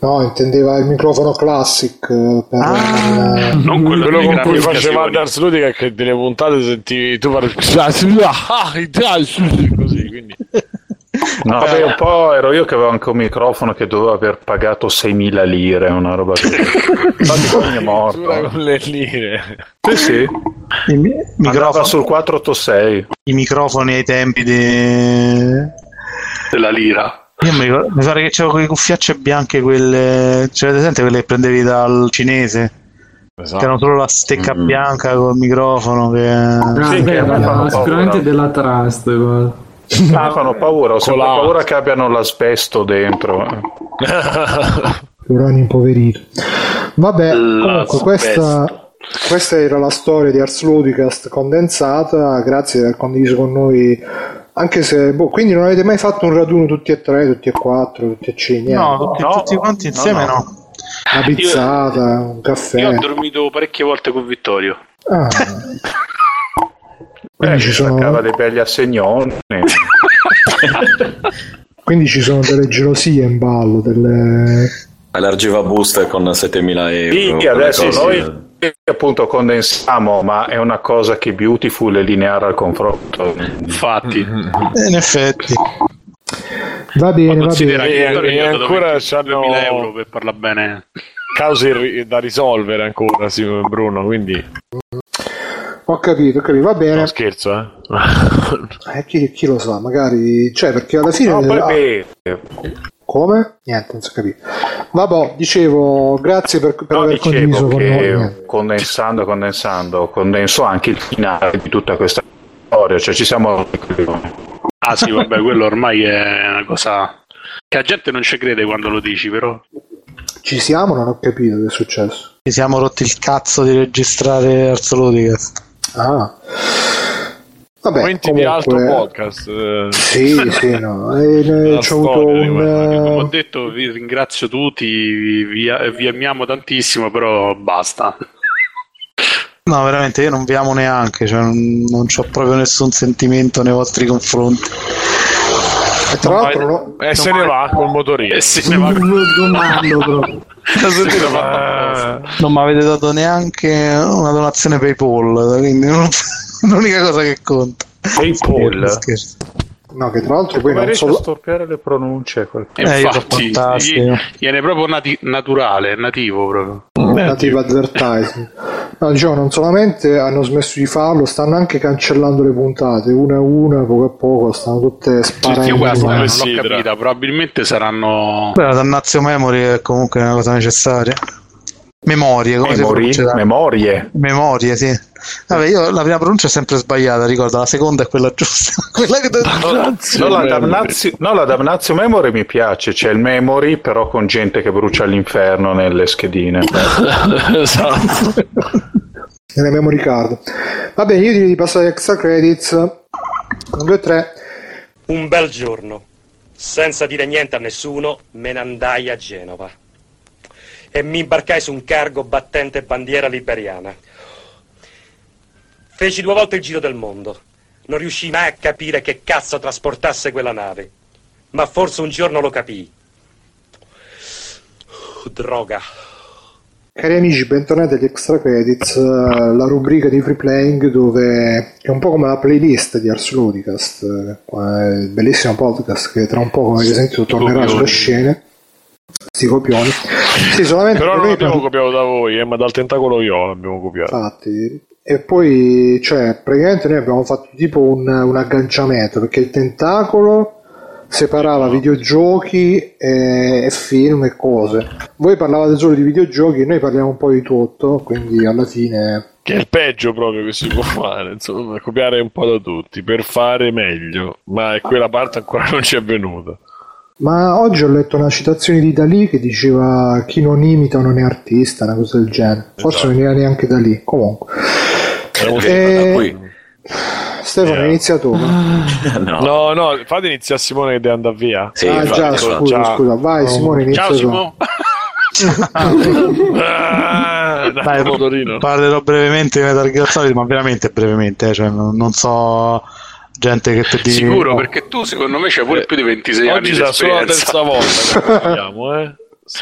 E: No, intendeva il microfono classic eh, per
C: Ah.
E: eh,
D: Non quello,
B: Quello con cui faceva. Dars Ludica che delle puntate sentivi tu parli così quindi
A: No, vabbè, un po' ero io che avevo anche un microfono che dovevo aver pagato 6.000 lire, una roba così. Infatti poi mi è morto.
B: con le lire
A: Sì, sì.
C: I, mi- microfono-
A: sul 486.
C: i microfoni ai tempi di...
D: della lira.
C: Io mi, ricordo- mi pare che c'erano quelle cuffiacce bianche, quelle... Cioè, ad esempio quelle che prendevi dal cinese?
B: esatto.
C: Che erano solo la stecca
H: Mm.
C: bianca col microfono che...
G: Ah,
A: Sì,
G: beh,
A: che
G: era sicuramente della Trust. guarda.
A: Mi fanno paura, ho sempre paura che abbiano l'asbesto dentro.
E: urani impoverito. Vabbè, comunque questa, questa era la storia di Ars Ludicast condensata, grazie di aver condiviso con noi. Anche se, boh, quindi non avete mai fatto un raduno tutti e tre, tutti e quattro, tutti e cinque.
C: No, tutti,
A: No,
C: tutti quanti insieme
A: no.
C: no.
E: una pizzata, un caffè.
D: Io ho dormito parecchie volte con Vittorio.
E: Ah. Quindi,
A: Eh,
E: ci
A: staccava
E: sono,
A: dei belli assegnoni.
E: quindi ci sono delle gelosie in ballo, delle...
H: Allargiva booster con 7000 euro.
A: Sì, adesso noi appunto condensiamo, ma è una cosa che Beautiful è lineare al confronto.
D: Infatti,
C: Eh, in effetti.
E: Va bene, va
D: considera
E: bene.
B: E- e ancora
D: 22.000
B: c'hanno-
D: euro per parla bene.
B: cause da risolvere ancora sì, Bruno quindi
E: Ho capito, ho capito, va bene.
B: no scherzo eh
E: Eh, chi, chi lo sa, magari... Cioè, perché alla fine...
A: No, poi
E: ah, Come? Niente, non si è capito. Vabbè, dicevo, grazie per, per
A: no,
E: aver condiviso con noi.
A: condensando, condensando, condenso anche il finale di tutta questa storia, cioè ci siamo
D: Ah sì, vabbè, quello ormai è una cosa che la gente non ci crede quando lo dici, però.
E: Ci siamo? Non ho capito che è successo.
C: Ci siamo rotti il cazzo di registrare Ars Ludicast.
E: Ah. Vabbè,
B: momenti di altro
E: comunque...
B: podcast eh.
E: Sì, sì, no. E, eh, avuto
B: storia
E: un...
D: Come ho
E: eh,
D: detto, vi ringrazio tutti, vi, vi- vi amiamo tantissimo, però basta.
C: No, veramente io non vi amo neanche, cioè non, non ho proprio nessun sentimento nei vostri confronti.
E: E tra l'altro... no-
B: e se ne va col motorino
D: E se ne va
G: Domando proprio.
B: Ma-
C: Non mi avete dato neanche una donazione PayPal, quindi non- l'unica cosa che conta.
A: PayPal.
C: Scherzo.
E: No, che tra l'altro poi
A: Come
E: non
A: a
E: solo...
A: storpiare le pronunce? quel-
D: E
C: Eh,
D: infatti, gli- gliene è proprio nati- naturale, nativo proprio.
E: native advertising. No, diciamo, non solamente hanno smesso di farlo, stanno anche cancellando le puntate, una a una, poco a poco, stanno tutte sparando.
D: Io guarda, non l'ho capita, probabilmente saranno...
C: Beh, la dannazio memory è comunque una cosa necessaria. Memorie, si pronuncia?
A: memorie.
C: Memorie, sì. Vabbè, io la prima pronuncia è sempre sbagliata, ricordo, la seconda è quella giusta. quella che
A: No, la damnazio, no, la damnazio memory mi piace, c'è il memory però con gente che brucia all'inferno nelle schedine.
B: esatto
E: nelle memory card. Va bene, io direi di passare agli extra credits. 1, 2, 3.
I: Un bel giorno, senza dire niente a nessuno, me ne andai a Genova e mi imbarcai su un cargo battente bandiera liberiana. Feci due volte il giro del mondo. Non riuscii mai a capire che cazzo trasportasse quella nave. Ma forse un giorno lo capii. Droga.
E: Cari amici, bentornati agli Extra Credits, eh, la rubrica di free playing dove è un po' come la playlist di Ars Ludicast, eh, il bellissimo podcast che tra un po', come avete sentito, tornerà sulle scene. Sti copioni. Sì, solamente
B: Però non
E: noi
B: abbiamo copiato da voi, eh, ma dal tentacolo viola abbiamo copiato.
E: Infatti, e poi, cioè, praticamente noi abbiamo fatto tipo un, un agganciamento perché il tentacolo separava videogiochi e, e film e cose. Voi parlavate solo di videogiochi e noi parliamo un po' di tutto, quindi alla fine.
B: Che è il peggio proprio che si può fare, insomma, copiare un po' da tutti per fare meglio, ma quella parte ancora non ci è venuta.
E: Ma oggi ho letto una citazione di Dalì che diceva chi non imita non è artista, una cosa del genere. Forse
B: Esatto.
E: non era neanche Dalì. Comunque.
B: Siamo-
E: Eh. Stefano,
B: Eh.
E: inizia tu.
H: No.
B: No, no, fate iniziare Simone che deve andare via.
H: Sì,
E: ah,
H: infatti,
E: già, scusa,
B: Ciao.
E: scusa. Vai, Simone, inizia
D: Ciao
E: tu.
D: Simo.
B: Ah, dai,
C: Dai,
B: motorino.
C: parlerò brevemente di Metal Gear Solid, ma veramente brevemente, eh, cioè, non, non so gente che per dire
D: Sicuro,
C: no.
D: perché tu secondo me c'hai pure più di 26 anni
B: Oggi
D: di
B: sarà solo la
D: esperienza.
B: terza volta che parliamo, eh.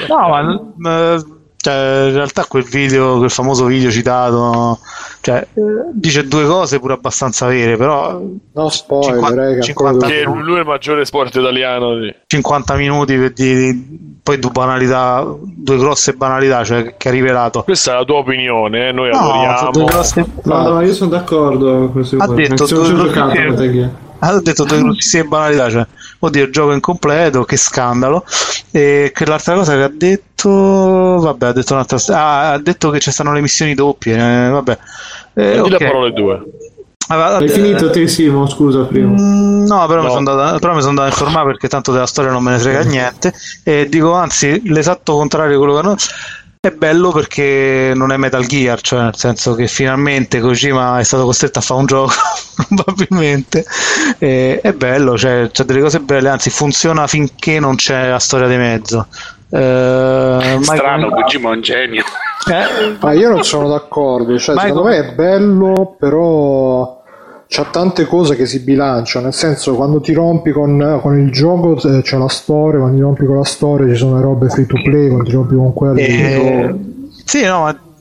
C: No, ma eh, cioè, in realtà quel video, quel famoso video citato, cioè, eh, dice due cose pure abbastanza vere, però
E: No spoiler,
C: 50
E: raga, ancora
C: 50
E: devo-
B: Che lui è il maggiore sport italiano. Sì.
C: 50 minuti per dire poi due banalità, due grosse banalità, cioè che ha rivelato.
B: Questa è la tua opinione, eh, noi
C: No,
B: adoriamo.
C: grosse
G: No, no, io sono d'accordo
C: Ha detto due-
G: giocato
C: che- Ha detto due grossissime banalità, cioè, oddio, il gioco incompleto, che scandalo. E che l'altra cosa che ha detto, vabbè, ha detto un'altra ah, ha detto che ci stanno le missioni doppie, eh, vabbè. Eh,
B: Di
C: ok.
B: le parole due.
C: Ah,
G: Hai finito te, Simo? Scusa prima.
C: Mm, No, però,
B: No.
C: Mi sono andato, però mi sono andato a informare perché tanto della storia non me ne frega niente. E dico anzi, l'esatto contrario di quello che non. È bello perché non è Metal Gear, cioè nel senso che finalmente Kojima è stato costretto a fare un gioco, probabilmente. E, è bello, cioè, c'è delle cose belle, anzi funziona finché non c'è la storia di mezzo. Eh,
D: Strano, Kojima è un genio.
C: eh,
E: Ma io non sono d'accordo, cioè,
C: Michael-
E: secondo me è bello, però c'ha tante cose che si bilanciano, nel senso quando ti rompi con, con il gioco eh, c'è la storia, quando ti rompi con la storia ci sono le robe free to play, quando ti rompi con quelle...
C: Eh, sì, no,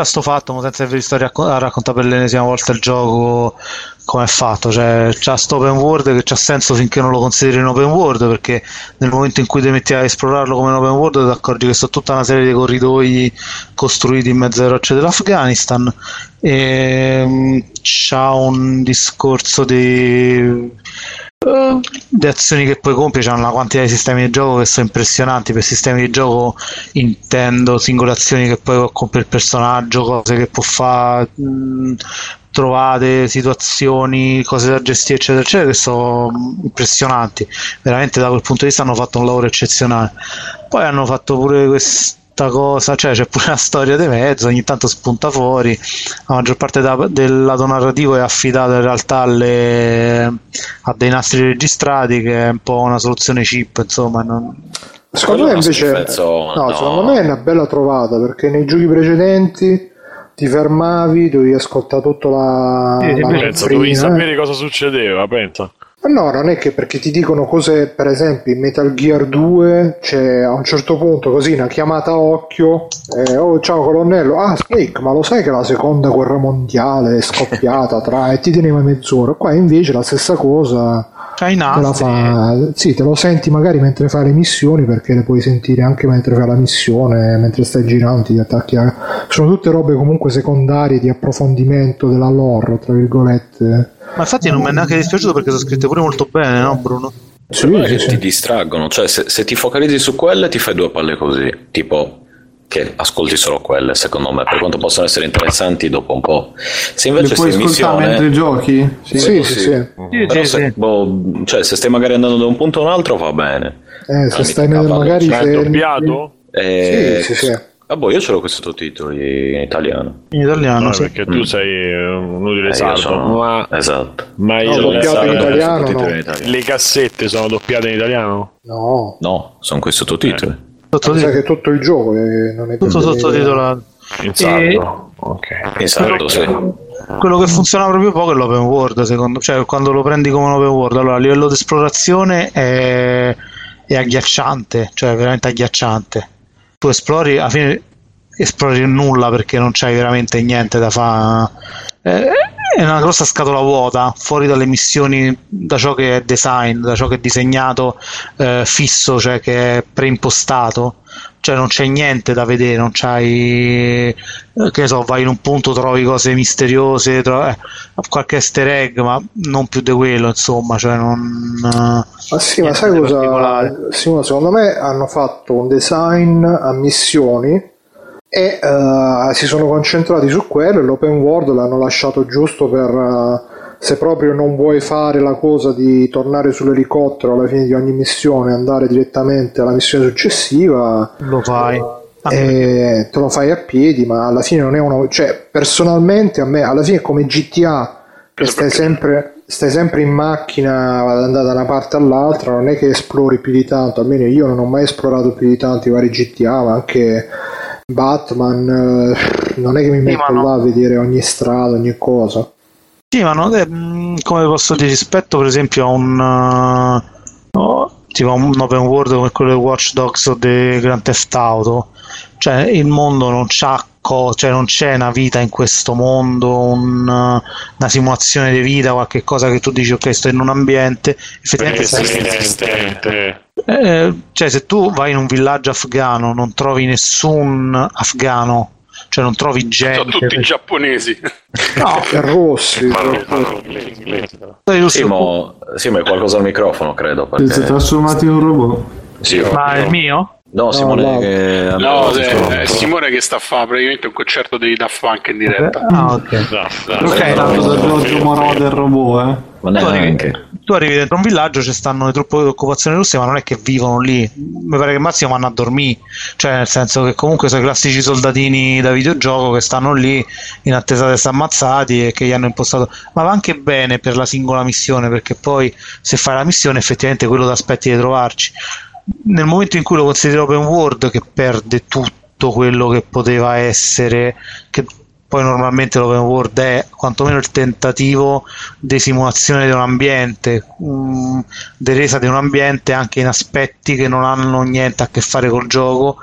C: già sto fatto, ma senza aver visto racco- a raccontare per l'ennesima volta il gioco come è fatto, cioè c'ha sto open world che c'ha senso finché non lo consideri un open world, perché nel momento in cui ti metti a esplorarlo come un open world ti accorgi che sono tutta una serie di corridoi costruiti in mezzo alle rocce dell'Afghanistan. E mm, c'ha un discorso di le azioni che puoi compiere hanno una quantità di sistemi di gioco che sono impressionanti. Per sistemi di gioco intendo singole azioni che poi compiere il personaggio cose che può fare mh, trovate situazioni cose da gestire eccetera eccetera che sono impressionanti. Veramente da quel punto di vista hanno fatto un lavoro eccezionale. Poi hanno fatto pure questa cosa, cioè c'è pure una storia di mezzo, ogni tanto spunta fuori, la maggior parte da- del lato narrativo è affidata in realtà alle, a dei nastri registrati che è un po' una soluzione cheap, insomma, non-
E: Secondo me invece... No,
H: no.
E: secondo me è una bella trovata, perché nei giochi precedenti ti fermavi, dovevi ascoltare tutta la...
C: Sì, sì,
E: la manfrina,
B: dovevi
E: eh.
B: sapere cosa succedeva, pensa.
E: No, non è che perché ti dicono cose, per esempio in Metal Gear 2 c'è a un certo punto così una chiamata a occhio, eh, oh ciao colonnello, ah Snake, ma lo sai che la seconda guerra mondiale è scoppiata tra e ti teneva mezz'ora, qua invece la stessa cosa
C: c'hai i
E: te la
C: nastri,
E: fa, sì, te lo senti magari mentre fai le missioni perché le puoi sentire anche mentre fai la missione, mentre stai girando, ti attacchi a... sono tutte robe comunque secondarie di approfondimento della lore, tra virgolette.
C: Ma infatti non mi è neanche dispiaciuto perché sono scritte pure molto bene, no Bruno?
E: Sì, sì,
H: che
E: sì.
H: ti distraggono, cioè se, se ti focalizzi su quelle ti fai due palle così, tipo che ascolti solo quelle, secondo me, per quanto possono essere interessanti dopo un po'. Se invece stai in
G: ascoltare
H: missione,
G: mentre giochi? Sì.
E: Sì, sì, sì.
H: però
C: sì,
H: se,
C: sì.
H: boh, cioè, se stai magari andando da un punto a un altro va bene.
E: Eh, se stai magari
B: Cioè,
E: se...
B: è doppiato?
H: E
E: Sì, sì, sì.
H: Ah, boh, io ce l'ho quei sottotitoli in italiano.
C: In italiano,
B: No,
C: sì.
B: perché tu sei eh, un utile
H: Eh, io
B: sardo,
H: sono-
B: ma,
H: Esatto.
B: ma
E: No,
B: il-
E: doppiato in
H: Eh,
E: italiano,
H: sottotitoli
E: no.
H: in italiano.
B: le cassette sono doppiate in italiano?
E: No,
H: No, sono quei sottotitoli.
E: mi
C: Sottotitolo-
E: sa che tutto il gioco eh, non è
C: tutto sottotitolato.
B: In sardo? Ok.
H: In sardo, sì.
C: Quello che funziona proprio poco è l'open world, secondo cioè quando lo prendi come un open world. Allora, a livello di esplorazione è, è agghiacciante, cioè veramente agghiacciante. Tu esplori, alla fine esplori nulla perché non c'hai veramente niente da fare. È una grossa scatola vuota, fuori dalle missioni, da ciò che è design, da ciò che è disegnato eh, fisso, cioè che è preimpostato cioè non c'è niente da vedere, non c'hai eh, che ne so, vai in un punto, trovi cose misteriose, trovi, eh, qualche easter egg, ma non più di quello, insomma, cioè non
E: Ma sì, ma sai cosa? Simone, secondo me hanno fatto un design a missioni e eh, si sono concentrati su quello e l'open world l'hanno lasciato giusto per eh, se proprio non vuoi fare la cosa di tornare sull'elicottero alla fine di ogni missione e andare direttamente alla missione successiva
C: lo fai.
E: e te lo fai a piedi, ma alla fine non è uno. cioè, personalmente a me alla fine è come GTA che stai sempre, stai sempre in macchina ad andare da una parte all'altra, non è che esplori più di tanto, almeno io non ho mai esplorato più di tanto i vari GTA, ma anche Batman, eh, non è che mi metto
C: no.
E: là a vedere ogni strada, ogni cosa.
C: Sì, ma non è, mm, come posso dire, rispetto per esempio a un eh, no, tipo un open world come quello di Watch Dogs o di Grand Theft Auto, cioè il mondo non c'ha co- cioè non c'è una vita in questo mondo, un, eh, una simulazione di vita, qualche cosa che tu dici ok sto in un ambiente, effettivamente
B: Presidente.
C: eh, cioè se tu vai in un villaggio afghano non trovi nessun afghano, cioè non trovi
D: Sono
C: gente,
D: tutti giapponesi.
C: no,
E: E rossi,
C: trovi giusto-
H: Simo, Simo, hai qualcosa al microfono, credo.
F: Si è
H: Perché...
F: trasformato in un robot.
H: Sì,
C: ma è il mio?
H: No, Simone,
E: no.
H: che...
D: No,
H: sì,
D: è, è Simone che sta a fare praticamente un concerto dei Daft Punk in diretta.
C: Ah, ok. Ok,
F: È stato da Giorgio Moroder il robot, eh.
H: Ma
C: Tu arrivi, tu arrivi dentro un villaggio, ci stanno le truppe di occupazione russe, ma non è che vivono lì. Mi pare che massimo vanno a dormire, cioè nel senso che comunque sono i classici soldatini da videogioco che stanno lì in attesa di essere ammazzati e che gli hanno impostato. Ma va anche bene per la singola missione, perché poi se fai la missione effettivamente quello ti aspetti di trovarci. Nel momento in cui lo consideri open world che perde tutto quello che poteva essere, che poi normalmente l'open world è quantomeno il tentativo di simulazione di un ambiente, mh, di resa di un ambiente anche in aspetti che non hanno niente a che fare col gioco,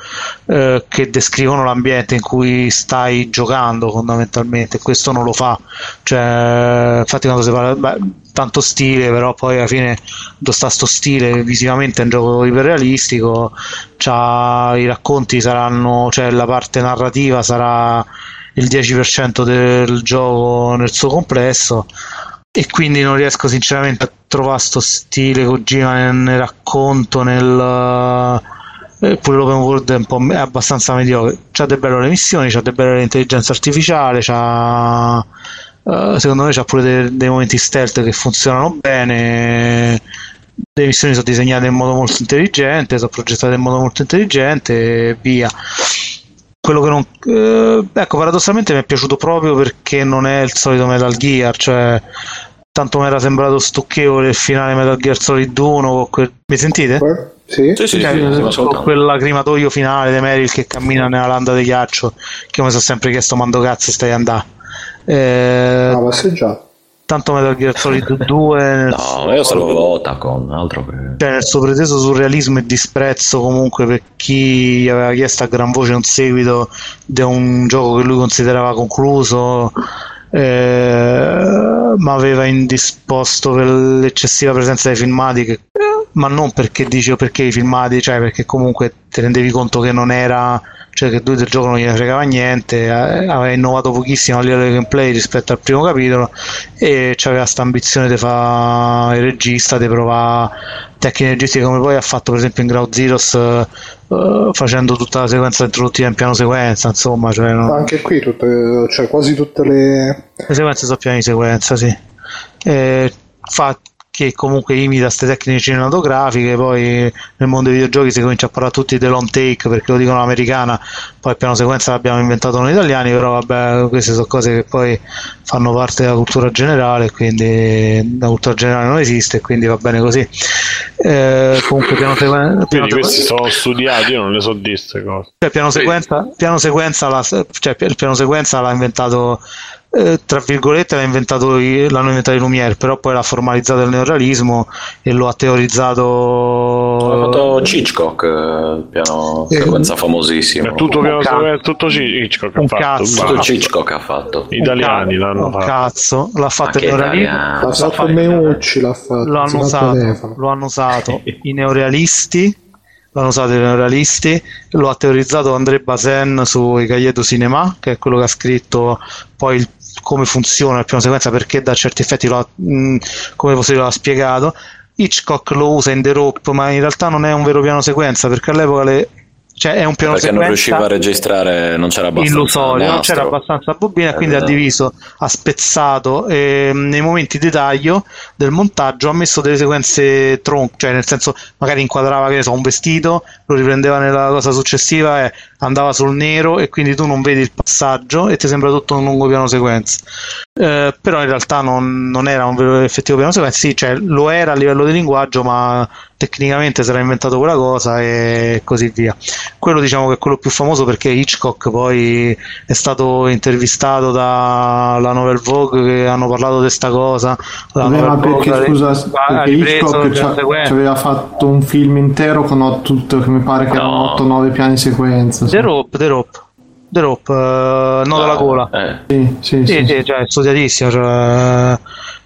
C: eh, che descrivono l'ambiente in cui stai giocando fondamentalmente. Questo non lo fa, cioè, infatti quando si parla beh, tanto stile, però poi alla fine dove sta sto stile visivamente è un gioco iperrealistico, i racconti saranno, cioè la parte narrativa sarà il 10% del gioco nel suo complesso. E quindi non riesco sinceramente a trovare sto stile Kojima nel, nel racconto nel eh, pure l'open world è, po', è abbastanza mediocre. C'ha de belle le missioni c'ha de belle l'intelligenza artificiale c'ha eh, secondo me c'ha pure dei, dei momenti stealth che funzionano bene. Le missioni sono disegnate in modo molto intelligente sono progettate in modo molto intelligente e via quello che non eh, ecco paradossalmente mi è piaciuto proprio perché non è il solito Metal Gear cioè tanto mi era sembrato stucchevole il finale Metal Gear Solid 1 con quel... mi sentite?
E: Eh? Sì?
H: Sì, sì,
C: Cioè,
H: sì,
C: con
H: ascoltando.
C: quel lacrimatoio finale di Meryl che cammina nella landa di ghiaccio che mi sono sempre chiesto quando cazzo stai andando eh,
E: Ah, passeggiato.
C: Tanto Metal Gear Solid 2 nel,
H: No, io salvo Otacon, altro che...
C: cioè, nel suo preteso surrealismo e disprezzo comunque per chi gli aveva chiesto a gran voce un seguito di un gioco che lui considerava concluso eh, ma aveva indisposto per l'eccessiva presenza dei filmati che- ma non perché dici o perché i filmati cioè perché comunque ti rendevi conto che non era cioè che lui del gioco non gliene fregava niente eh, aveva innovato pochissimo a livello di gameplay rispetto al primo capitolo e c'aveva questa ambizione di fare il regista di provare tecniche registiche come poi ha fatto per esempio in Ground Zeroes eh, facendo tutta la sequenza introduttiva in piano sequenza insomma cioè, no?
E: Anche qui, tutte, cioè quasi tutte le...
C: le sequenze sono piani di sequenza sì Eh, fa che comunque imita queste tecniche cinematografiche, poi nel mondo dei videogiochi si comincia a parlare tutti dell'on take perché lo dicono l'americana, poi il piano sequenza l'abbiamo inventato noi italiani, però vabbè, queste sono cose che poi fanno parte della cultura generale, quindi la cultura generale non esiste, quindi va bene così. Eh, comunque piano, sequen- piano
B: Quindi questi sono studiati, io non le so di queste cose.
C: cioè, piano sequenza, piano sequenza l'ha- cioè, il piano sequenza l'ha inventato eh, tra virgolette l'ha inventato l'hanno inventato i Lumière però poi l'ha formalizzato il neorealismo e lo ha teorizzato
H: Ha fatto Hitchcock, eh, il piano sequenza famosissimo.
B: È tutto piano
C: cazzo.
B: sequenza, tutto Hitchcock ha
C: Un
B: fatto.
C: cazzo.
H: Tutto. Hitchcock ha fatto.
B: Italiani l'hanno
C: un
B: fatto.
C: cazzo l'ha fatto il neorealismo.
E: L'ha fatto Meucci, l'ha fatto.
C: lo hanno usato, lo hanno usato i neorealisti l'hanno usato i neorealisti lo ha teorizzato André Bazin sui Cahiers du Cinéma che è quello che ha scritto poi il- come funziona il piano sequenza perché da certi effetti lo ha, mh, come fosse lo ha spiegato Hitchcock lo usa in The Rope ma in realtà non è un vero piano sequenza perché all'epoca le, cioè è un piano
H: Perché non
C: sequenza
H: riusciva a registrare, non c'era abbastanza.
C: illusorio, non c'era abbastanza bobina,
H: Eh,
C: quindi ha
H: esatto.
C: diviso, ha spezzato e nei momenti di taglio del montaggio ha messo delle sequenze tronco, cioè nel senso magari inquadrava che ne so, un vestito, lo riprendeva nella cosa successiva e andava sul nero e quindi tu non vedi il passaggio e ti sembra tutto un lungo piano sequenza. Eh, però in realtà non, non era un vero e effettivo piano sequenza, sì, cioè lo era a livello di linguaggio, ma tecnicamente si era inventato quella cosa e così via. Quello diciamo che è quello più famoso perché Hitchcock poi è stato intervistato dalla Novel Vogue che hanno parlato di sta cosa. La Novel
F: ma perché
C: Vogue
F: scusa,
C: ha
F: perché
C: ripreso
F: Hitchcock ci aveva fatto un film intero con tutto, mi pare che erano
H: No.
F: 8-9 piani sequenza.
C: The Rope, The Rope, The Rope, eh, no della gola.
H: Eh,
F: Sì, sì,
C: Sì,
F: sì.
C: sì, cioè, è studiatissimo. Cioè,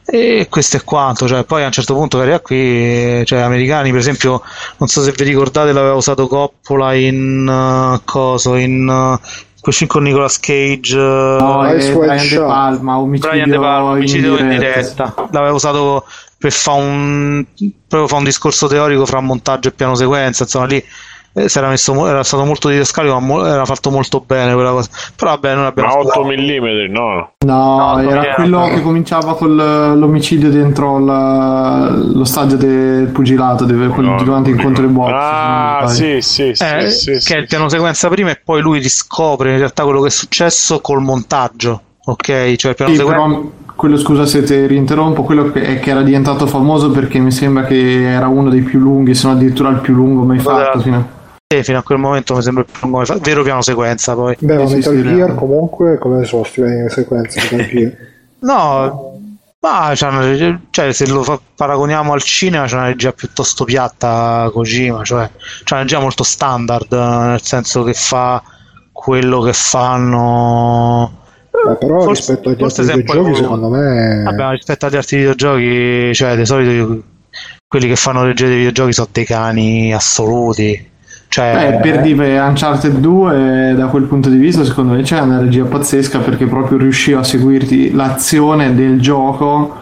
C: e questo è quanto. Cioè, poi a un certo punto arriva qui, cioè, americani, per esempio, non so se vi ricordate, l'aveva usato Coppola in uh, coso, in uh, quel film con Nicolas Cage. uh,
F: No,
E: White
F: Brian De. Palma, omicidio,
C: Brian De Palma, omicidio in
F: diretta.
C: diretta. L'aveva usato per fare un, proprio fa un discorso teorico fra montaggio e piano sequenza. Insomma, lì eh, si era, messo, era stato molto didascalico, ma mo- era fatto molto bene quella cosa. Però vabbè, noi abbiamo
B: Ma 8 mm, no.
F: No,
C: No, non
F: era quello che cominciava con l'omicidio dentro la- lo stadio del pugilato, dove, quello
B: No,
F: davanti
B: non
F: incontro ai box.
B: Ah,
F: non
B: sì, sì, sì,
C: Eh,
B: sì,
C: che
B: sì,
C: è il piano sequenza prima e poi lui riscopre in realtà quello che è successo col montaggio ok cioè il piano
F: Sì,
C: sequenza
F: però quello scusa se ti rinterrompo, quello che, è che era diventato famoso perché mi sembra che era uno dei più lunghi, se non addirittura il più lungo mai fatto. Fino a...
C: sì, fino a quel momento mi sembra il più lungo mai fatto. vero piano sequenza poi
E: Beh, ma Metal
F: sì,
E: Gear comunque come sono Metal Gear?
C: no ma c'è una reg- cioè, se lo fa- paragoniamo al cinema c'è una regia piuttosto piatta Kojima cioè c'è una regia molto standard nel senso che fa quello che fanno
E: Beh, però
C: Forse-
E: rispetto agli altri videogiochi secondo me
C: Vabbè, rispetto agli altri videogiochi, cioè di solito io- quelli che fanno regie dei videogiochi sono dei cani assoluti. Cioè,
F: Beh, per dire Uncharted 2 da quel punto di vista secondo me c'è una regia pazzesca perché proprio riusciva a seguirti l'azione del gioco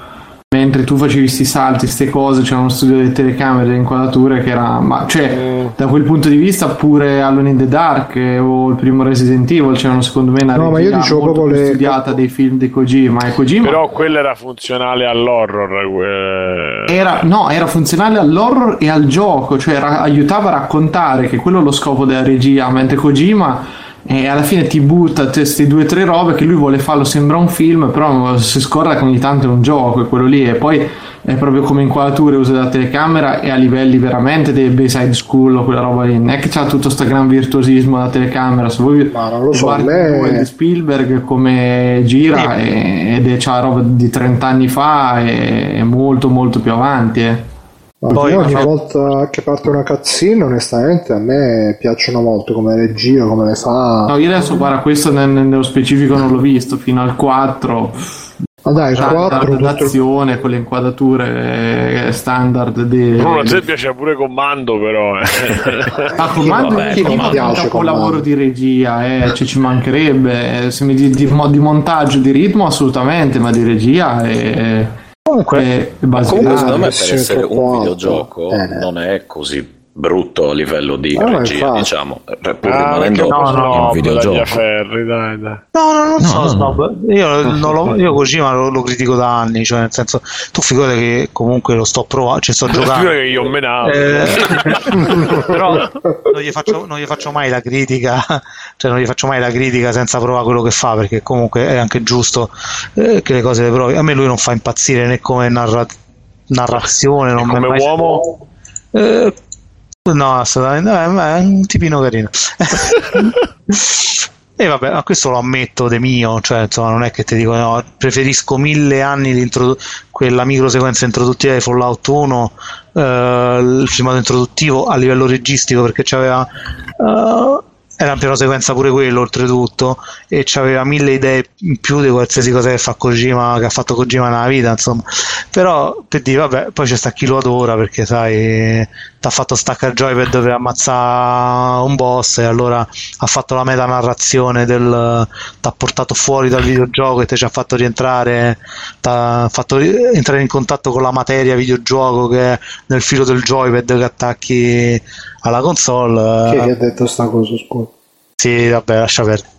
F: mentre tu facevi sti salti, ste cose, c'era uno studio di telecamere, delle inquadrature che era ma cioè da quel punto di vista pure Alone in the Dark eh, o il primo Resident Evil c'erano secondo me una
E: No, ma io dicevo
F: molto
E: proprio
F: più
E: le-
F: studiata dei film di Kojima e Kojima
B: Però quello era funzionale all'horror. eh.
F: Era, no, era funzionale all'horror e al gioco, cioè ra- aiutava a raccontare, che quello è lo scopo della regia, mentre Kojima eh, alla fine ti butta queste due o tre robe che lui vuole farlo, sembra un film, però si scorda che ogni tanto è un gioco, è quello lì, e poi è proprio come inquadrature usa la telecamera e a livelli veramente dei Bayside School o quella roba lì, non è che c'ha tutto sto gran virtuosismo della telecamera, se voi
E: Ma non lo so, me-
F: Spielberg come gira e- ed è c'ha roba di 30 anni fa e è molto molto più avanti eh.
E: Ma
C: Poi-
E: io ogni volta che parte una cutscene onestamente a me piacciono molto come regia come le fa
F: no io adesso guarda questo nel- nello specifico non l'ho visto fino al 4
E: ma dai il 4 tutto il-
F: d'azione con le inquadrature eh, standard di
B: Bruno, a te piace pure Comando, però. eh.
F: a comando
H: vabbè,
F: che
H: comando.
F: un capolavoro
E: comando.
F: di regia eh, cioè, ci mancherebbe eh, se mi di, di, di montaggio di ritmo assolutamente ma di regia è,
C: comunque,
F: basilare.
H: Comunque, secondo me, per
E: essere
H: un videogioco
E: Eh.
H: non è così brutto a livello di
E: Ah,
H: regia,
E: infatti.
H: diciamo, eh, pur
B: Ah,
H: rimanendo
C: no, no,
H: un
B: no,
H: videogioco.
B: Tagliaferri, dai, dai.
C: No, no, non
H: No,
C: so,
H: no,
C: Snob. Io, non lo, io Kojima lo, lo critico da anni, cioè nel senso, tu figurati che comunque lo sto provando, ci sto giocando.
B: Che io menavo.
C: Eh, però non gli, faccio, non gli faccio mai la critica, cioè non gli faccio mai la critica senza provare quello che fa, perché comunque è anche giusto eh, che le cose le provi. A me lui non fa impazzire né come narra- narrazione, non
B: come
C: mai-
B: uomo?
C: Eh, no, assolutamente, no, è un tipino carino. E vabbè, ma questo lo ammetto de mio, cioè insomma non è che ti dico no, preferisco mille anni di introdu- quella microsequenza introduttiva di Fallout 1, eh, il filmato introduttivo a livello registico perché c'aveva eh, era un piano sequenza pure quello oltretutto e c'aveva mille idee in più di qualsiasi cosa che fa Kojima che ha fatto Kojima nella vita insomma però per dire vabbè poi c'è sta chi lo adora perché sai ti ha fatto staccare il joypad per ammazzare un boss e allora ha fatto la meta narrazione del ti ha portato fuori dal videogioco e ti ci ha fatto rientrare ti ha fatto entrare in contatto con la materia videogioco che è nel filo del joypad che attacchi alla console
E: Chi
C: eh,
E: ha detto sta cosa, scusa?
C: sì, vabbè, lascia perdere.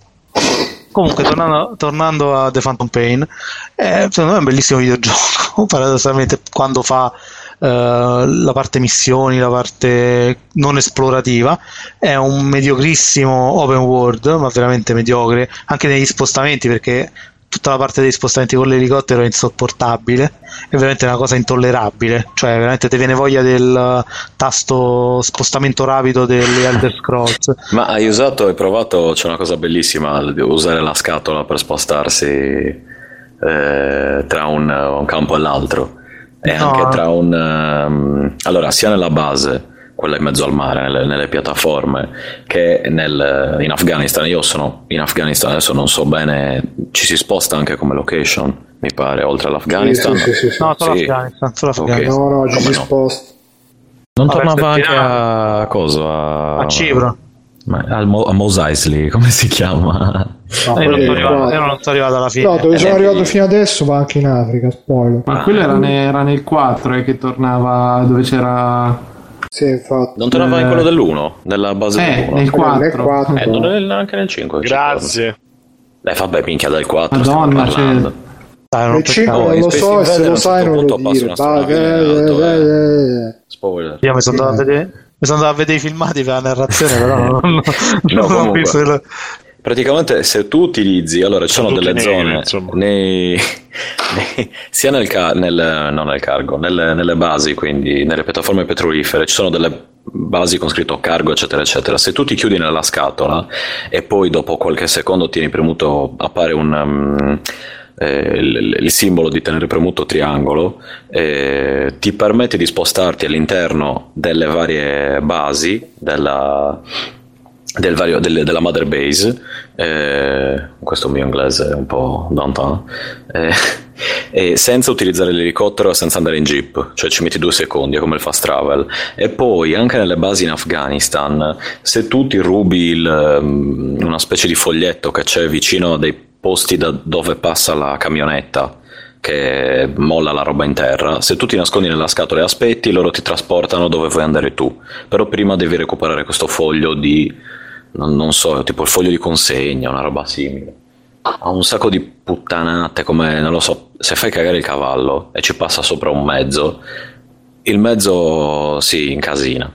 C: Comunque, tornando, tornando a The Phantom Pain, eh, secondo me è un bellissimo videogioco. Paradossalmente, quando fa eh, la parte missioni, la parte non esplorativa, è un mediocrissimo open world, ma veramente mediocre, anche negli spostamenti, perché tutta la parte degli spostamenti con l'elicottero è insopportabile, è veramente una cosa intollerabile, cioè veramente ti viene voglia del tasto spostamento rapido degli Elder Scrolls.
H: Ma hai usato e provato, c'è una cosa bellissima, usare la scatola per spostarsi eh, tra un, un campo e l'altro. E
C: No.
H: anche tra un... ehm, allora, sia nella base, quella in mezzo al mare, nelle, nelle piattaforme, che nel- in Afghanistan. Io sono in Afghanistan, adesso non so bene, ci si sposta anche come location, mi pare, oltre all'Afghanistan.
E: Sì, sì, sì, sì.
C: No, solo
H: Sì.
C: Afghanistan, solo. Afghanistan.
E: No, no, ci
H: Come
E: si
H: no?
E: sposta.
H: Non
C: Vabbè,
H: tornava anche a cosa? A,
C: A Cipro.
H: Ma- al Mo- a Mos Eisley, come si chiama?
E: No,
C: Eh, io, non sono arrivato, io non sono arrivato alla fine.
E: No, dove sono
H: Eh,
E: arrivato fino adesso va anche in Africa, spoiler.
G: Ma quello era, ne- era nel 4 eh, che tornava dove c'era.
E: Sì, infatti.
H: Non tornava in
G: Eh.
H: quello dell'1, nella base
G: Eh,
H: dell'1.
G: nel
E: Nel
G: 4.
E: 4.
H: Eh, non è anche nel 5.
B: Grazie.
H: Eh, vabbè, minchia del 4
G: Madonna,
H: parlando.
G: cioè-
C: Dai, non
E: Nel 5
H: Oh,
E: non
H: in
E: lo so e se lo sai non lo dire.
H: in
E: eh, eh, eh, eh.
H: Spoiler.
C: Io mi sono andato a vedere. Mi sono andato a vedere i filmati per la narrazione, però non, non, non ho visto il-
H: Praticamente se tu utilizzi, allora ci sono delle
B: neri,
H: zone nei, nei- sia nel, ca- nel- non nel cargo, nelle, nelle basi, quindi nelle piattaforme petrolifere, ci sono delle basi con scritto cargo eccetera eccetera. Se tu ti chiudi nella scatola e poi dopo qualche secondo tieni premuto, appare un... um, eh, il, il simbolo di tenere premuto triangolo eh, ti permette di spostarti all'interno delle varie basi della, del vario- delle- della mother base eh, questo mio inglese è un po' downtown eh, senza utilizzare l'elicottero e senza andare in jeep cioè ci metti due secondi è come il fast travel. E poi anche nelle basi in Afghanistan se tu ti rubi il, um, una specie di foglietto che c'è vicino a dei posti da dove passa la camionetta che molla la roba in terra. Se tu ti nascondi nella scatola e aspetti, loro ti trasportano dove vuoi andare tu. Però prima devi recuperare questo foglio di, non, non so, tipo il foglio di consegna, una roba simile. Ha un sacco di puttanate, come non lo so, se fai cagare il cavallo e ci passa sopra un mezzo, il mezzo si incasina.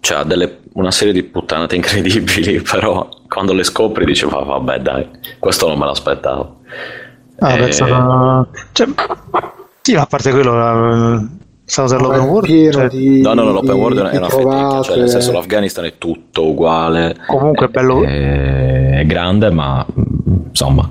H: Cioè ha delle- una serie di puttanate incredibili, però quando le scopri dici, "Va- vabbè dai, questo non me l'aspettavo.
C: Ah,
H: Eh,
C: penso che- cioè, sì, ma a parte quello, eh, stavo usando
E: Ma
C: l'open
E: è
C: world. cioè,
E: di,
H: No, no, no, l'open world
E: di
H: è una
E: trovate.
H: cioè nel senso l'Afghanistan è tutto uguale.
C: Comunque è bello.
H: È, è grande, ma mm, insomma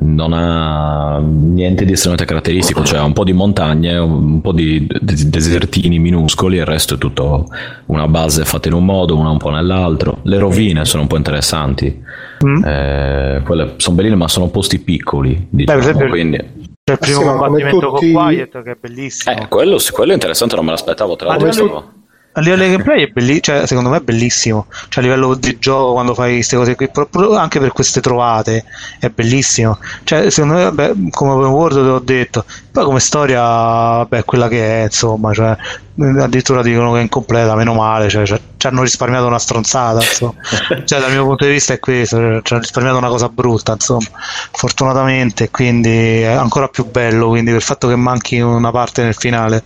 H: non ha niente di estremamente caratteristico, cioè ha un po' di montagne, un po' di de- desertini minuscoli, il resto è tutto una base fatta in un modo, una un po' nell'altro. Le rovine sono un po' interessanti,
C: Mm.
H: eh, quelle sono belline, ma sono posti piccoli, diciamo,
C: per esempio-
H: quindi
C: C'è il primo
E: sì,
C: combattimento
E: tutti-
C: con Quiet che è bellissimo.
H: eh, quello, quello è interessante, non me l'aspettavo tra l'altro.
C: A livello di gameplay è bellissimo, cioè, secondo me è bellissimo. Cioè, a livello di gioco, quando fai queste cose qui, proprio anche per queste trovate, è bellissimo. Cioè, secondo me, beh, come open world te l'ho detto. Poi come storia, vabbè, quella che è, insomma, cioè, addirittura dicono che è incompleta, meno male, cioè, cioè, ci hanno risparmiato una stronzata, insomma. cioè, dal mio punto di vista è questo, cioè, ci hanno risparmiato una cosa brutta, insomma, fortunatamente, quindi è ancora più bello, quindi per il fatto che manchi una parte nel finale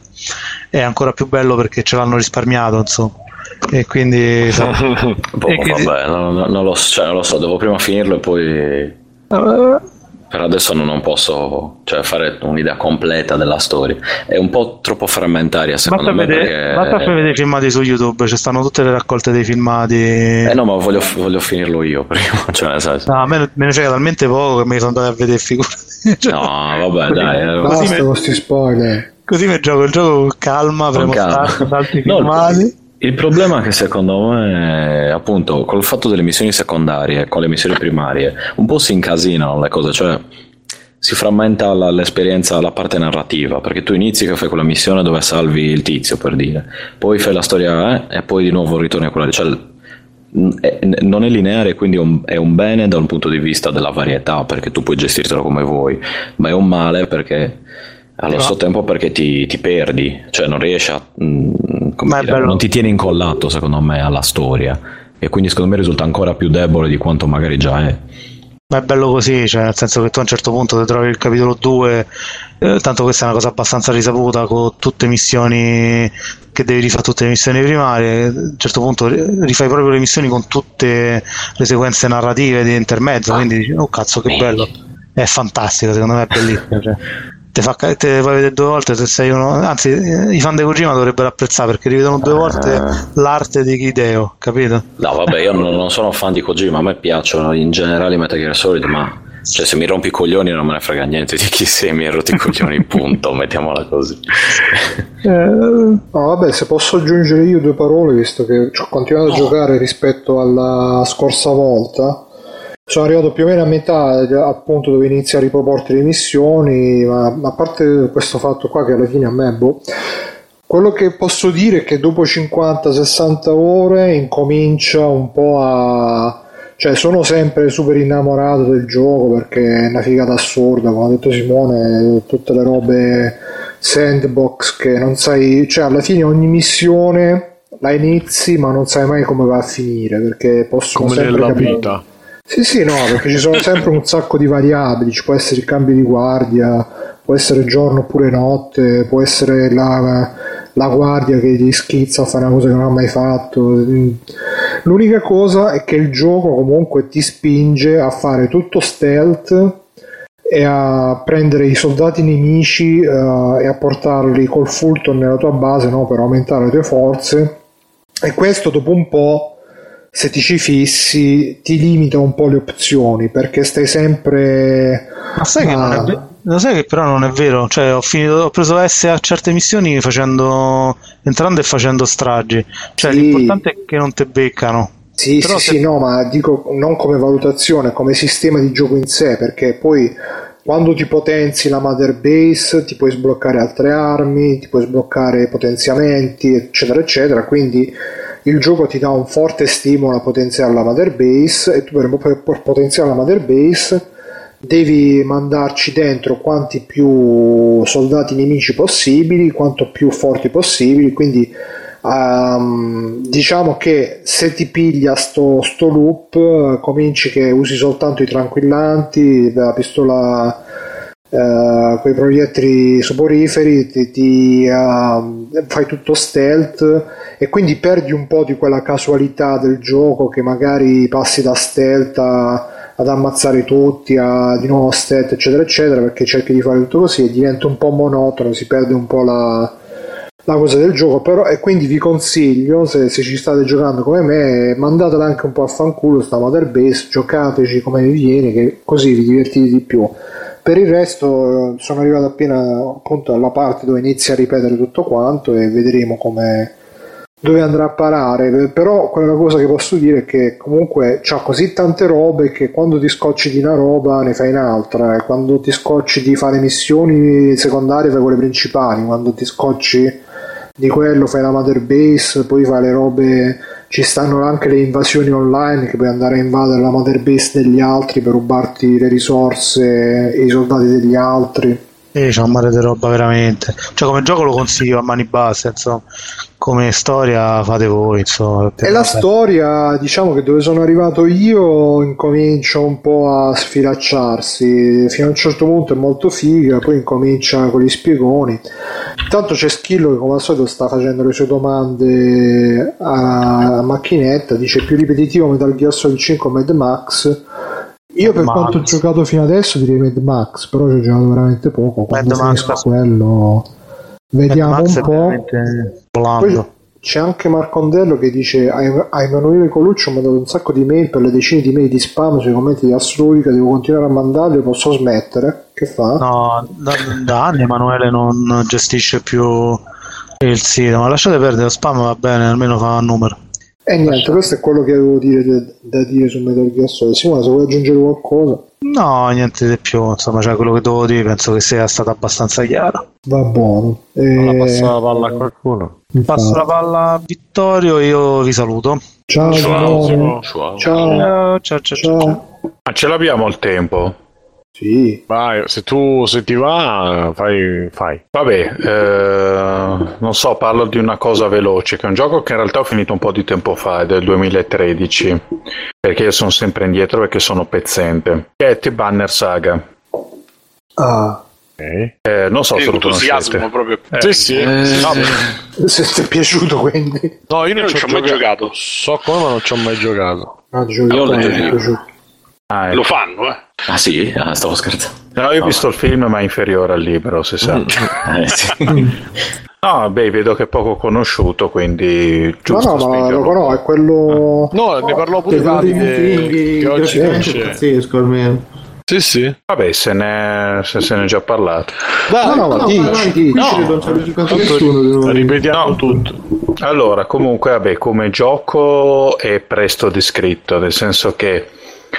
C: è ancora più bello perché ce l'hanno risparmiato, insomma. E quindi, so,
H: Boh,
C: e quindi-
H: vabbè, non, non- lo, so, cioè, non lo so, devo prima finirlo e poi...
C: eh,
H: Per adesso non, non posso cioè, fare un'idea completa della storia. È un po' troppo frammentaria secondo
C: Basta
H: me.
C: vedere,
H: perché-
C: basta far vedere i filmati su YouTube, ci stanno tutte le raccolte dei filmati.
H: Eh no, ma voglio, voglio finirlo io prima. Cioè, nel senso-
C: No, a me me ne frega talmente poco che mi sono andato a vedere figurati. Cioè,
H: No, vabbè, dai. eh,
C: Così
E: Basta
C: me-
E: con questi spoiler.
C: Così mi gioco il gioco con calma,
H: con
C: premo
H: calma.
C: start, altri
H: No,
C: filmati.
H: Il, problema è che secondo me, appunto, col fatto delle missioni secondarie, con le missioni primarie, un po' si incasinano le cose, cioè si frammenta la- l'esperienza, la parte narrativa, perché tu inizi che fai quella missione dove salvi il tizio, per dire, poi fai la storia eh, e poi di nuovo ritorni a quella. Cioè, non è lineare, quindi un, è un bene da un punto di vista della varietà, perché tu puoi gestirtelo come vuoi, ma è un male perché allo stesso tempo perché ti, ti perdi, cioè non riesci a... mm,
C: Ma è
H: dire, non ti tieni incollato secondo me alla storia e quindi secondo me risulta ancora più debole di quanto magari già è.
C: Ma è bello così, cioè nel senso che tu a un certo punto ti trovi il capitolo 2, eh, tanto questa è una cosa abbastanza risaputa, con tutte missioni che devi rifare tutte le missioni primarie, a un certo punto ri- rifai proprio le missioni con tutte le sequenze narrative di intermezzo, quindi dici, oh cazzo che bello, è fantastico, secondo me è bellissimo. Cioè. Te, fa, te vai a vedere due volte se sei uno anzi eh, i fan di Kojima dovrebbero apprezzare perché rivedono due volte l'arte di Hideo capito?
H: No, vabbè, io non, non sono fan di Kojima, a me piacciono in generale i Metal Gear Solid, ma cioè, se mi rompi i coglioni non me ne frega niente di chi sei, mi hai rotto i coglioni, punto, mettiamola così.
E: No, vabbè, se posso aggiungere io due parole, visto che ho continuato a giocare rispetto alla scorsa volta. Sono arrivato più o meno a metà, appunto, dove inizia a riproporti le missioni, ma ma a parte questo fatto qua che alla fine a me, boh. Quello che posso dire è che dopo 50-60 ore incomincia un po' a... Cioè, sono sempre super innamorato del gioco perché è una figata assurda, come ha detto Simone, tutte le robe sandbox che non sai... Cioè, alla fine ogni missione la inizi ma non sai mai come va a finire perché possono
B: Come
E: sempre
B: nella
E: cambiare-
B: vita.
E: Sì, sì, no, perché ci sono sempre un sacco di variabili, ci può essere il cambio di guardia, può essere giorno oppure notte, può essere la, la guardia che ti schizza a fare una cosa che non ha mai fatto. L'unica cosa è che il gioco comunque ti spinge a fare tutto stealth e a prendere i soldati nemici eh, e a portarli col Fulton nella tua base no, per aumentare le tue forze. E questo dopo un po' se ti ci fissi ti limita un po' le opzioni perché stai sempre
C: Ma sai che non è
E: Ah.
C: lo sai che però non è vero, cioè ho, finito, ho preso S a certe missioni facendo entrando e facendo stragi, cioè
E: Sì.
C: l'importante è che non te beccano.
E: Sì,
C: Però
E: sì,
C: se-
E: sì, no, ma dico non come valutazione, come sistema di gioco in sé, perché poi quando ti potenzi la mother base ti puoi sbloccare altre armi, ti puoi sbloccare potenziamenti, eccetera, eccetera, quindi il gioco ti dà un forte stimolo a potenziare la mother base e tu per, potenziare la mother base devi mandarci dentro quanti più soldati nemici possibili, quanto più forti possibili, quindi ehm, diciamo che se ti piglia sto, sto loop eh, cominci che usi soltanto i tranquillanti, la pistola eh, quei proiettili soporiferi, ti, ti, ehm, fai tutto stealth e quindi perdi un po' di quella casualità del gioco che magari passi da stealth a- ad ammazzare tutti, a di nuovo stealth, eccetera, eccetera, perché cerchi di fare tutto così e diventa un po' monotono, si perde un po' la, la cosa del gioco, però e quindi vi consiglio, se, se ci state giocando come me, mandatela anche un po' a fanculo sta Mother Base, giocateci come vi viene, che così vi divertite di più. Per il resto sono arrivato appena appunto alla parte dove inizia a ripetere tutto quanto e vedremo come dove andrà a parare. Però quella cosa che posso dire è che comunque c'ha così tante robe che quando ti scocci di una roba ne fai un'altra, e quando ti scocci di fare missioni secondarie fai quelle principali, quando ti scocci di quello fai la mother base, poi fai le robe, ci stanno anche le invasioni online che puoi andare a invadere la mother base degli altri per rubarti le risorse e i soldati degli altri.
C: Eh, c'è un mare di roba veramente. Cioè, come gioco lo consiglio a mani basse, insomma. Come storia fate voi, insomma.
E: E la storia, diciamo che dove sono arrivato io incomincia un po' a sfilacciarsi. Fino a un certo punto è molto figa, poi incomincia con gli spiegoni. Intanto c'è Schillo che come al solito sta facendo le sue domande a macchinetta, dice più ripetitivo Metal Gear Solid 5 Mad Max. Io per
C: Max.
E: quanto ho giocato fino adesso direi Mad Max, però ci ho giocato veramente poco. Quando
C: Mad Max,
E: quello vediamo
C: Mad Max
E: un po'. Poi c'è anche Marcondello che dice a Emanuele Coluccio mi ha dato un sacco di mail per le decine di mail di spam sui commenti di Astrologica, devo continuare a mandarli, posso smettere? Che fa?
C: No, da, da anni Emanuele non gestisce più il sito, ma lasciate perdere, lo spam va bene, almeno fa un numero.
E: E niente, questo è quello che avevo dire, da, da dire su Metal Gear Solid. Simone, se vuoi aggiungere qualcosa,
C: No, niente di più, insomma, cioè quello che devo dire penso che sia stato abbastanza chiaro.
E: va buono. E...
B: passa la palla a qualcuno.
E: infatti.
C: Passo la palla a Vittorio, io vi saluto.
E: Ciao,
B: Ciao,
E: Simone.
H: Ciao.
E: Ciao,
C: Ciao, ciao, ciao. ciao.
E: ciao.
A: Ma ce l'abbiamo il tempo.
E: Sì,
B: Vai, se tu se ti va, fai. fai.
A: Vabbè, eh, non so, parlo di una cosa veloce, che è un gioco che in realtà ho finito un po' di tempo fa, è del 2013, perché io sono sempre indietro perché sono pezzente, che è The Banner Saga.
E: ah,
B: Ok.
A: Eh, non so se lo
D: entusiasmo
A: conoscete.
D: proprio.
A: Eh,
B: Sì, sì. No,
E: se ti è piaciuto quindi.
B: no, io
D: Io
B: non,
D: non
B: ci ho
D: mai
B: giocato.
D: giocato.
B: So come, ma non ci ho mai giocato.
E: No, giochi
H: Io
A: Ah, ecco.
D: Lo fanno, eh.
H: Ah sì? Ah, stavo scherzando.
A: No, io ho visto il film, ma è inferiore al libro, si sa.
H: Eh, sì.
A: No, beh, vedo che è poco conosciuto, quindi
E: No,
A: giusto
E: no, ma
A: spingerlo.
E: lo conosco, è quello...
B: No, ne parlò pure
F: Che
B: Davide
F: vichinghi,
B: che oggi
F: pazzesco almeno.
B: Sì, sì.
A: Vabbè, se ne, se, se ne è già parlato.
E: No, no, ma
F: No,
E: dici,
F: ci non c'è nessuno di.
B: Ripetiamo
A: No.
B: tutto.
A: Allora, comunque, vabbè, come gioco è presto descritto, nel senso che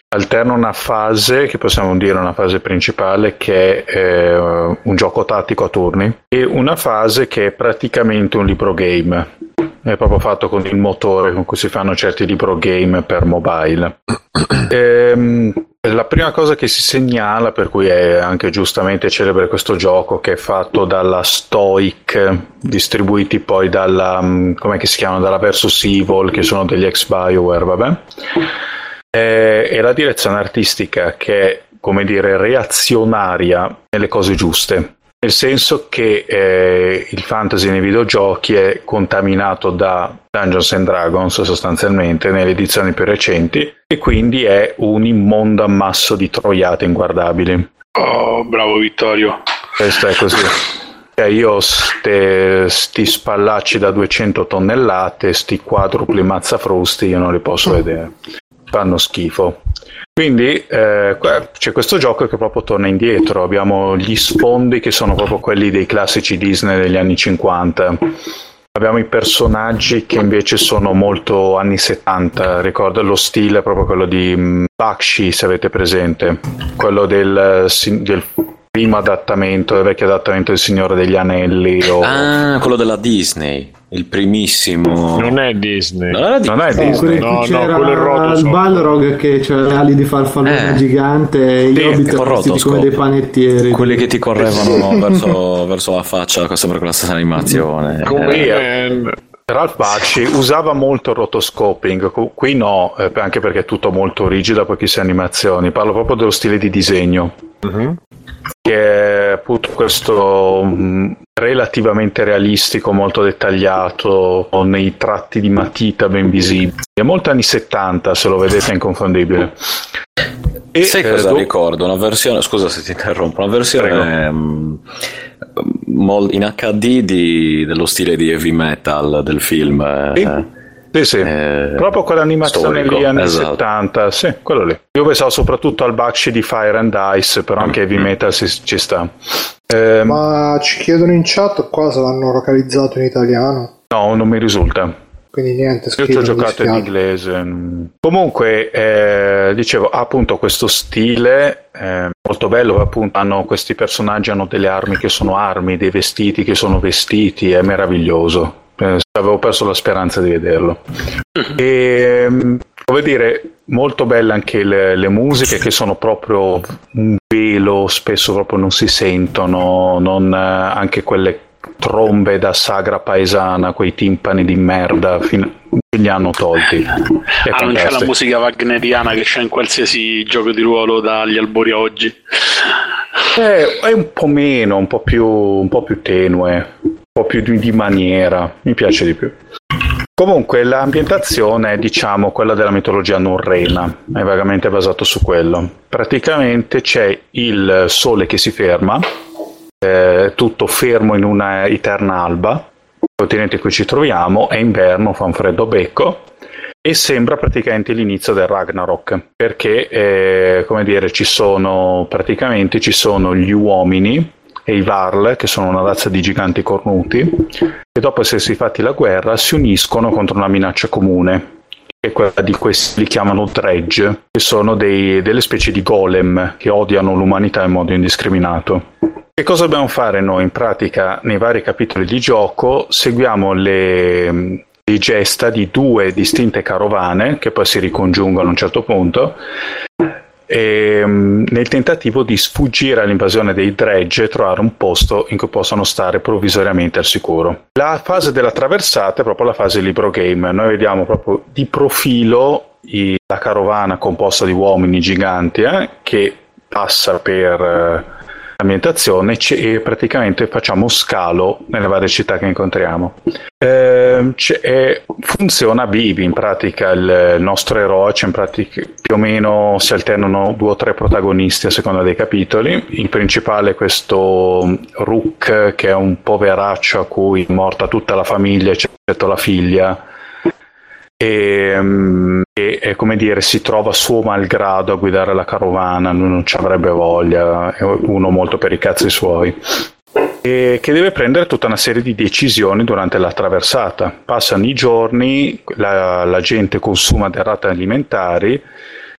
A: alterna una fase, che possiamo dire una fase principale, che è eh, un gioco tattico a turni, e una fase che è praticamente un libro game. È proprio fatto con il motore con cui si fanno certi libro game per mobile. Ehm, la prima cosa che si segnala, per cui è anche giustamente celebre questo gioco, che è fatto dalla Stoic, distribuiti poi dalla, mm, com'è che si chiama, dalla Versus Evil, che sono degli ex Bioware, vabbè, è, la direzione artistica che è, come dire, reazionaria nelle cose giuste. Nel senso che eh, il fantasy nei videogiochi è contaminato da Dungeons and Dragons sostanzialmente nelle edizioni più recenti e quindi è un immondo ammasso di troiate inguardabili.
D: Oh, bravo Vittorio.
A: Questo è così. Cioè io ste, sti spallacci da 200 tonnellate, sti quadrupli mazzafrusti, io non li posso vedere. Fanno schifo. Quindi eh, c'è questo gioco che proprio torna indietro. Abbiamo gli sfondi che sono proprio quelli dei classici Disney degli anni 50. Abbiamo i personaggi che invece sono molto anni 70, ricorda lo stile proprio quello di mm, Bakshi, se avete presente, quello del, eh, del primo adattamento, del vecchio adattamento del Signore degli Anelli. O...
H: Ah, quello della Disney, il primissimo.
B: Non è Disney.
H: Non era Disney.
A: Non è
F: Eh,
A: Disney.
F: quello
B: No,
F: c'era
B: quello è roto
F: il. Balrog che c'era le ali di farfallone
H: Eh.
F: gigante e gli hobbit vestiti come dei panettieri.
H: Quelli che ti correvano verso, verso la faccia, sempre con la stessa animazione.
B: Come
H: Eh,
A: Ralph Bakshi usava molto il rotoscoping, qui no, eh, anche perché è tutto molto rigido, pochissime animazioni. Parlo proprio dello stile di disegno, che è appunto questo mm, relativamente realistico, molto dettagliato, con i tratti di matita ben visibili. È molto anni 70, se lo vedete è inconfondibile. E,
H: Sai
A: eh,
H: cosa
A: do-
H: ricordo? Una versione, scusa se ti interrompo, una versione mm, mol- in HD di- dello stile di heavy metal del film. eh,
A: Sì. Sì, sì.
H: eh,
A: Proprio quell'animazione
H: storico,
A: lì anni
H: esatto.
A: 70, sì, quello lì. Io pensavo soprattutto al Bakshi di Fire and Ice, però anche heavy metal si- ci sta. Ehm,
E: Ma ci chiedono in chat qua se l'hanno localizzato in italiano.
A: No, non mi risulta.
E: Quindi niente,
A: Io ci ho giocato in inglese. Comunque, eh, dicevo, ha appunto questo stile eh, molto bello, appunto, hanno, questi personaggi hanno delle armi che sono armi, dei vestiti che sono vestiti, è meraviglioso. Eh, avevo perso la speranza di vederlo. E, come dire, molto belle anche le, le, musiche che sono proprio un velo, spesso proprio non si sentono, non, anche quelle trombe da sagra paesana, quei timpani di merda, fin- li hanno tolti.
D: ah, non c'è la musica wagneriana che c'è in qualsiasi gioco di ruolo dagli albori a oggi.
A: Eh, è un po' meno, un po' più, un po più tenue, un po' più di, di maniera, mi piace di più. Comunque l'ambientazione è diciamo quella della mitologia norrena, è vagamente basato su quello. Praticamente c'è il sole che si ferma, eh, tutto fermo in una eterna alba, il continente in cui ci troviamo, è inverno, fa un freddo becco e sembra praticamente l'inizio del Ragnarok, perché eh, come dire, ci sono praticamente ci sono gli uomini e i Varl, che sono una razza di giganti cornuti, che dopo essersi fatti la guerra si uniscono contro una minaccia comune, che è quella di questi li chiamano dredge, che sono dei, delle specie di golem che odiano l'umanità in modo indiscriminato. Che cosa dobbiamo fare noi in pratica nei vari capitoli di gioco? Seguiamo le, gesta di due distinte carovane che poi si ricongiungono a un certo punto e, um, nel tentativo di sfuggire all'invasione dei dredge e trovare un posto in cui possano stare provvisoriamente al sicuro. La fase della traversata è proprio la fase libro game, noi vediamo proprio di profilo la carovana composta di uomini giganti eh, che passa per... Ambientazione e praticamente facciamo scalo nelle varie città che incontriamo. Eh, funziona vivi in pratica il, nostro eroe, in pratica, più o meno si alternano due o tre protagonisti a seconda dei capitoli. Il principale è questo Rook che è un poveraccio a cui è morta tutta la famiglia eccetto la figlia e, mm, e, e, come dire si trova suo malgrado a guidare la carovana, non ci avrebbe voglia, è uno molto per i cazzi suoi. E che deve prendere tutta una serie di decisioni durante la traversata. Passano i giorni, la, la gente consuma derrate alimentari,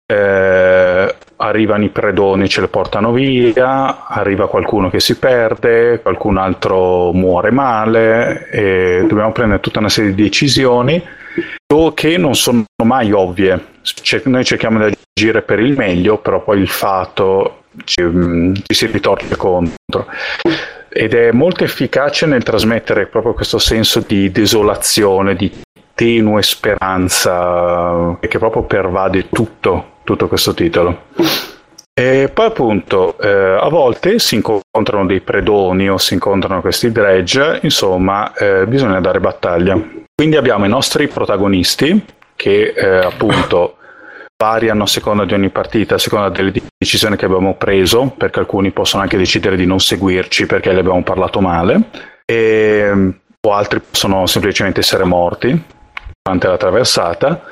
A: eh, arrivano i predoni, ce le portano via, arriva qualcuno che si perde, qualcun altro muore male e dobbiamo prendere tutta una serie di decisioni che non sono mai ovvie. Noi cerchiamo di agire per il meglio, però poi il fatto ci, mm, ci si ritorce contro. Ed è molto efficace nel trasmettere proprio questo senso di desolazione, di tenue speranza che proprio pervade tutto, tutto questo titolo. E poi appunto eh, a volte si incontrano dei predoni o si incontrano questi dredge, insomma eh, bisogna dare battaglia. Quindi abbiamo i nostri protagonisti che eh, appunto variano a seconda di ogni partita, a seconda delle decisioni che abbiamo preso, perché alcuni possono anche decidere di non seguirci perché le abbiamo parlato male, e, o altri possono semplicemente essere morti durante la traversata.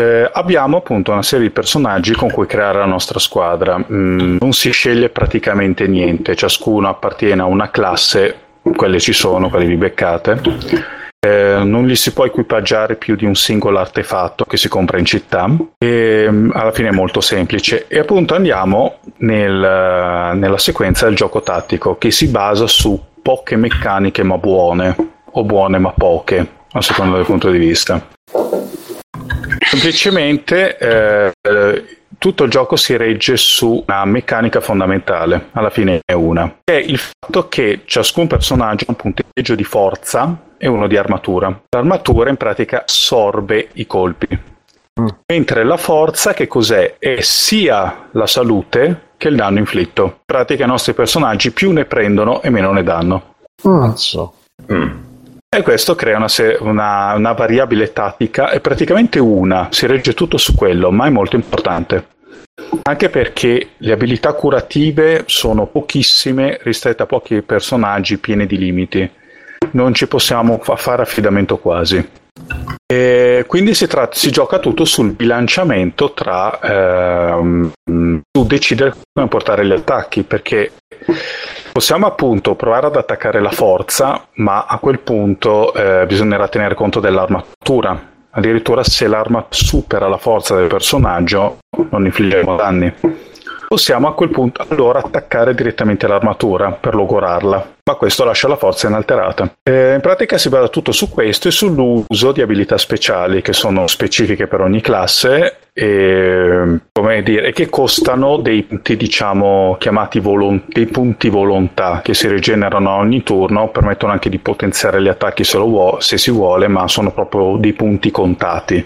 A: Eh, abbiamo appunto una serie di personaggi con cui creare la nostra squadra. Mm, non si sceglie praticamente niente, ciascuno appartiene a una classe, quelle ci sono, quelle vi beccate. Eh, non gli si può equipaggiare più di un singolo artefatto che si compra in città. E mm, alla fine è molto semplice. E appunto andiamo nel, nella sequenza del gioco tattico che si basa su poche meccaniche ma buone o buone ma poche a seconda del punto di vista semplicemente eh, tutto il gioco si regge su una meccanica fondamentale, alla fine è una, che è il fatto che ciascun personaggio ha un punteggio di forza e uno di armatura. L'armatura in pratica assorbe i colpi. Mm. Mentre la forza che cos'è? È sia la salute che il danno inflitto. In pratica i nostri personaggi più ne prendono e meno ne danno.
E: Mazzo.
A: Mm. E questo crea una, una, una, variabile tattica, è praticamente una, si regge tutto su quello, ma è molto importante. Anche perché le abilità curative sono pochissime rispetto a pochi personaggi pieni di limiti non ci possiamo fa- fare affidamento quasi. E quindi si, tratta, si, gioca tutto sul bilanciamento tra ehm, tu decidere come portare gli attacchi, perché possiamo appunto provare ad attaccare la forza, ma a quel punto eh, bisognerà tenere conto dell'armatura. Addirittura se l'arma supera la forza del personaggio non infliggeremo danni. possiamo a quel punto allora attaccare direttamente l'armatura per logorarla, ma questo lascia la forza inalterata. Eh, in pratica si basa tutto su questo e sull'uso di abilità speciali che sono specifiche per ogni classe e, come dire, che costano dei punti, diciamo, chiamati volon- dei punti volontà che si rigenerano ogni turno, permettono anche di potenziare gli attacchi se, vuo- se si vuole, ma sono proprio dei punti contati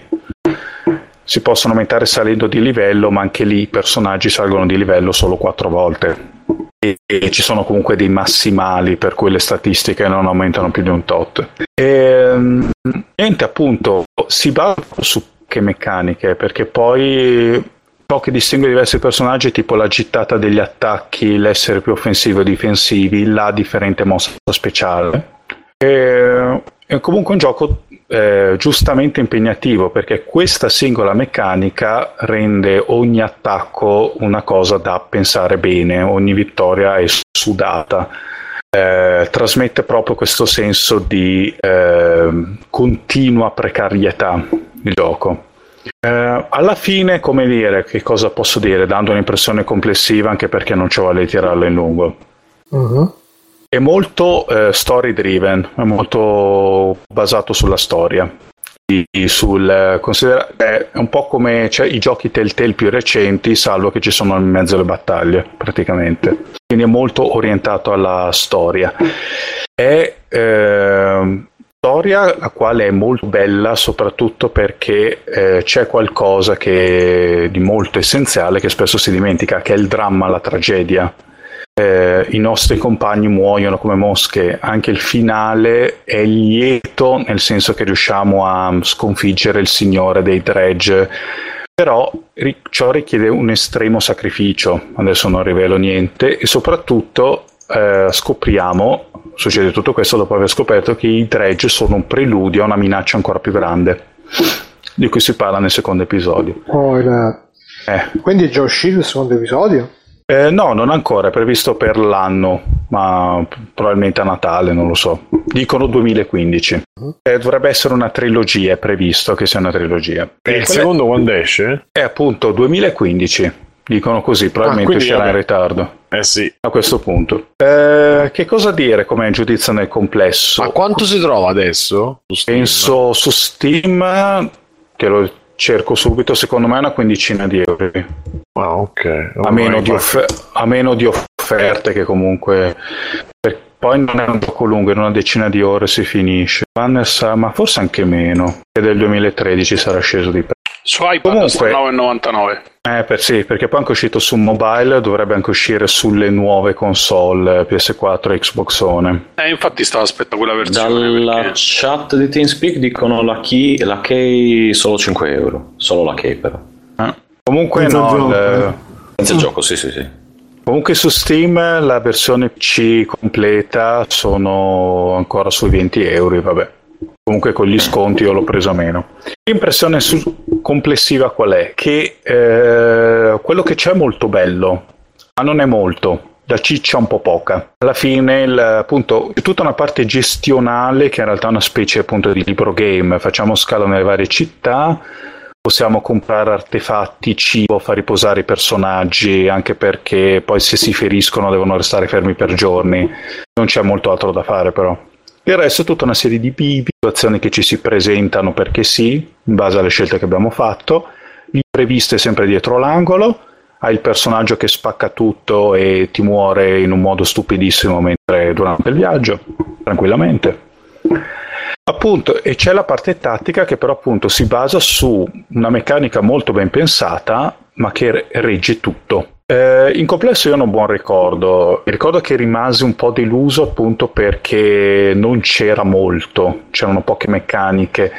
A: si possono aumentare salendo di livello, ma anche lì i personaggi salgono di livello solo quattro volte. E, e, ci sono comunque dei massimali per cui le statistiche non aumentano più di un tot. E, niente, appunto, si basa su che meccaniche, perché poi ciò che distingue diversi personaggi è tipo la gittata degli attacchi, l'essere più offensivo e difensivi, la differente mossa speciale. E, è comunque un gioco eh, giustamente impegnativo perché questa singola meccanica rende ogni attacco una cosa da pensare bene, ogni vittoria è sudata. Eh, trasmette proprio questo senso di eh, continua precarietà il gioco. Eh, alla fine, come dire, che cosa posso dire? Dando un'impressione complessiva, anche perché non ci vuole tirarla in lungo. Uh-huh è molto eh, story driven, è molto basato sulla storia. Sul, è un po' come cioè, i giochi Telltale più recenti, salvo che ci sono in mezzo alle battaglie, praticamente. Quindi è molto orientato alla storia. È eh, storia la quale è molto bella soprattutto perché eh, c'è qualcosa che, di molto essenziale che spesso si dimentica, che è il dramma, la tragedia. Eh, i nostri compagni muoiono come mosche, anche il finale è lieto nel senso che riusciamo a sconfiggere il signore dei dredge, però ciò richiede un estremo sacrificio, adesso non rivelo niente, e soprattutto eh, scopriamo, succede tutto questo dopo aver scoperto che i dredge sono un preludio a una minaccia ancora più grande, di cui si parla nel secondo episodio.
E: Oh, eh. Quindi è già uscito il secondo episodio?
A: Eh, no, non ancora, è previsto per l'anno, ma probabilmente a Natale, non lo so. Dicono 2015. Eh, dovrebbe essere una trilogia, è previsto che sia una trilogia.
B: E il secondo quando esce?
A: È appunto 2015. Dicono così, probabilmente ah, uscirà in ritardo.
B: Eh sì.
A: A questo punto. Eh, che cosa dire come giudizio nel complesso?
B: Ma quanto si trova adesso?
A: Su Penso su Steam, che lo cerco subito, secondo me è una quindicina di euro.
B: Ah, ok.
A: a, meno offer- a, meno di offerte che comunque... Per- poi non è un gioco lungo, in una decina di ore si finisce. Vanessa, ma forse anche meno. E del 2013 sarà sceso di prezzo.
D: Su iPad comunque, 9,99.
A: Eh, per sì, perché poi anche uscito su mobile, dovrebbe anche uscire sulle nuove console PS4 e Xbox One.
D: Eh, infatti stavo aspettando quella versione.
H: Dalla perché... chat di TeamSpeak dicono la key, la key solo 5 euro, solo la key però.
A: Eh. Comunque Senza no,
H: gioco, il... Senza gioco, sì, sì, sì.
A: Comunque su Steam la versione C completa sono ancora sui 20 euro, vabbè. Comunque con gli sconti io l'ho preso a meno. L'impressione su- complessiva qual è? Che eh, quello che c'è è molto bello, ma non è molto. La ciccia un po' poca. Alla fine, il, appunto, c'è tutta una parte gestionale che in realtà è una specie appunto di libro game. Facciamo scala nelle varie città possiamo comprare artefatti, cibo, far riposare i personaggi, anche perché poi se si feriscono devono restare fermi per giorni. Non c'è molto altro da fare però. Il resto è tutta una serie di bibi, situazioni che ci si presentano perché sì, in base alle scelte che abbiamo fatto, l'imprevisto è sempre dietro l'angolo, hai il personaggio che spacca tutto e ti muore in un modo stupidissimo mentre durante il viaggio, tranquillamente. Appunto, e c'è la parte tattica che però appunto si basa su una meccanica molto ben pensata, ma che regge tutto. Eh, in complesso io ho un buon ricordo, ricordo che rimasi un po' deluso appunto perché non c'era molto, c'erano poche meccaniche,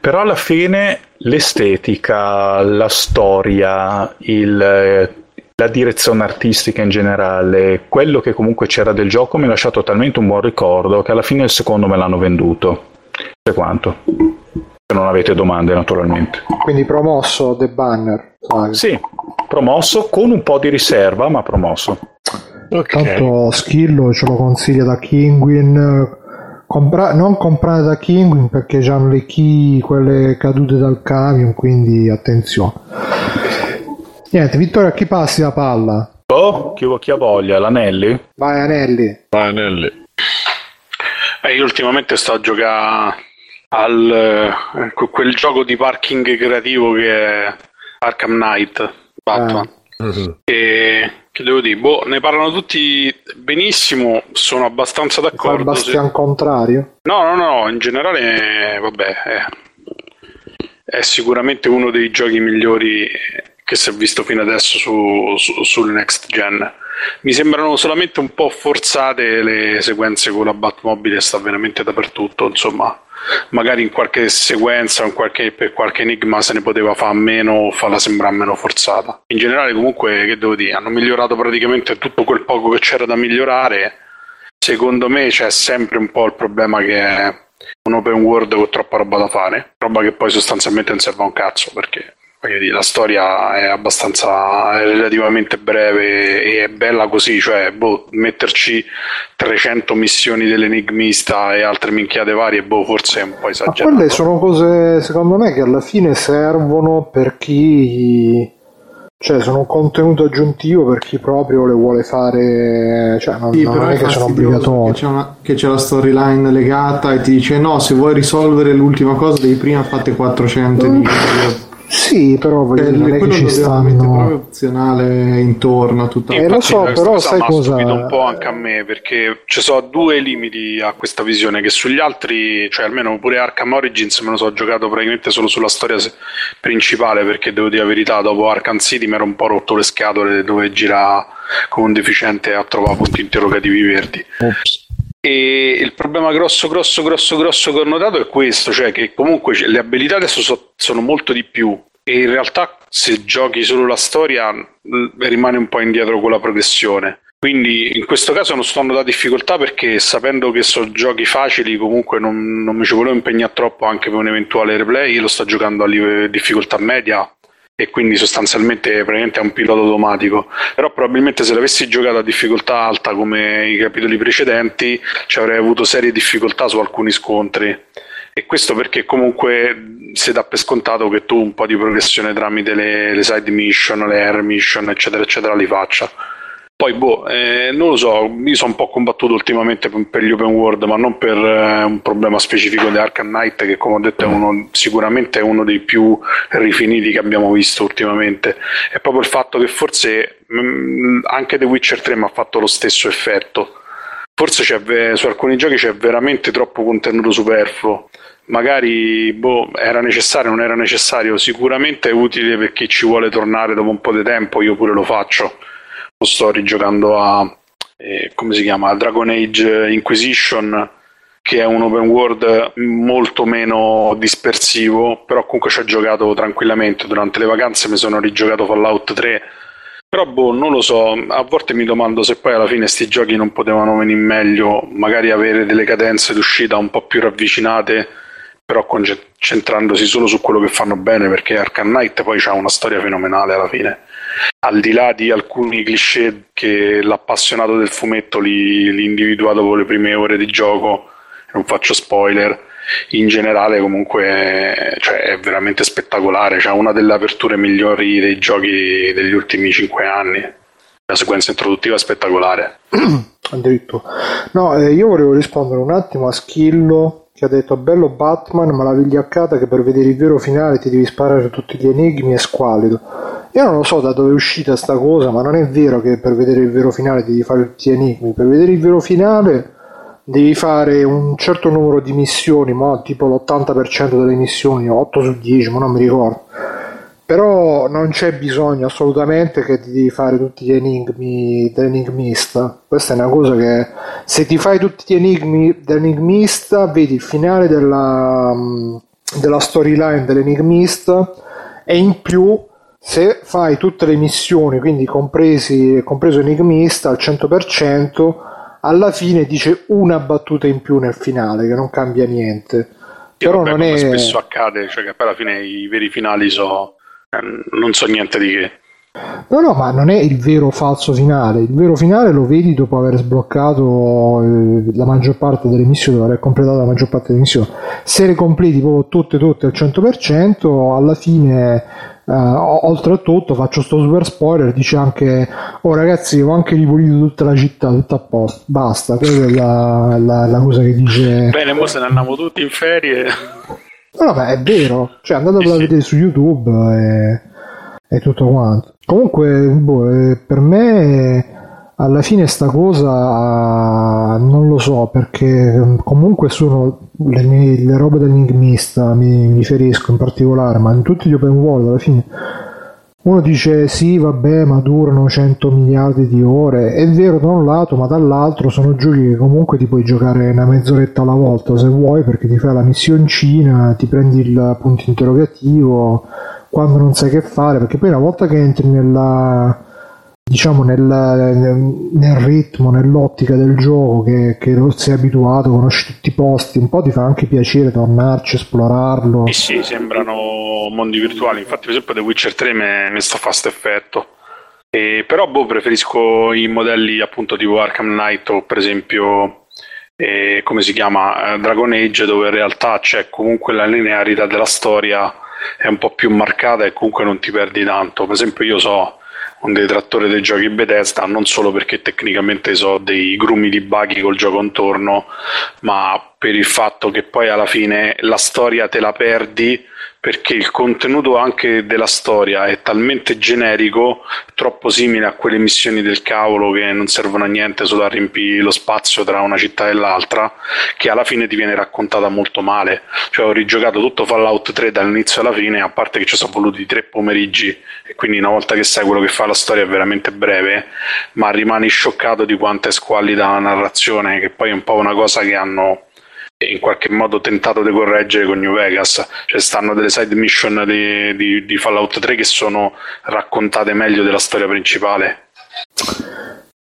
A: però alla fine l'estetica, la storia, il, la direzione artistica in generale, quello che comunque c'era del gioco mi ha lasciato talmente un buon ricordo che alla fine il secondo me l'hanno venduto. E quanto? Se non avete domande naturalmente.
E: Quindi promosso The Banner.
A: Sì, promosso con un po' di riserva, ma promosso.
E: Okay. Tanto Schillo ce lo consiglia da Kinguin. Compra- non comprate da Kinguin perché hanno le key, quelle cadute dal camion, quindi attenzione. Niente, Vittorio, a chi passi la palla?
A: Oh, chi, chi ha voglia? L'Anelli?
E: Vai, Anelli.
B: Vai, Anelli.
D: Eh, io ultimamente sto a giocare al eh, que- quel gioco di parking creativo che è Arkham Knight Batman. E che devo dire, boh, ne parlano tutti benissimo, sono abbastanza d'accordo. sì.
E: bastian contrario.
D: No, no, no, in generale, eh, vabbè, è, è sicuramente uno dei giochi migliori che si è visto fino adesso su, su- sul next gen. Mi sembrano solamente un po' forzate le sequenze con la Batmobile, sta veramente dappertutto, insomma. Magari in qualche sequenza, in per qualche enigma se ne poteva fare meno o farla sembrare meno forzata. In generale, comunque, che devo dire, hanno migliorato praticamente tutto quel poco che c'era da migliorare. Secondo me c'è sempre un po' il problema che è un open world con troppa roba da fare, roba che poi sostanzialmente non serve a un cazzo perché la storia è abbastanza è relativamente breve e è bella così, cioè boh, metterci 300 missioni dell'enigmista e altre minchiate varie, boh, forse è un po'
E: Ma
D: esagerato.
E: quelle sono cose, secondo me, che alla fine servono per chi... Cioè, sono un contenuto aggiuntivo per chi proprio le vuole fare... Cioè, non,
F: Sì,
E: non è
F: è
E: che sono
F: fastidioso
E: obbligatorie.
F: che c'è, una- che c'è la storyline legata e ti dice no, se vuoi risolvere l'ultima cosa devi prima fatte 400 di
E: Sì, però voglio
F: Cioè,
E: dire, non è che ci
F: lo
E: stanno...
F: proprio opzionale intorno a tutta
E: Eh, lo
D: Infatti,
E: so,
D: questa
E: però
D: cosa
E: sai cosa-
D: stupito un po' anche a me perché ci sono due limiti a questa visione che sugli altri, cioè almeno pure Arkham Origins me lo so giocato praticamente solo sulla storia se- principale perché devo dire la verità, dopo Arkham City mi ero un po' rotto le scatole dove gira come un deficiente a trovare punti interrogativi verdi. E il problema grosso, grosso, grosso, grosso che ho notato è questo, cioè che comunque le abilità adesso so- sono molto di più e in realtà se giochi solo la storia rimane un po' indietro con la progressione. Quindi in questo caso non sto andando da difficoltà perché sapendo che sono giochi facili comunque non, non mi ci volevo impegnare troppo anche per un eventuale replay, io lo sto giocando a live- difficoltà media e quindi sostanzialmente è un pilota automatico. Però probabilmente se l'avessi giocato a difficoltà alta come i capitoli precedenti ci avrei avuto serie difficoltà su alcuni scontri. E questo perché comunque si dà per scontato che tu un po' di progressione tramite le, le side mission, le air mission eccetera eccetera li faccia poi, boh, eh, non lo so, io sono un po' combattuto ultimamente per, gli open world, ma non per eh, un problema specifico di Arkham Knight, che come ho detto è uno, sicuramente è uno dei più rifiniti che abbiamo visto ultimamente. È proprio il fatto che forse mm, anche The Witcher 3 mi ha fatto lo stesso effetto. Forse su alcuni giochi c'è veramente troppo contenuto superfluo. Magari boh, era necessario, non era necessario. Sicuramente è utile per chi ci vuole tornare dopo un po' di tempo. Io pure lo faccio lo sto rigiocando a eh, come si chiama? Dragon Age Inquisition che è un open world molto meno dispersivo però comunque ci ho giocato tranquillamente. Durante le vacanze mi sono rigiocato Fallout 3 però boh non lo so. A volte mi domando se poi alla fine sti giochi non potevano venire meglio magari avere delle cadenze d'uscita un po' più ravvicinate però concentrandosi solo su quello che fanno bene perché Arkham Knight poi c'ha una storia fenomenale alla fine al di là di alcuni cliché che l'appassionato del fumetto li, li individua dopo le prime ore di gioco, non faccio spoiler, in generale comunque cioè, è veramente spettacolare, c'è una delle aperture migliori dei giochi degli ultimi cinque anni, la sequenza introduttiva è spettacolare.
E: Addirittura. No, eh, io volevo rispondere un attimo a Schillo ha detto bello Batman, ma la vigliaccata che per vedere il vero finale ti devi sparare tutti gli enigmi è squalido. Io non lo so da dove è uscita sta cosa, ma non è vero che per vedere il vero finale devi fare tutti gli enigmi. Per vedere il vero finale devi fare un certo numero di missioni, ma tipo l'80% delle missioni, 8 su 10, ma non mi ricordo. Però non c'è bisogno assolutamente che devi fare tutti gli enigmi dell'enigmista. Questa è una cosa che se ti fai tutti gli enigmi dell'enigmista, vedi il finale della, mm, della storyline dell'enigmista e in più se fai tutte le missioni, quindi compresi, compreso enigmista al 100%, alla fine dice una battuta in più nel finale che non cambia niente.
D: Sì,
E: Però
D: vabbè,
E: non
D: come
E: è
D: spesso accade, cioè che poi alla fine i veri finali so, eh, non so niente di che.
E: No, no, ma non è il vero falso finale. Il vero finale lo vedi dopo aver sbloccato eh, la maggior parte delle missioni, dopo aver completato la maggior parte delle missioni. Se le completi proprio tutte, tutte al 100%, alla fine, eh, oltre a tutto, faccio sto super spoiler, dice anche, oh ragazzi, ho anche ripulito tutta la città, tutto a posto. Basta, quella è la, la, la cosa che dice...
D: Bene, ora se ne andiamo tutti in ferie.
E: No, no, ma è vero, cioè andatelo a vedere su YouTube e, e tutto quanto. Comunque, boh, eh, per me alla fine sta cosa non lo so perché mm, comunque sono le, mie, le robe dell'enigmista mi, mi riferisco in particolare ma in tutti gli open world alla fine uno dice sì vabbè ma durano 100 miliardi di ore. È vero da un lato ma dall'altro sono giochi che comunque ti puoi giocare una mezz'oretta alla volta se vuoi perché ti fai la missioncina ti prendi il punto interrogativo quando non sai che fare perché poi una volta che entri nella diciamo nel, nel ritmo, nell'ottica del gioco che, che sei abituato, conosci tutti i posti, un po' ti fa anche piacere tornarci, esplorarlo.
D: Sì, sì, sembrano mondi virtuali, infatti per esempio The Witcher 3 mi sta fa questo effetto. E, però boh, preferisco i modelli appunto tipo Arkham Knight o per esempio eh, come si chiama Dragon Age dove in realtà c'è comunque la linearità della storia è un po' più marcata e comunque non ti perdi tanto. Per esempio io so un detrattore dei giochi Bethesda non solo perché tecnicamente so dei grumi di buggy col gioco intorno, ma per il fatto che poi alla fine la storia te la perdi perché il contenuto anche della storia è talmente generico, troppo simile a quelle missioni del cavolo che non servono a niente solo a riempire lo spazio tra una città e l'altra, che alla fine ti viene raccontata molto male. Cioè ho rigiocato tutto Fallout 3 dall'inizio alla fine, a parte che ci sono voluti tre pomeriggi e quindi una volta che sai quello che fa la storia è veramente breve, ma rimani scioccato di quanto è squallida la narrazione, che poi è un po' una cosa che hanno in qualche modo tentato di correggere con New Vegas. Cioè, stanno delle side mission di, di, di Fallout 3 che sono raccontate meglio della storia principale.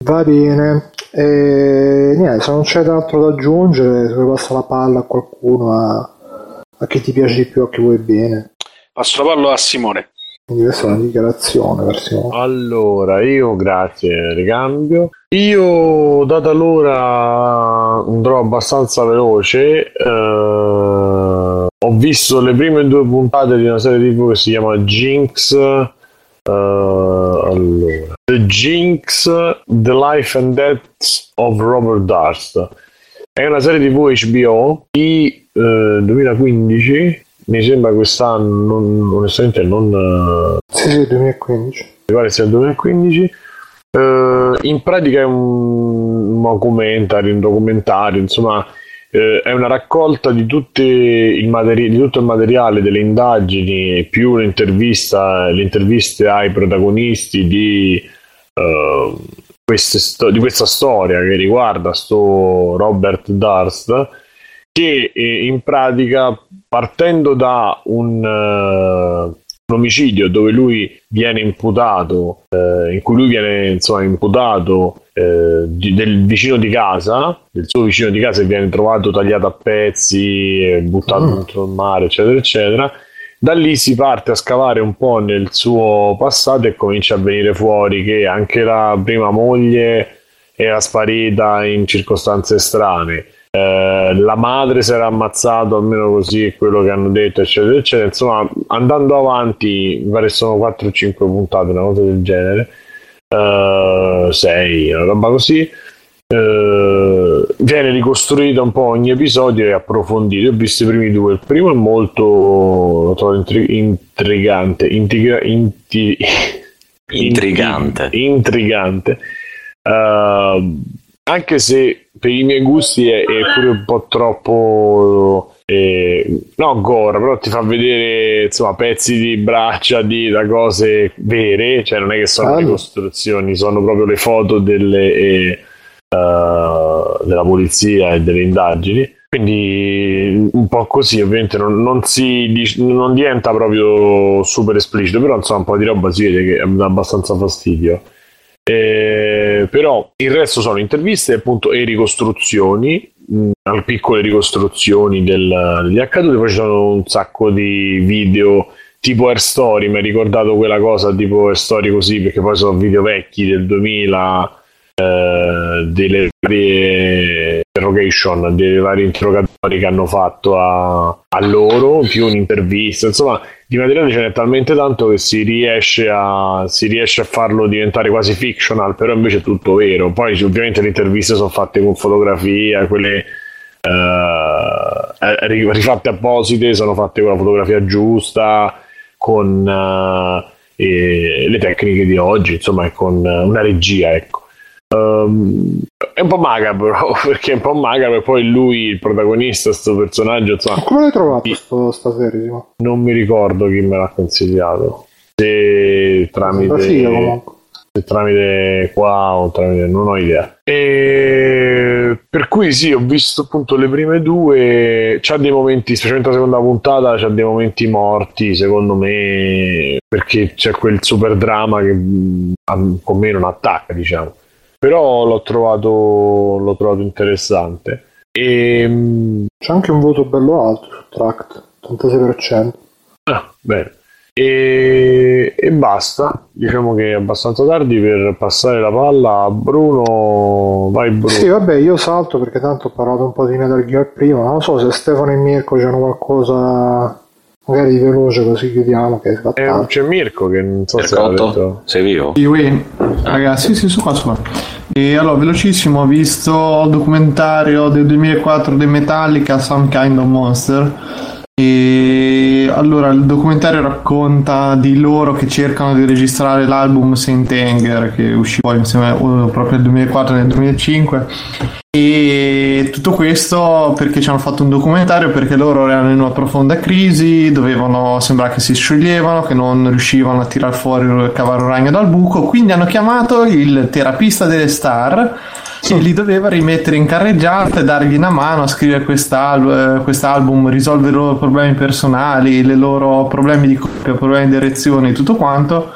E: Va bene, e, niente, se non c'è altro da aggiungere, se passa la palla a qualcuno, a, a chi ti piace di più, a chi vuoi bene.
D: Passo la palla a Simone.
E: Quindi questa è una dichiarazione per Simone.
B: Allora, io grazie, ricambio. Io, data l'ora, andrò abbastanza veloce. Eh, ho visto le prime due puntate di una serie TV che si chiama Jinx. Eh, allora, The Jinx, The Life and Death of Robert Darst. È una serie TV HBO di eh, 2015 mi sembra quest'anno, non, onestamente non...
E: Sì, sì, 2015.
B: Mi pare sia il 2015. Uh, in pratica è un, documentario, un documentario, insomma, uh, è una raccolta di, materi- di, tutto il materiale delle indagini più le interviste ai protagonisti di, uh, sto- di questa storia che riguarda sto Robert Darst che eh, in pratica partendo da un, uh, un, omicidio dove lui viene imputato, uh, in cui lui viene insomma imputato uh, di, del vicino di casa, del suo vicino di casa che viene trovato tagliato a pezzi, buttato mm. dentro il mare, eccetera, eccetera. Da lì si parte a scavare un po' nel suo passato e comincia a venire fuori che anche la prima moglie era sparita in circostanze strane eh, la madre si era ammazzato, almeno così è quello che hanno detto, eccetera, eccetera. Insomma, andando avanti, pare sono 4 o 5 puntate, una cosa del genere, 6, uh, una roba così. Uh, viene ricostruito un po' ogni episodio e approfondito. Ho visto i primi due. Il primo è molto lo trovo intri- intrigante. Intriga- inti-
H: intrigante.
B: intrigante. Uh, anche se per i miei gusti è, è pure un po' troppo eh, no gore però ti fa vedere insomma pezzi di braccia di da cose vere cioè non è che sono ah, ricostruzioni sono proprio le foto delle, eh, uh, della polizia e delle indagini. Quindi un po' così ovviamente non, non, si non diventa proprio super esplicito però insomma un po' di roba si vede che dà abbastanza fastidio eh, però il resto sono interviste appunto e ricostruzioni, mh, piccole ricostruzioni del, degli accaduti, poi ci sono un sacco di video tipo Air Story, mi ha ricordato quella cosa tipo Air Story così, perché poi sono video vecchi del 2000, eh, delle varie interrogation, dei vari interrogatori che hanno fatto a, a loro, più un'intervista, insomma, di materiale ce n'è talmente tanto che si riesce, a, si riesce a farlo diventare quasi fictional, però invece è tutto vero. Poi ovviamente le interviste sono fatte con fotografia, quelle eh, rifatte apposite, sono fatte con la fotografia giusta, con uh, le tecniche di oggi, insomma, con una regia, ecco. Um, è un po' macabro perché è un po' macabro e poi lui il protagonista questo personaggio insomma,
E: come l'hai trovato sto, sta serie
B: non mi ricordo chi me l'ha consigliato. Se tramite se tramite qua o tramite non ho idea. E per cui sì ho visto appunto le prime due c'ha dei momenti specialmente la seconda puntata c'ha dei momenti morti secondo me perché c'è quel super dramma che con me non attacca diciamo però l'ho trovato, l'ho trovato interessante e
E: c'è anche un voto bello alto su Tract 86%
B: ah bene e, e, basta. Diciamo che è abbastanza tardi per passare la palla a Bruno. Vai, Bruno.
E: Sì, vabbè, io salto perché tanto ho parlato un po' di Metal Gear prima. Non so se Stefano e Mirko c'hanno qualcosa magari veloce così chiudiamo. Che
B: eh, c'è Mirko che non so se ha detto.
H: Sei vivo?
F: Sì, oui. ragazzi, sì, su qua, su qua. E allora, velocissimo, ho visto il documentario del 2004 di Metallica, Some Kind of Monster e allora il documentario racconta di loro che cercano di registrare l'album Saint Anger che uscì poi insieme proprio nel 2004 e nel 2005 e tutto questo perché ci hanno fatto un documentario perché loro erano in una profonda crisi dovevano sembrare che si scioglievano che non riuscivano a tirare fuori il cavallo ragno dal buco quindi hanno chiamato il terapista delle star e li doveva rimettere in carreggiata e dargli una mano a scrivere eh, quest'album, risolvere i loro problemi personali, i loro problemi di coppia, problemi di erezione, tutto quanto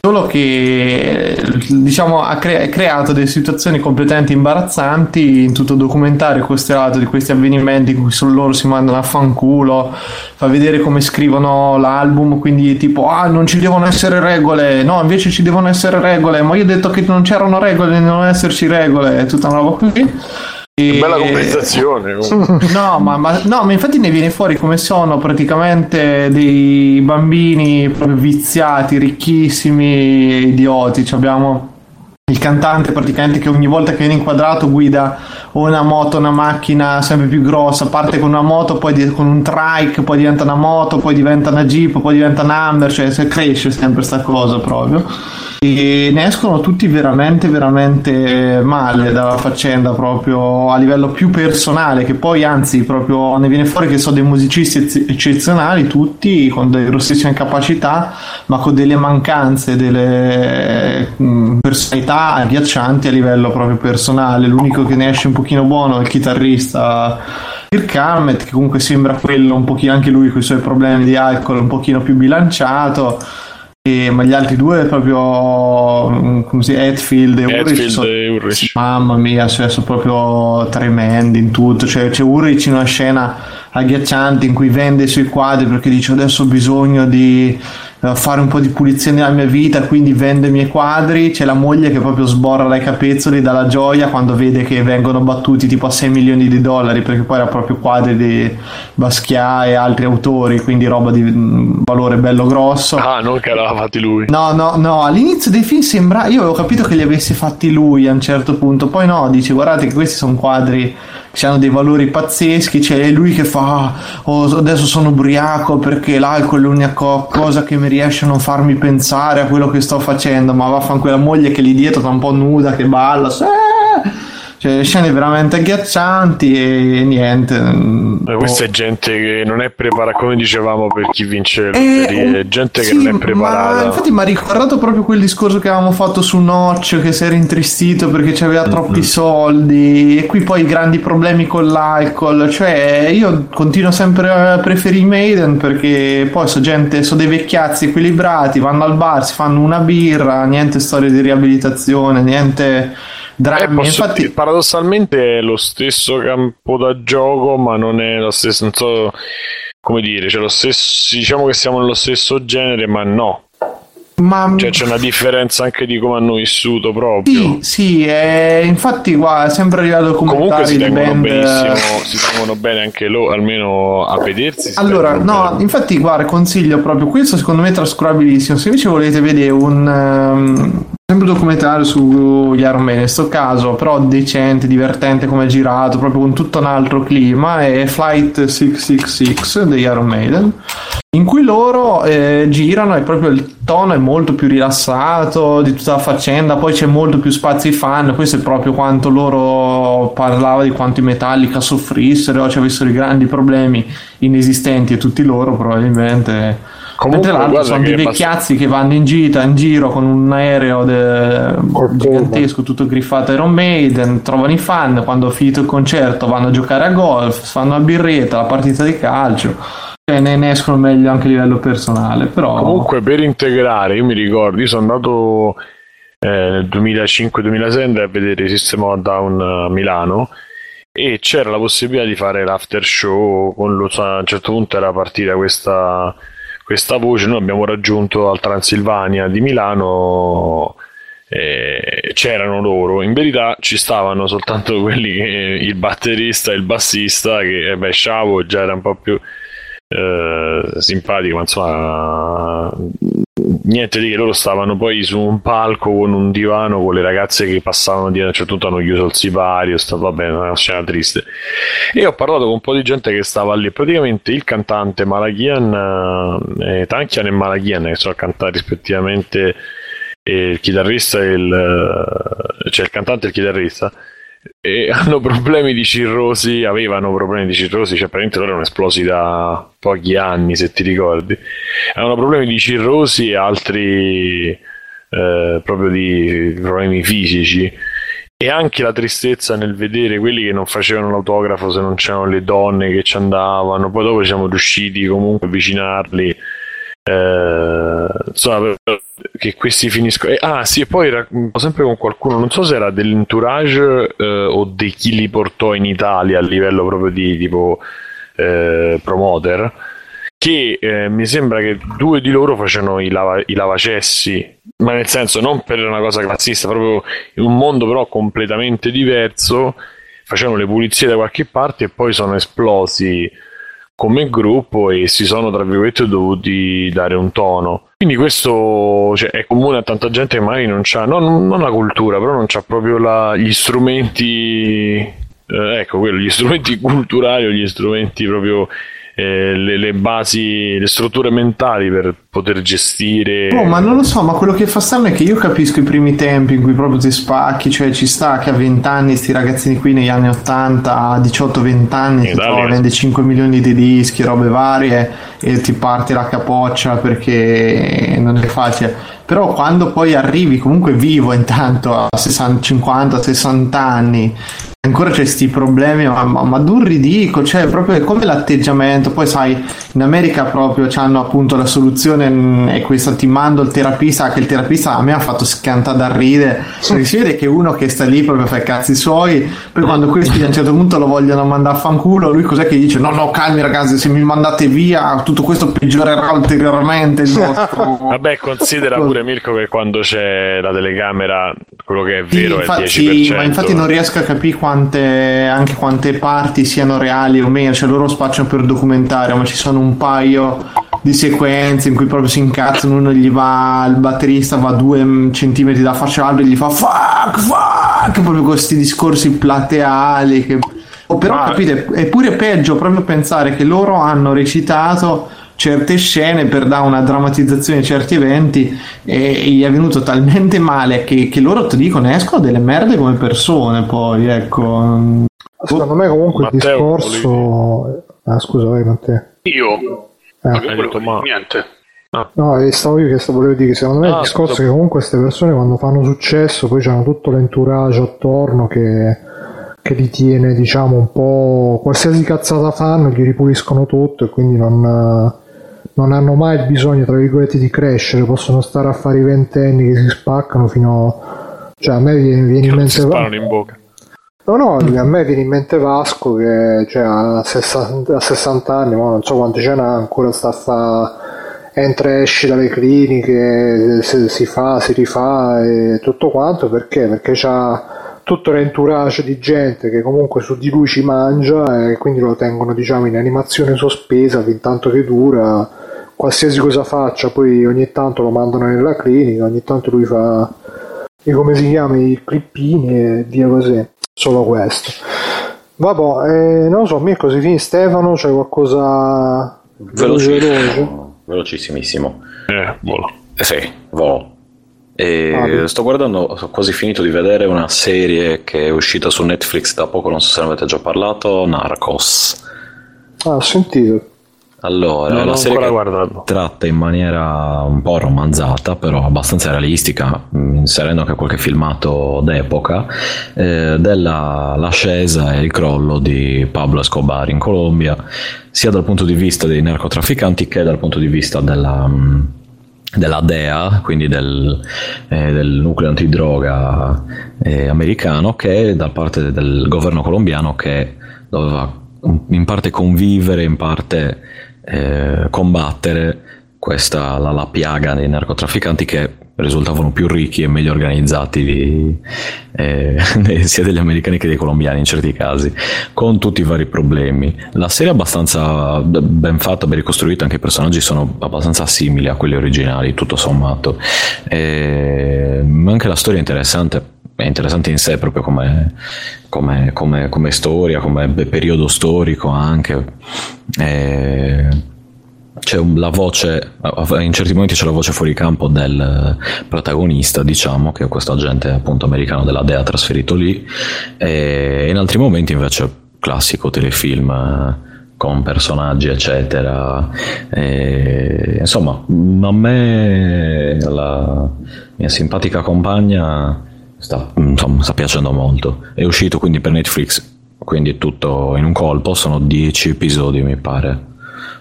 F: solo che diciamo, ha cre- creato delle situazioni completamente imbarazzanti. In tutto il documentario costellato di questi avvenimenti in cui solo loro si mandano a fanculo fa vedere come scrivono l'album quindi tipo ah non ci devono essere regole. No invece ci devono essere regole. Ma io ho detto che non c'erano regole non esserci regole. Tutta una roba così
B: e... Bella conversazione.
F: no, ma, ma, no, ma infatti ne viene fuori come sono praticamente dei bambini proprio viziati, ricchissimi, idioti. Cioè abbiamo il cantante praticamente che ogni volta che viene inquadrato guida o una moto, una macchina sempre più grossa, parte con una moto, poi con un trike, poi diventa una moto, poi diventa una jeep, poi diventa un Hummer, cioè cresce sempre questa cosa proprio. E ne escono tutti veramente veramente male dalla faccenda proprio a livello più personale che poi anzi proprio ne viene fuori che sono dei musicisti eccezionali tutti con delle grossissime capacità ma con delle mancanze delle mm, agghiaccianti a livello proprio personale. L'unico che ne esce un pochino buono è il chitarrista Kirk Hammett che comunque sembra quello un pochino anche lui con i suoi problemi di alcol un pochino più bilanciato. E, ma gli altri due proprio mm, come si Hetfield e Ulrich, sono, e Ulrich. mamma mia cioè, sono proprio tremendi in tutto. Cioè, c'è Ulrich in una scena agghiacciante in cui vende i suoi quadri perché dice adesso ho bisogno di fare un po' di pulizia nella mia vita, quindi vende i miei quadri. C'è la moglie che proprio sborra dai capezzoli dalla gioia quando vede che vengono battuti tipo a 6 milioni di dollari, perché poi era proprio quadri di Basquiat e altri autori, quindi roba di mm, valore bello grosso.
B: Ah, non che l'aveva fatti lui.
F: No, no, no, all'inizio dei film sembra, io avevo capito che li avessi fatti lui a un certo punto, poi no, dice guardate che questi sono quadri che hanno dei valori pazzeschi, c'è lui che fa oh, adesso sono ubriaco perché l'alcol è l'unica cosa che mi riesce a non farmi pensare a quello che sto facendo, ma vaffanculo quella moglie che lì dietro sta un po' nuda che balla. Eh! Cioè, scene veramente agghiaccianti e niente.
B: Ma questa è gente che non è preparata, come dicevamo per chi vince le eh, è gente sì, che non è preparata.
F: Ma infatti mi ha ricordato proprio quel discorso che avevamo fatto su Notch, che si era intristito perché aveva mm-hmm. troppi soldi e qui poi grandi problemi con l'alcol. Cioè, io continuo sempre a preferire i Maiden perché poi sono gente, sono dei vecchiazzi equilibrati, vanno al bar, si fanno una birra, niente storie di riabilitazione, niente drammi.
B: Eh, Infatti, paradossalmente è lo stesso campo da gioco, ma non è lo stesso. Non so come dire, c'è lo stesso, diciamo che siamo nello stesso genere, ma no.
F: Ma
B: Cioè c'è una differenza anche di come hanno vissuto proprio.
F: sì, sì, eh, infatti qua è sempre arrivato
B: Comunque
F: documentari
B: si tengono
F: band
B: benissimo, si tengono bene anche loro, almeno a vedersi. si
F: Allora, no,
B: bene.
F: infatti, guarda, consiglio proprio questo, secondo me è trascurabilissimo. Se invece volete vedere un ehm, sempre documentario sugli Iron Man, in questo caso, però decente, divertente come è girato, proprio con tutto un altro clima, è Flight 666 degli Iron Maiden, in cui loro eh, girano e proprio il tono è molto più rilassato di tutta la faccenda, poi c'è molto più spazio ai fan, questo è proprio quanto loro parlava di quanto i Metallica soffrissero, ci avessero i grandi problemi inesistenti e tutti loro probabilmente
B: Comunque,
F: l'altro sono dei vecchiazzi che vanno in gita in giro con un aereo de- gigantesco tutto griffato Iron Maiden trovano i fan quando finito il concerto vanno a giocare a golf fanno la birretta la partita di calcio e ne, ne escono meglio anche a livello personale però
B: Comunque per integrare, io mi ricordo, io sono andato eh, nel 2005-2006 a vedere System of Down a Milano e c'era la possibilità di fare l'after show con lo, a un certo punto era partita questa, questa voce, noi abbiamo raggiunto al Transilvania di Milano c'erano loro, in verità ci stavano soltanto quelli che il batterista e il bassista che eh beh Sciavo già era un po' più eh, simpatico, ma insomma, niente di che loro stavano poi su un palco con un divano con le ragazze che passavano di a un certo punto hanno chiuso il sipario, sta, vabbè, una scena triste. E ho parlato con un po' di gente che stava lì. Praticamente il cantante Malakian, eh, Tankian e Malakian, che sono a cantare rispettivamente eh, il chitarrista e il, eh, cioè il cantante e il chitarrista e hanno problemi di cirrosi, avevano problemi di cirrosi, cioè praticamente loro erano esplosi da pochi anni, se ti ricordi. Avevano problemi di cirrosi e altri eh, proprio di problemi fisici. E anche la tristezza nel vedere quelli che non facevano l'autografo se non c'erano le donne che ci andavano. Poi dopo siamo riusciti comunque a avvicinarli. Eh, insomma, che questi finiscono. eh, ah, sì, e poi mm, sempre con qualcuno, non so se era dell'entourage eh, o di chi li portò in Italia a livello proprio di tipo eh, promoter. Che eh, mi sembra che due di loro facevano i, lava- i lavacessi, ma nel senso non per una cosa classista, proprio in un mondo però completamente diverso. Facevano le pulizie da qualche parte e poi sono esplosi come gruppo e si sono tra virgolette dovuti dare un tono. Quindi questo cioè, è comune a tanta gente che magari non ha, non, non la cultura, però non c'ha proprio la- gli strumenti, eh, ecco quello, gli strumenti culturali o gli strumenti proprio, eh, le, le basi, le strutture mentali per poter gestire.
F: Oh, ma non lo so, ma quello che fa strano è che io capisco i primi tempi in cui proprio ti spacchi, cioè ci sta che a 20 anni sti ragazzini qui negli anni 80, a 18-20 anni ti vendere 5 milioni di dischi, robe varie e ti parte la capoccia perché non è facile. Però quando poi arrivi comunque vivo intanto a 60, 50-60 anni ancora c'è questi problemi ma, ma, ma d'un ridicolo cioè proprio come l'atteggiamento poi sai in America proprio hanno appunto la soluzione mh, è questa ti mando il terapista che il terapista a me ha fatto scantare da ridere perché si vede che uno che sta lì proprio fa i cazzi suoi poi quando questi a un certo punto lo vogliono mandare a fanculo lui cos'è che dice? No no calmi ragazzi se mi mandate via tutto questo peggiorerà ulteriormente il nostro
B: Vabbè, considera pure Mirko che quando c'è la telecamera, quello che è
F: Sì,
B: vero
F: infa-
B: è il 10%.
F: sì, ma infatti non riesco a capire quante, anche quante parti siano reali o meno, cioè loro spacciano per documentario, ma ci sono un paio di sequenze in cui proprio si incazzano, uno gli va, il batterista va due centimetri da faccia all'altro e gli fa fuck, fuck, proprio questi discorsi plateali che... Oh, però capite, è pure peggio proprio pensare che loro hanno recitato certe scene per dare una drammatizzazione di certi eventi e gli è venuto talmente male che, che loro ti dicono escono delle merde come persone poi ecco
E: Secondo me comunque il
B: Matteo,
E: discorso... Ah scusa, vai Matteo.
D: Io?
E: Eh.
B: Hai
D: volevo
B: detto, ma-
D: Niente.
E: No, e stavo io che stavo volevo dire che secondo me
B: Ah,
E: il discorso
B: scusa.
E: è che comunque queste persone quando fanno successo poi c'hanno tutto l'entourage attorno che, che li tiene diciamo un po' qualsiasi cazzata fanno gli ripuliscono tutto e quindi non, non hanno mai il bisogno tra virgolette di crescere possono stare a fare i ventenni che si spaccano fino cioè a me viene, viene in mente
B: si sparano in bocca.
E: No, no, a me viene in mente Vasco che cioè, ha 60, a 60 anni, ma non so quanti ce n'ha, ancora sta a fa entra e esce dalle cliniche, si, si fa, si rifà e tutto quanto perché? Perché c'ha tutto l'entourage di gente che comunque su di lui ci mangia e quindi lo tengono diciamo in animazione sospesa fin tanto che dura qualsiasi cosa faccia poi ogni tanto lo mandano nella clinica ogni tanto lui fa i come si chiama i clippini e via così solo questo. Vabbè eh, non lo so Mirko si finì? Stefano c'è qualcosa veloce veloce?
H: Velocissimissimo
B: Eh, volo.
H: Eh sì, volo. E sto guardando, ho quasi finito di vedere una serie che è uscita su Netflix da poco, non so se ne avete già parlato, Narcos.
E: ah ho sentito
H: Allora,
B: Non l'ho
H: serie che tratta in maniera un po' romanzata, però abbastanza realistica, mh, inserendo anche qualche filmato d'epoca, eh, della l'ascesa e il crollo di Pablo Escobar in Colombia, sia dal punto di vista dei narcotrafficanti che dal punto di vista della, mh, della DEA, quindi del, eh, del nucleo antidroga eh, americano, che da parte del governo colombiano che doveva in parte convivere, in parte eh, combattere questa la, la piaga dei narcotrafficanti che risultavano più ricchi e meglio organizzati di, eh, sia degli americani che dei colombiani in certi casi, con tutti i vari problemi. La serie è abbastanza ben fatta, ben ricostruita, anche i personaggi sono abbastanza simili a quelli originali, tutto sommato. E anche la storia è interessante, è interessante in sé proprio come, come, come, come storia, come periodo storico anche. E c'è la voce, in certi momenti c'è la voce fuori campo del protagonista, diciamo, che è questo agente appunto americano della DEA trasferito lì, e in altri momenti invece classico telefilm con personaggi eccetera. E, insomma, a me la mia simpatica compagna sta, insomma, sta piacendo molto. È uscito quindi per Netflix, quindi è tutto in un colpo, sono 10 episodi mi pare.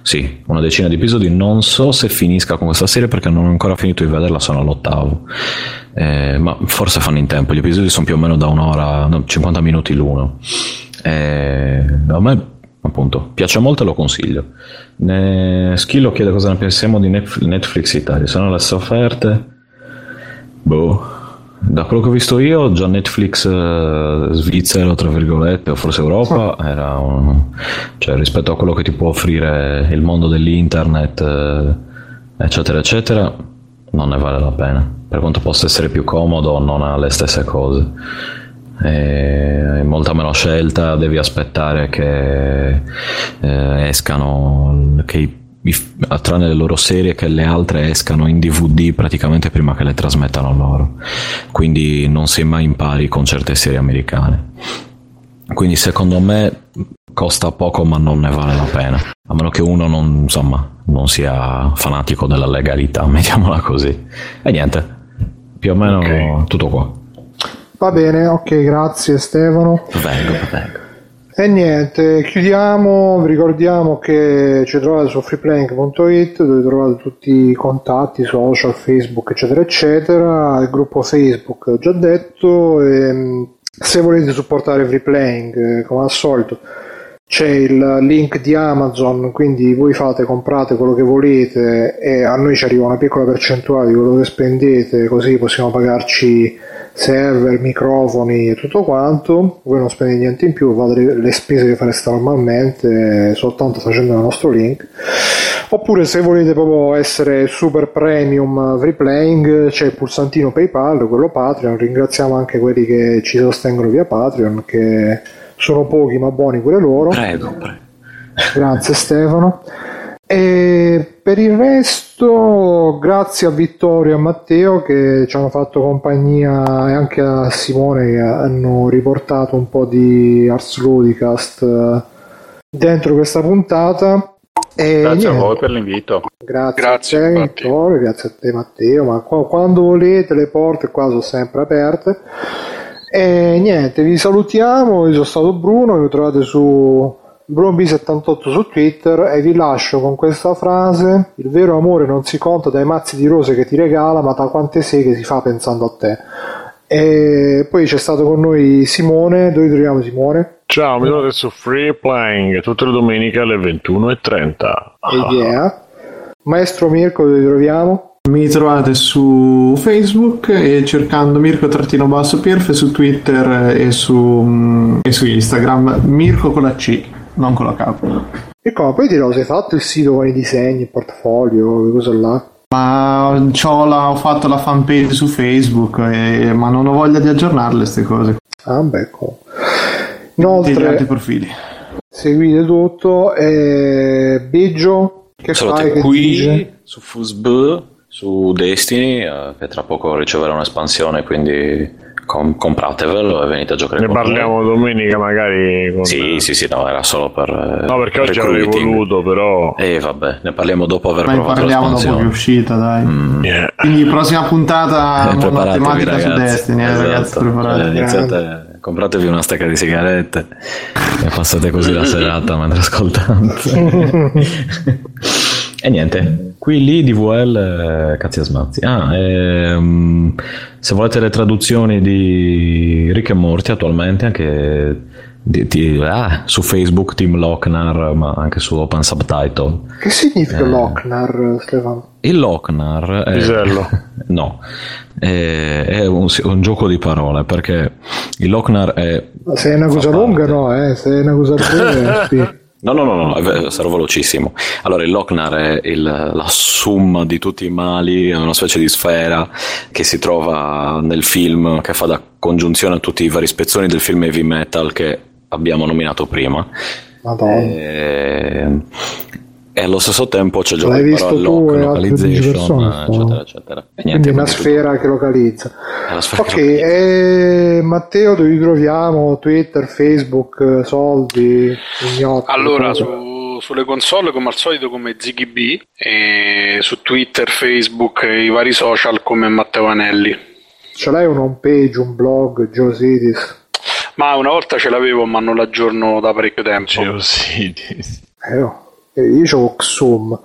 H: Sì, una decina di episodi. Non so se finisca con questa serie perché non ho ancora finito di vederla, sono all'ottavo. Eh, ma forse fanno in tempo. Gli episodi sono più o meno da un'ora, no, 50 minuti l'uno. Eh, a me, appunto, piace molto e lo consiglio. Ne... Schillo chiede cosa ne pensiamo di Netf- Netflix Italia. Sono le offerte? Boh. Da quello che ho visto io, già Netflix eh, svizzero, tra virgolette, o forse Europa, era un... cioè rispetto a quello che ti può offrire il mondo dell'internet, eh, eccetera, eccetera, non ne vale la pena. Per quanto possa essere più comodo, non ha le stesse cose. E molta meno scelta, devi aspettare che eh, escano, che i- tranne le loro serie, che le altre escano in DVD praticamente prima che le trasmettano loro. Quindi non sei mai in pari con certe serie americane. Quindi secondo me costa poco ma non ne vale la pena. A meno che uno non, insomma, non sia fanatico della legalità, mettiamola così. E niente, più o meno tutto qua.
E: Va bene, ok, grazie Stefano.
H: Vengo, vengo.
E: E niente, chiudiamo, vi ricordiamo che ci trovate su freeplank.it dove trovate tutti i contatti, social, Facebook, eccetera, eccetera, il gruppo Facebook ho già detto, e, se volete supportare Freeplank, eh, come al solito, c'è il link di Amazon, quindi voi fate, comprate quello che volete e a noi ci arriva una piccola percentuale di quello che spendete, così possiamo pagarci server, microfoni e tutto quanto. Voi non spendete niente in più, fate le, spese che fareste normalmente soltanto facendo il nostro link. Oppure se volete proprio essere super premium free playing c'è il pulsantino PayPal, quello Patreon. Ringraziamo anche quelli che ci sostengono via Patreon, che sono pochi ma buoni pure loro.
H: Prego, prego.
E: Grazie Stefano. E per il resto, grazie a Vittorio e a Matteo che ci hanno fatto compagnia e anche a Simone che hanno riportato un po' di Ars Ludicast eh, dentro questa puntata. E
A: Grazie a
E: niente.
A: voi per l'invito.
E: Grazie,
D: Grazie,
E: a te
D: infatti.
E: Vittorio, grazie a te Matteo, ma qua- quando volete le porte qua sono sempre aperte. E niente, vi salutiamo, io sono stato Bruno, mi trovate su BrunoB78 su Twitter e vi lascio con questa frase, il vero amore non si conta dai mazzi di rose che ti regala, ma da quante seghe si fa pensando a te. E poi c'è stato con noi Simone. Dove troviamo Simone?
B: Ciao, mi trovate su Free Playing tutte le domeniche alle 21.30.
E: E yeah. Maestro Mirko, dove troviamo?
F: Mi trovate su Facebook e cercando Mirko trattino basso Pierf su Twitter e su, mm, e su Instagram. Mirko con la C, non con la K.
E: E come? Poi ti lo sei fatto il sito con i disegni, il portfolio, le cose là?
F: Ma c'ho la- ho fatto la fanpage su Facebook, e- ma non ho voglia di aggiornarle queste cose.
E: Ah, beh,
F: altri
E: Inoltre,
F: profili.
E: seguite tutto. E... Biggio, che
H: Solo
E: fai? Che
H: qui
E: dice?
H: su Fusb, su Destiny, eh, che tra poco riceverà un'espansione, quindi com- compratevelo e venite a giocare
B: Ne
H: con noi.
B: parliamo domenica magari. Con...
H: Sì, sì, sì, no, era solo per. eh,
B: No, perché oggi avrei voluto, però.
H: E vabbè, ne parliamo dopo aver
F: Ma ne
H: provato
F: parliamo dopo che è uscita, dai.
B: Yeah.
F: Quindi prossima puntata
H: Eh,
F: matematica su
H: ragazzi.
F: Destiny, eh,
H: Esatto.
F: ragazzi,
H: Cioè,
F: preparatevi.
H: iniziate- compratevi una stecca di sigarette e passate così la serata mentre ascoltate. e niente, qui lì DVL eh, cazzi e smazzi. Ah, ehm, se volete le traduzioni di Rick e Morty attualmente anche di- di- ah, su Facebook Team Lochnar ma anche su Open Subtitle.
E: Che significa
H: Eh.
E: Lochnar, Stefano?
H: Il Lochnar è...
B: Pisello.
H: no, è, è un, un gioco di parole perché il Lochnar è...
E: Ma Se è una cosa lunga, no, eh. Se è una cosa breve, sì.
H: No, no, no, no, sarò velocissimo. Allora, il Lochnar è il- la somma di tutti i mali, è una specie di sfera che si trova nel film, che fa da congiunzione a tutti i vari spezzoni del film heavy metal che abbiamo nominato prima.
E: Madonna.
H: E, e allo stesso tempo c'è il gioco di parole lock,
E: altre 15
H: localization,
E: persone,
H: eccetera, eccetera. E
E: Quindi
H: niente,
E: una
H: quindi
E: sfera che localizza. Ok,
H: che localizza.
E: e Matteo dove troviamo? Twitter, Facebook, soldi, ignotti?
D: Allora, su- sulle console come al solito come Ziggy B, e su Twitter, Facebook e i vari social come Matteo Anelli.
E: Ce l'hai un home page, un blog, GeoCities?
D: Ma una volta ce l'avevo ma non l'aggiorno da parecchio tempo.
B: Geocities.
E: Eh, oh, eh, io ho Xum.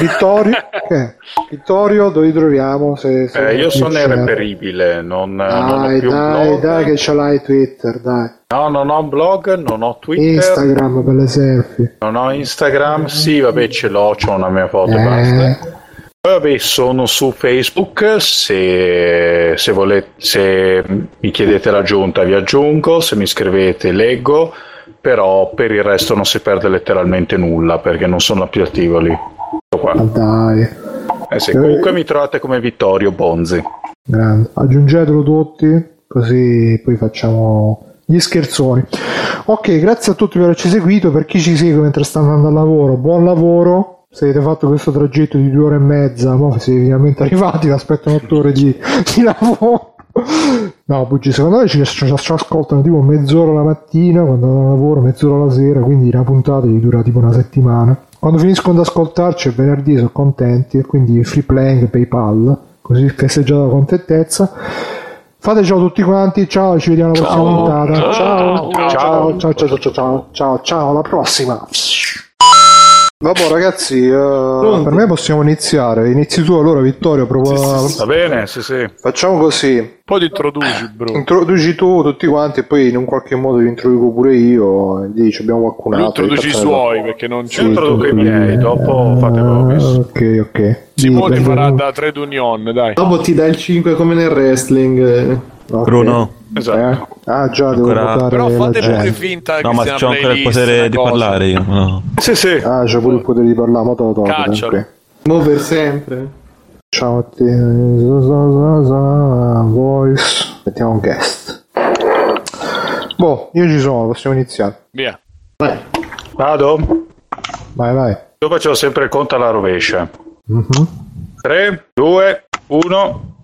E: Vittorio, che? Vittorio dove troviamo? Se, se
A: Eh, io sono
E: c'è.
A: irreperibile, non, non ho
E: Dai,
A: più
E: dai,
A: blog.
E: dai che ce l'hai Twitter, dai.
A: No, non ho un blog, non ho Twitter,
E: Instagram per le selfie.
A: non ho Instagram. Sì, vabbè, ce l'ho, c'ho una mia foto e
E: Eh.
A: basta. Vabbè, sono su Facebook, se, se, volete, se mi chiedete l'aggiunta vi aggiungo, se mi scrivete leggo, però per il resto non si perde letteralmente nulla perché non sono più attivo lì. Ecco qua.
E: Ma dai,
A: Eh sì, comunque mi trovate come Vittorio Bonzi.
E: grande. Aggiungetelo tutti, così poi facciamo gli scherzoni. Ok, grazie a tutti per averci seguito. Per chi ci segue mentre sta andando al lavoro, buon lavoro. Se avete fatto questo tragitto di due ore e mezza, mo siete finalmente arrivati, vi aspettano otto ore di, di lavoro. No, Puggi, secondo me ci, ci, ci ascoltano tipo mezz'ora la mattina quando andano a lavoro, mezz'ora la sera, quindi la puntata gli dura tipo una settimana. Quando finiscono ad ascoltarci è venerdì, sono contenti, e quindi free playing, PayPal, così festeggiamo la contentezza. Fate Fatecelo tutti quanti, ciao, ci vediamo alla prossima puntata. Ciao, ciao, ciao, ciao, ciao, ciao, ciao, ciao, alla prossima. Vabbè ragazzi, uh, per me possiamo iniziare. Inizi tu allora Vittorio, prova... Sì, sì, sì.
A: Va bene, sì, sì.
E: Facciamo così.
B: Poi ti introduci, bro.
E: Introduci tu tutti quanti e poi in un qualche modo vi introduco pure io e dici abbiamo qualcun
B: Lui
E: altro.
B: introduci i suoi perché non c'è.
A: Io introduco i miei, dopo fate voi.
E: Ok, ok.
B: Simone ti
E: Sì,
B: farà
E: benvenuto.
B: da trade union, dai.
F: Dopo ti dà il 5 come nel wrestling. eh.
E: Ok.
G: Bruno,
A: Esatto.
E: Eh? Ah già, devo
G: Ancora-
E: votare
B: Però fate pure finta che
G: no, ma
B: sia
G: c'ho ancora il potere di
B: cosa.
G: parlare io. No.
A: Sì, sì.
E: Ah, c'è pure il potere di parlare, ma to, to, to,
B: Caccialo.
E: ok.
F: Mo per sempre.
E: Ciao a te. Voice. Mettiamo un guest. Boh, io ci sono, possiamo iniziare.
B: Via.
A: Vado?
E: Vai, vai.
A: Io facevo sempre il conto alla rovescia.
E: Mhm.
A: 3, 2, 1.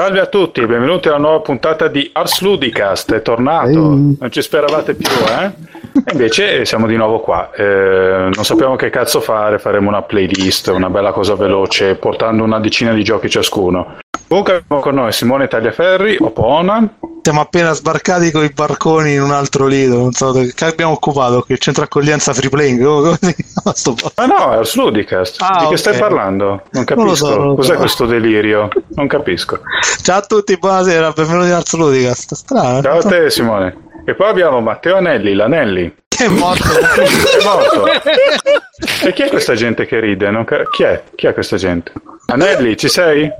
A: Salve a tutti, benvenuti alla nuova puntata di Ars Ludicast, è tornato,
E: Ehi.
A: non ci speravate più, eh? E invece siamo di nuovo qua, Eh, non sappiamo che cazzo fare, faremo una playlist, una bella cosa veloce, portando una decina di giochi ciascuno. Comunque abbiamo con noi Simone Tagliaferri, Opona,
C: Siamo appena sbarcati con i barconi in un altro lido. Non so che abbiamo occupato qui. Il centro accoglienza free playing.
A: Ma no, è Ars Ludicast.
C: Ah,
A: di che
C: ok.
A: stai parlando? Non
C: Non
A: capisco.
C: so, non
A: Cos'è
C: so.
A: questo delirio? Non capisco.
C: Ciao a tutti, buonasera, benvenuti in Arts Ludicast. Strano.
A: Ciao a te, Simone. E poi abbiamo Matteo Anelli, l'Anelli.
C: Che è morto.
A: È morto. E chi è questa gente che ride? Non ca- chi è? Chi è questa gente? Anelli, ci sei?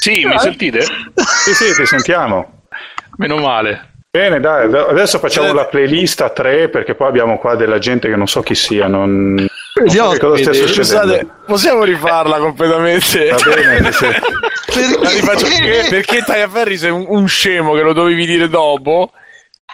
D: Sì, mi sentite?
A: Sì, sì, ti sentiamo.
D: Meno male.
A: Bene, dai, adesso facciamo la playlist a tre perché poi abbiamo qua della gente che non so chi sia, non, non so che cosa stia
B: Scusate,
A: succedendo.
B: possiamo rifarla completamente?
A: Va bene, sì.
B: La rifaccio- perché, perché Tagliaferri sei un, un scemo che lo dovevi dire dopo.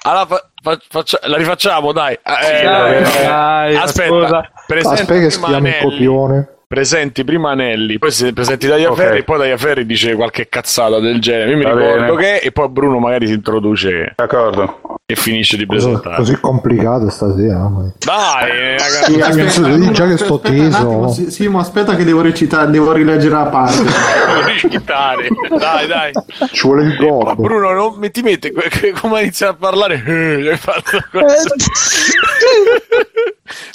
B: Allora fa- fa- faccia- la rifacciamo, dai. Eh,
A: va bene.
G: Dai,
B: aspetta,
G: scusa.
B: presenti
E: Aspetta che schiamo il copione.
B: Presenti prima Anelli, poi se presenti Tagliaferri
A: Ok.
B: e poi Tagliaferri dice qualche cazzata del genere. Io mi
A: Va
B: ricordo
A: bene.
B: che e poi Bruno magari si introduce
A: D'accordo.
B: e finisce di
E: Così,
B: presentare.
E: così complicato stasera. mia.
B: Dai,
F: Sì,
B: ragazzi,
F: aspetta,
E: Sì, già che sto teso.
F: Sì- Simo, aspetta che devo recitare, devo rileggere la parte.
B: devo recitare. Dai, dai.
E: Ci vuole il
B: Ma
E: gordo.
B: Bruno non mi ti que- come inizia a parlare eh, hai fatto questo.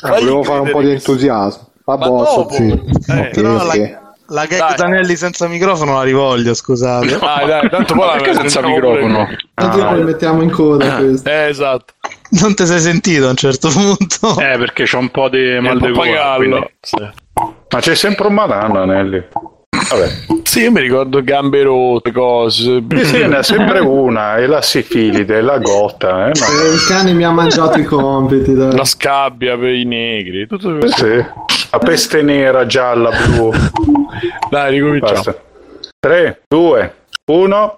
E: Ah, volevo fare un po' di entusiasmo.
B: Ma
E: sto
B: dopo.
E: zitto.
B: Eh,
C: però la-. La gag
B: Dai.
C: Danelli senza microfono la rivoglio, scusate.
B: dai dai tanto poi la
D: Perché senza
B: mettiamo
D: microfono?
F: Tanto poi mettiamo in coda questo.
B: eh esatto
C: Non ti sei sentito a un certo punto.
D: Eh, perché c'ho un po' di mal di gola.
B: sì.
A: Ma c'è sempre un malanno, Anelli. Vabbè.
B: sì io mi ricordo gambe rotte cose
A: Sì, sì, ne ha sempre una, è la sifilide, è la gotta, eh, ma...
F: Eh, il cane mi ha mangiato i compiti. dai.
B: la scabbia per i negri tutto
A: Sì,
B: questo
A: sì. La peste nera, gialla, blu.
B: dai ricominciamo
A: Basta. 3, 2, 1.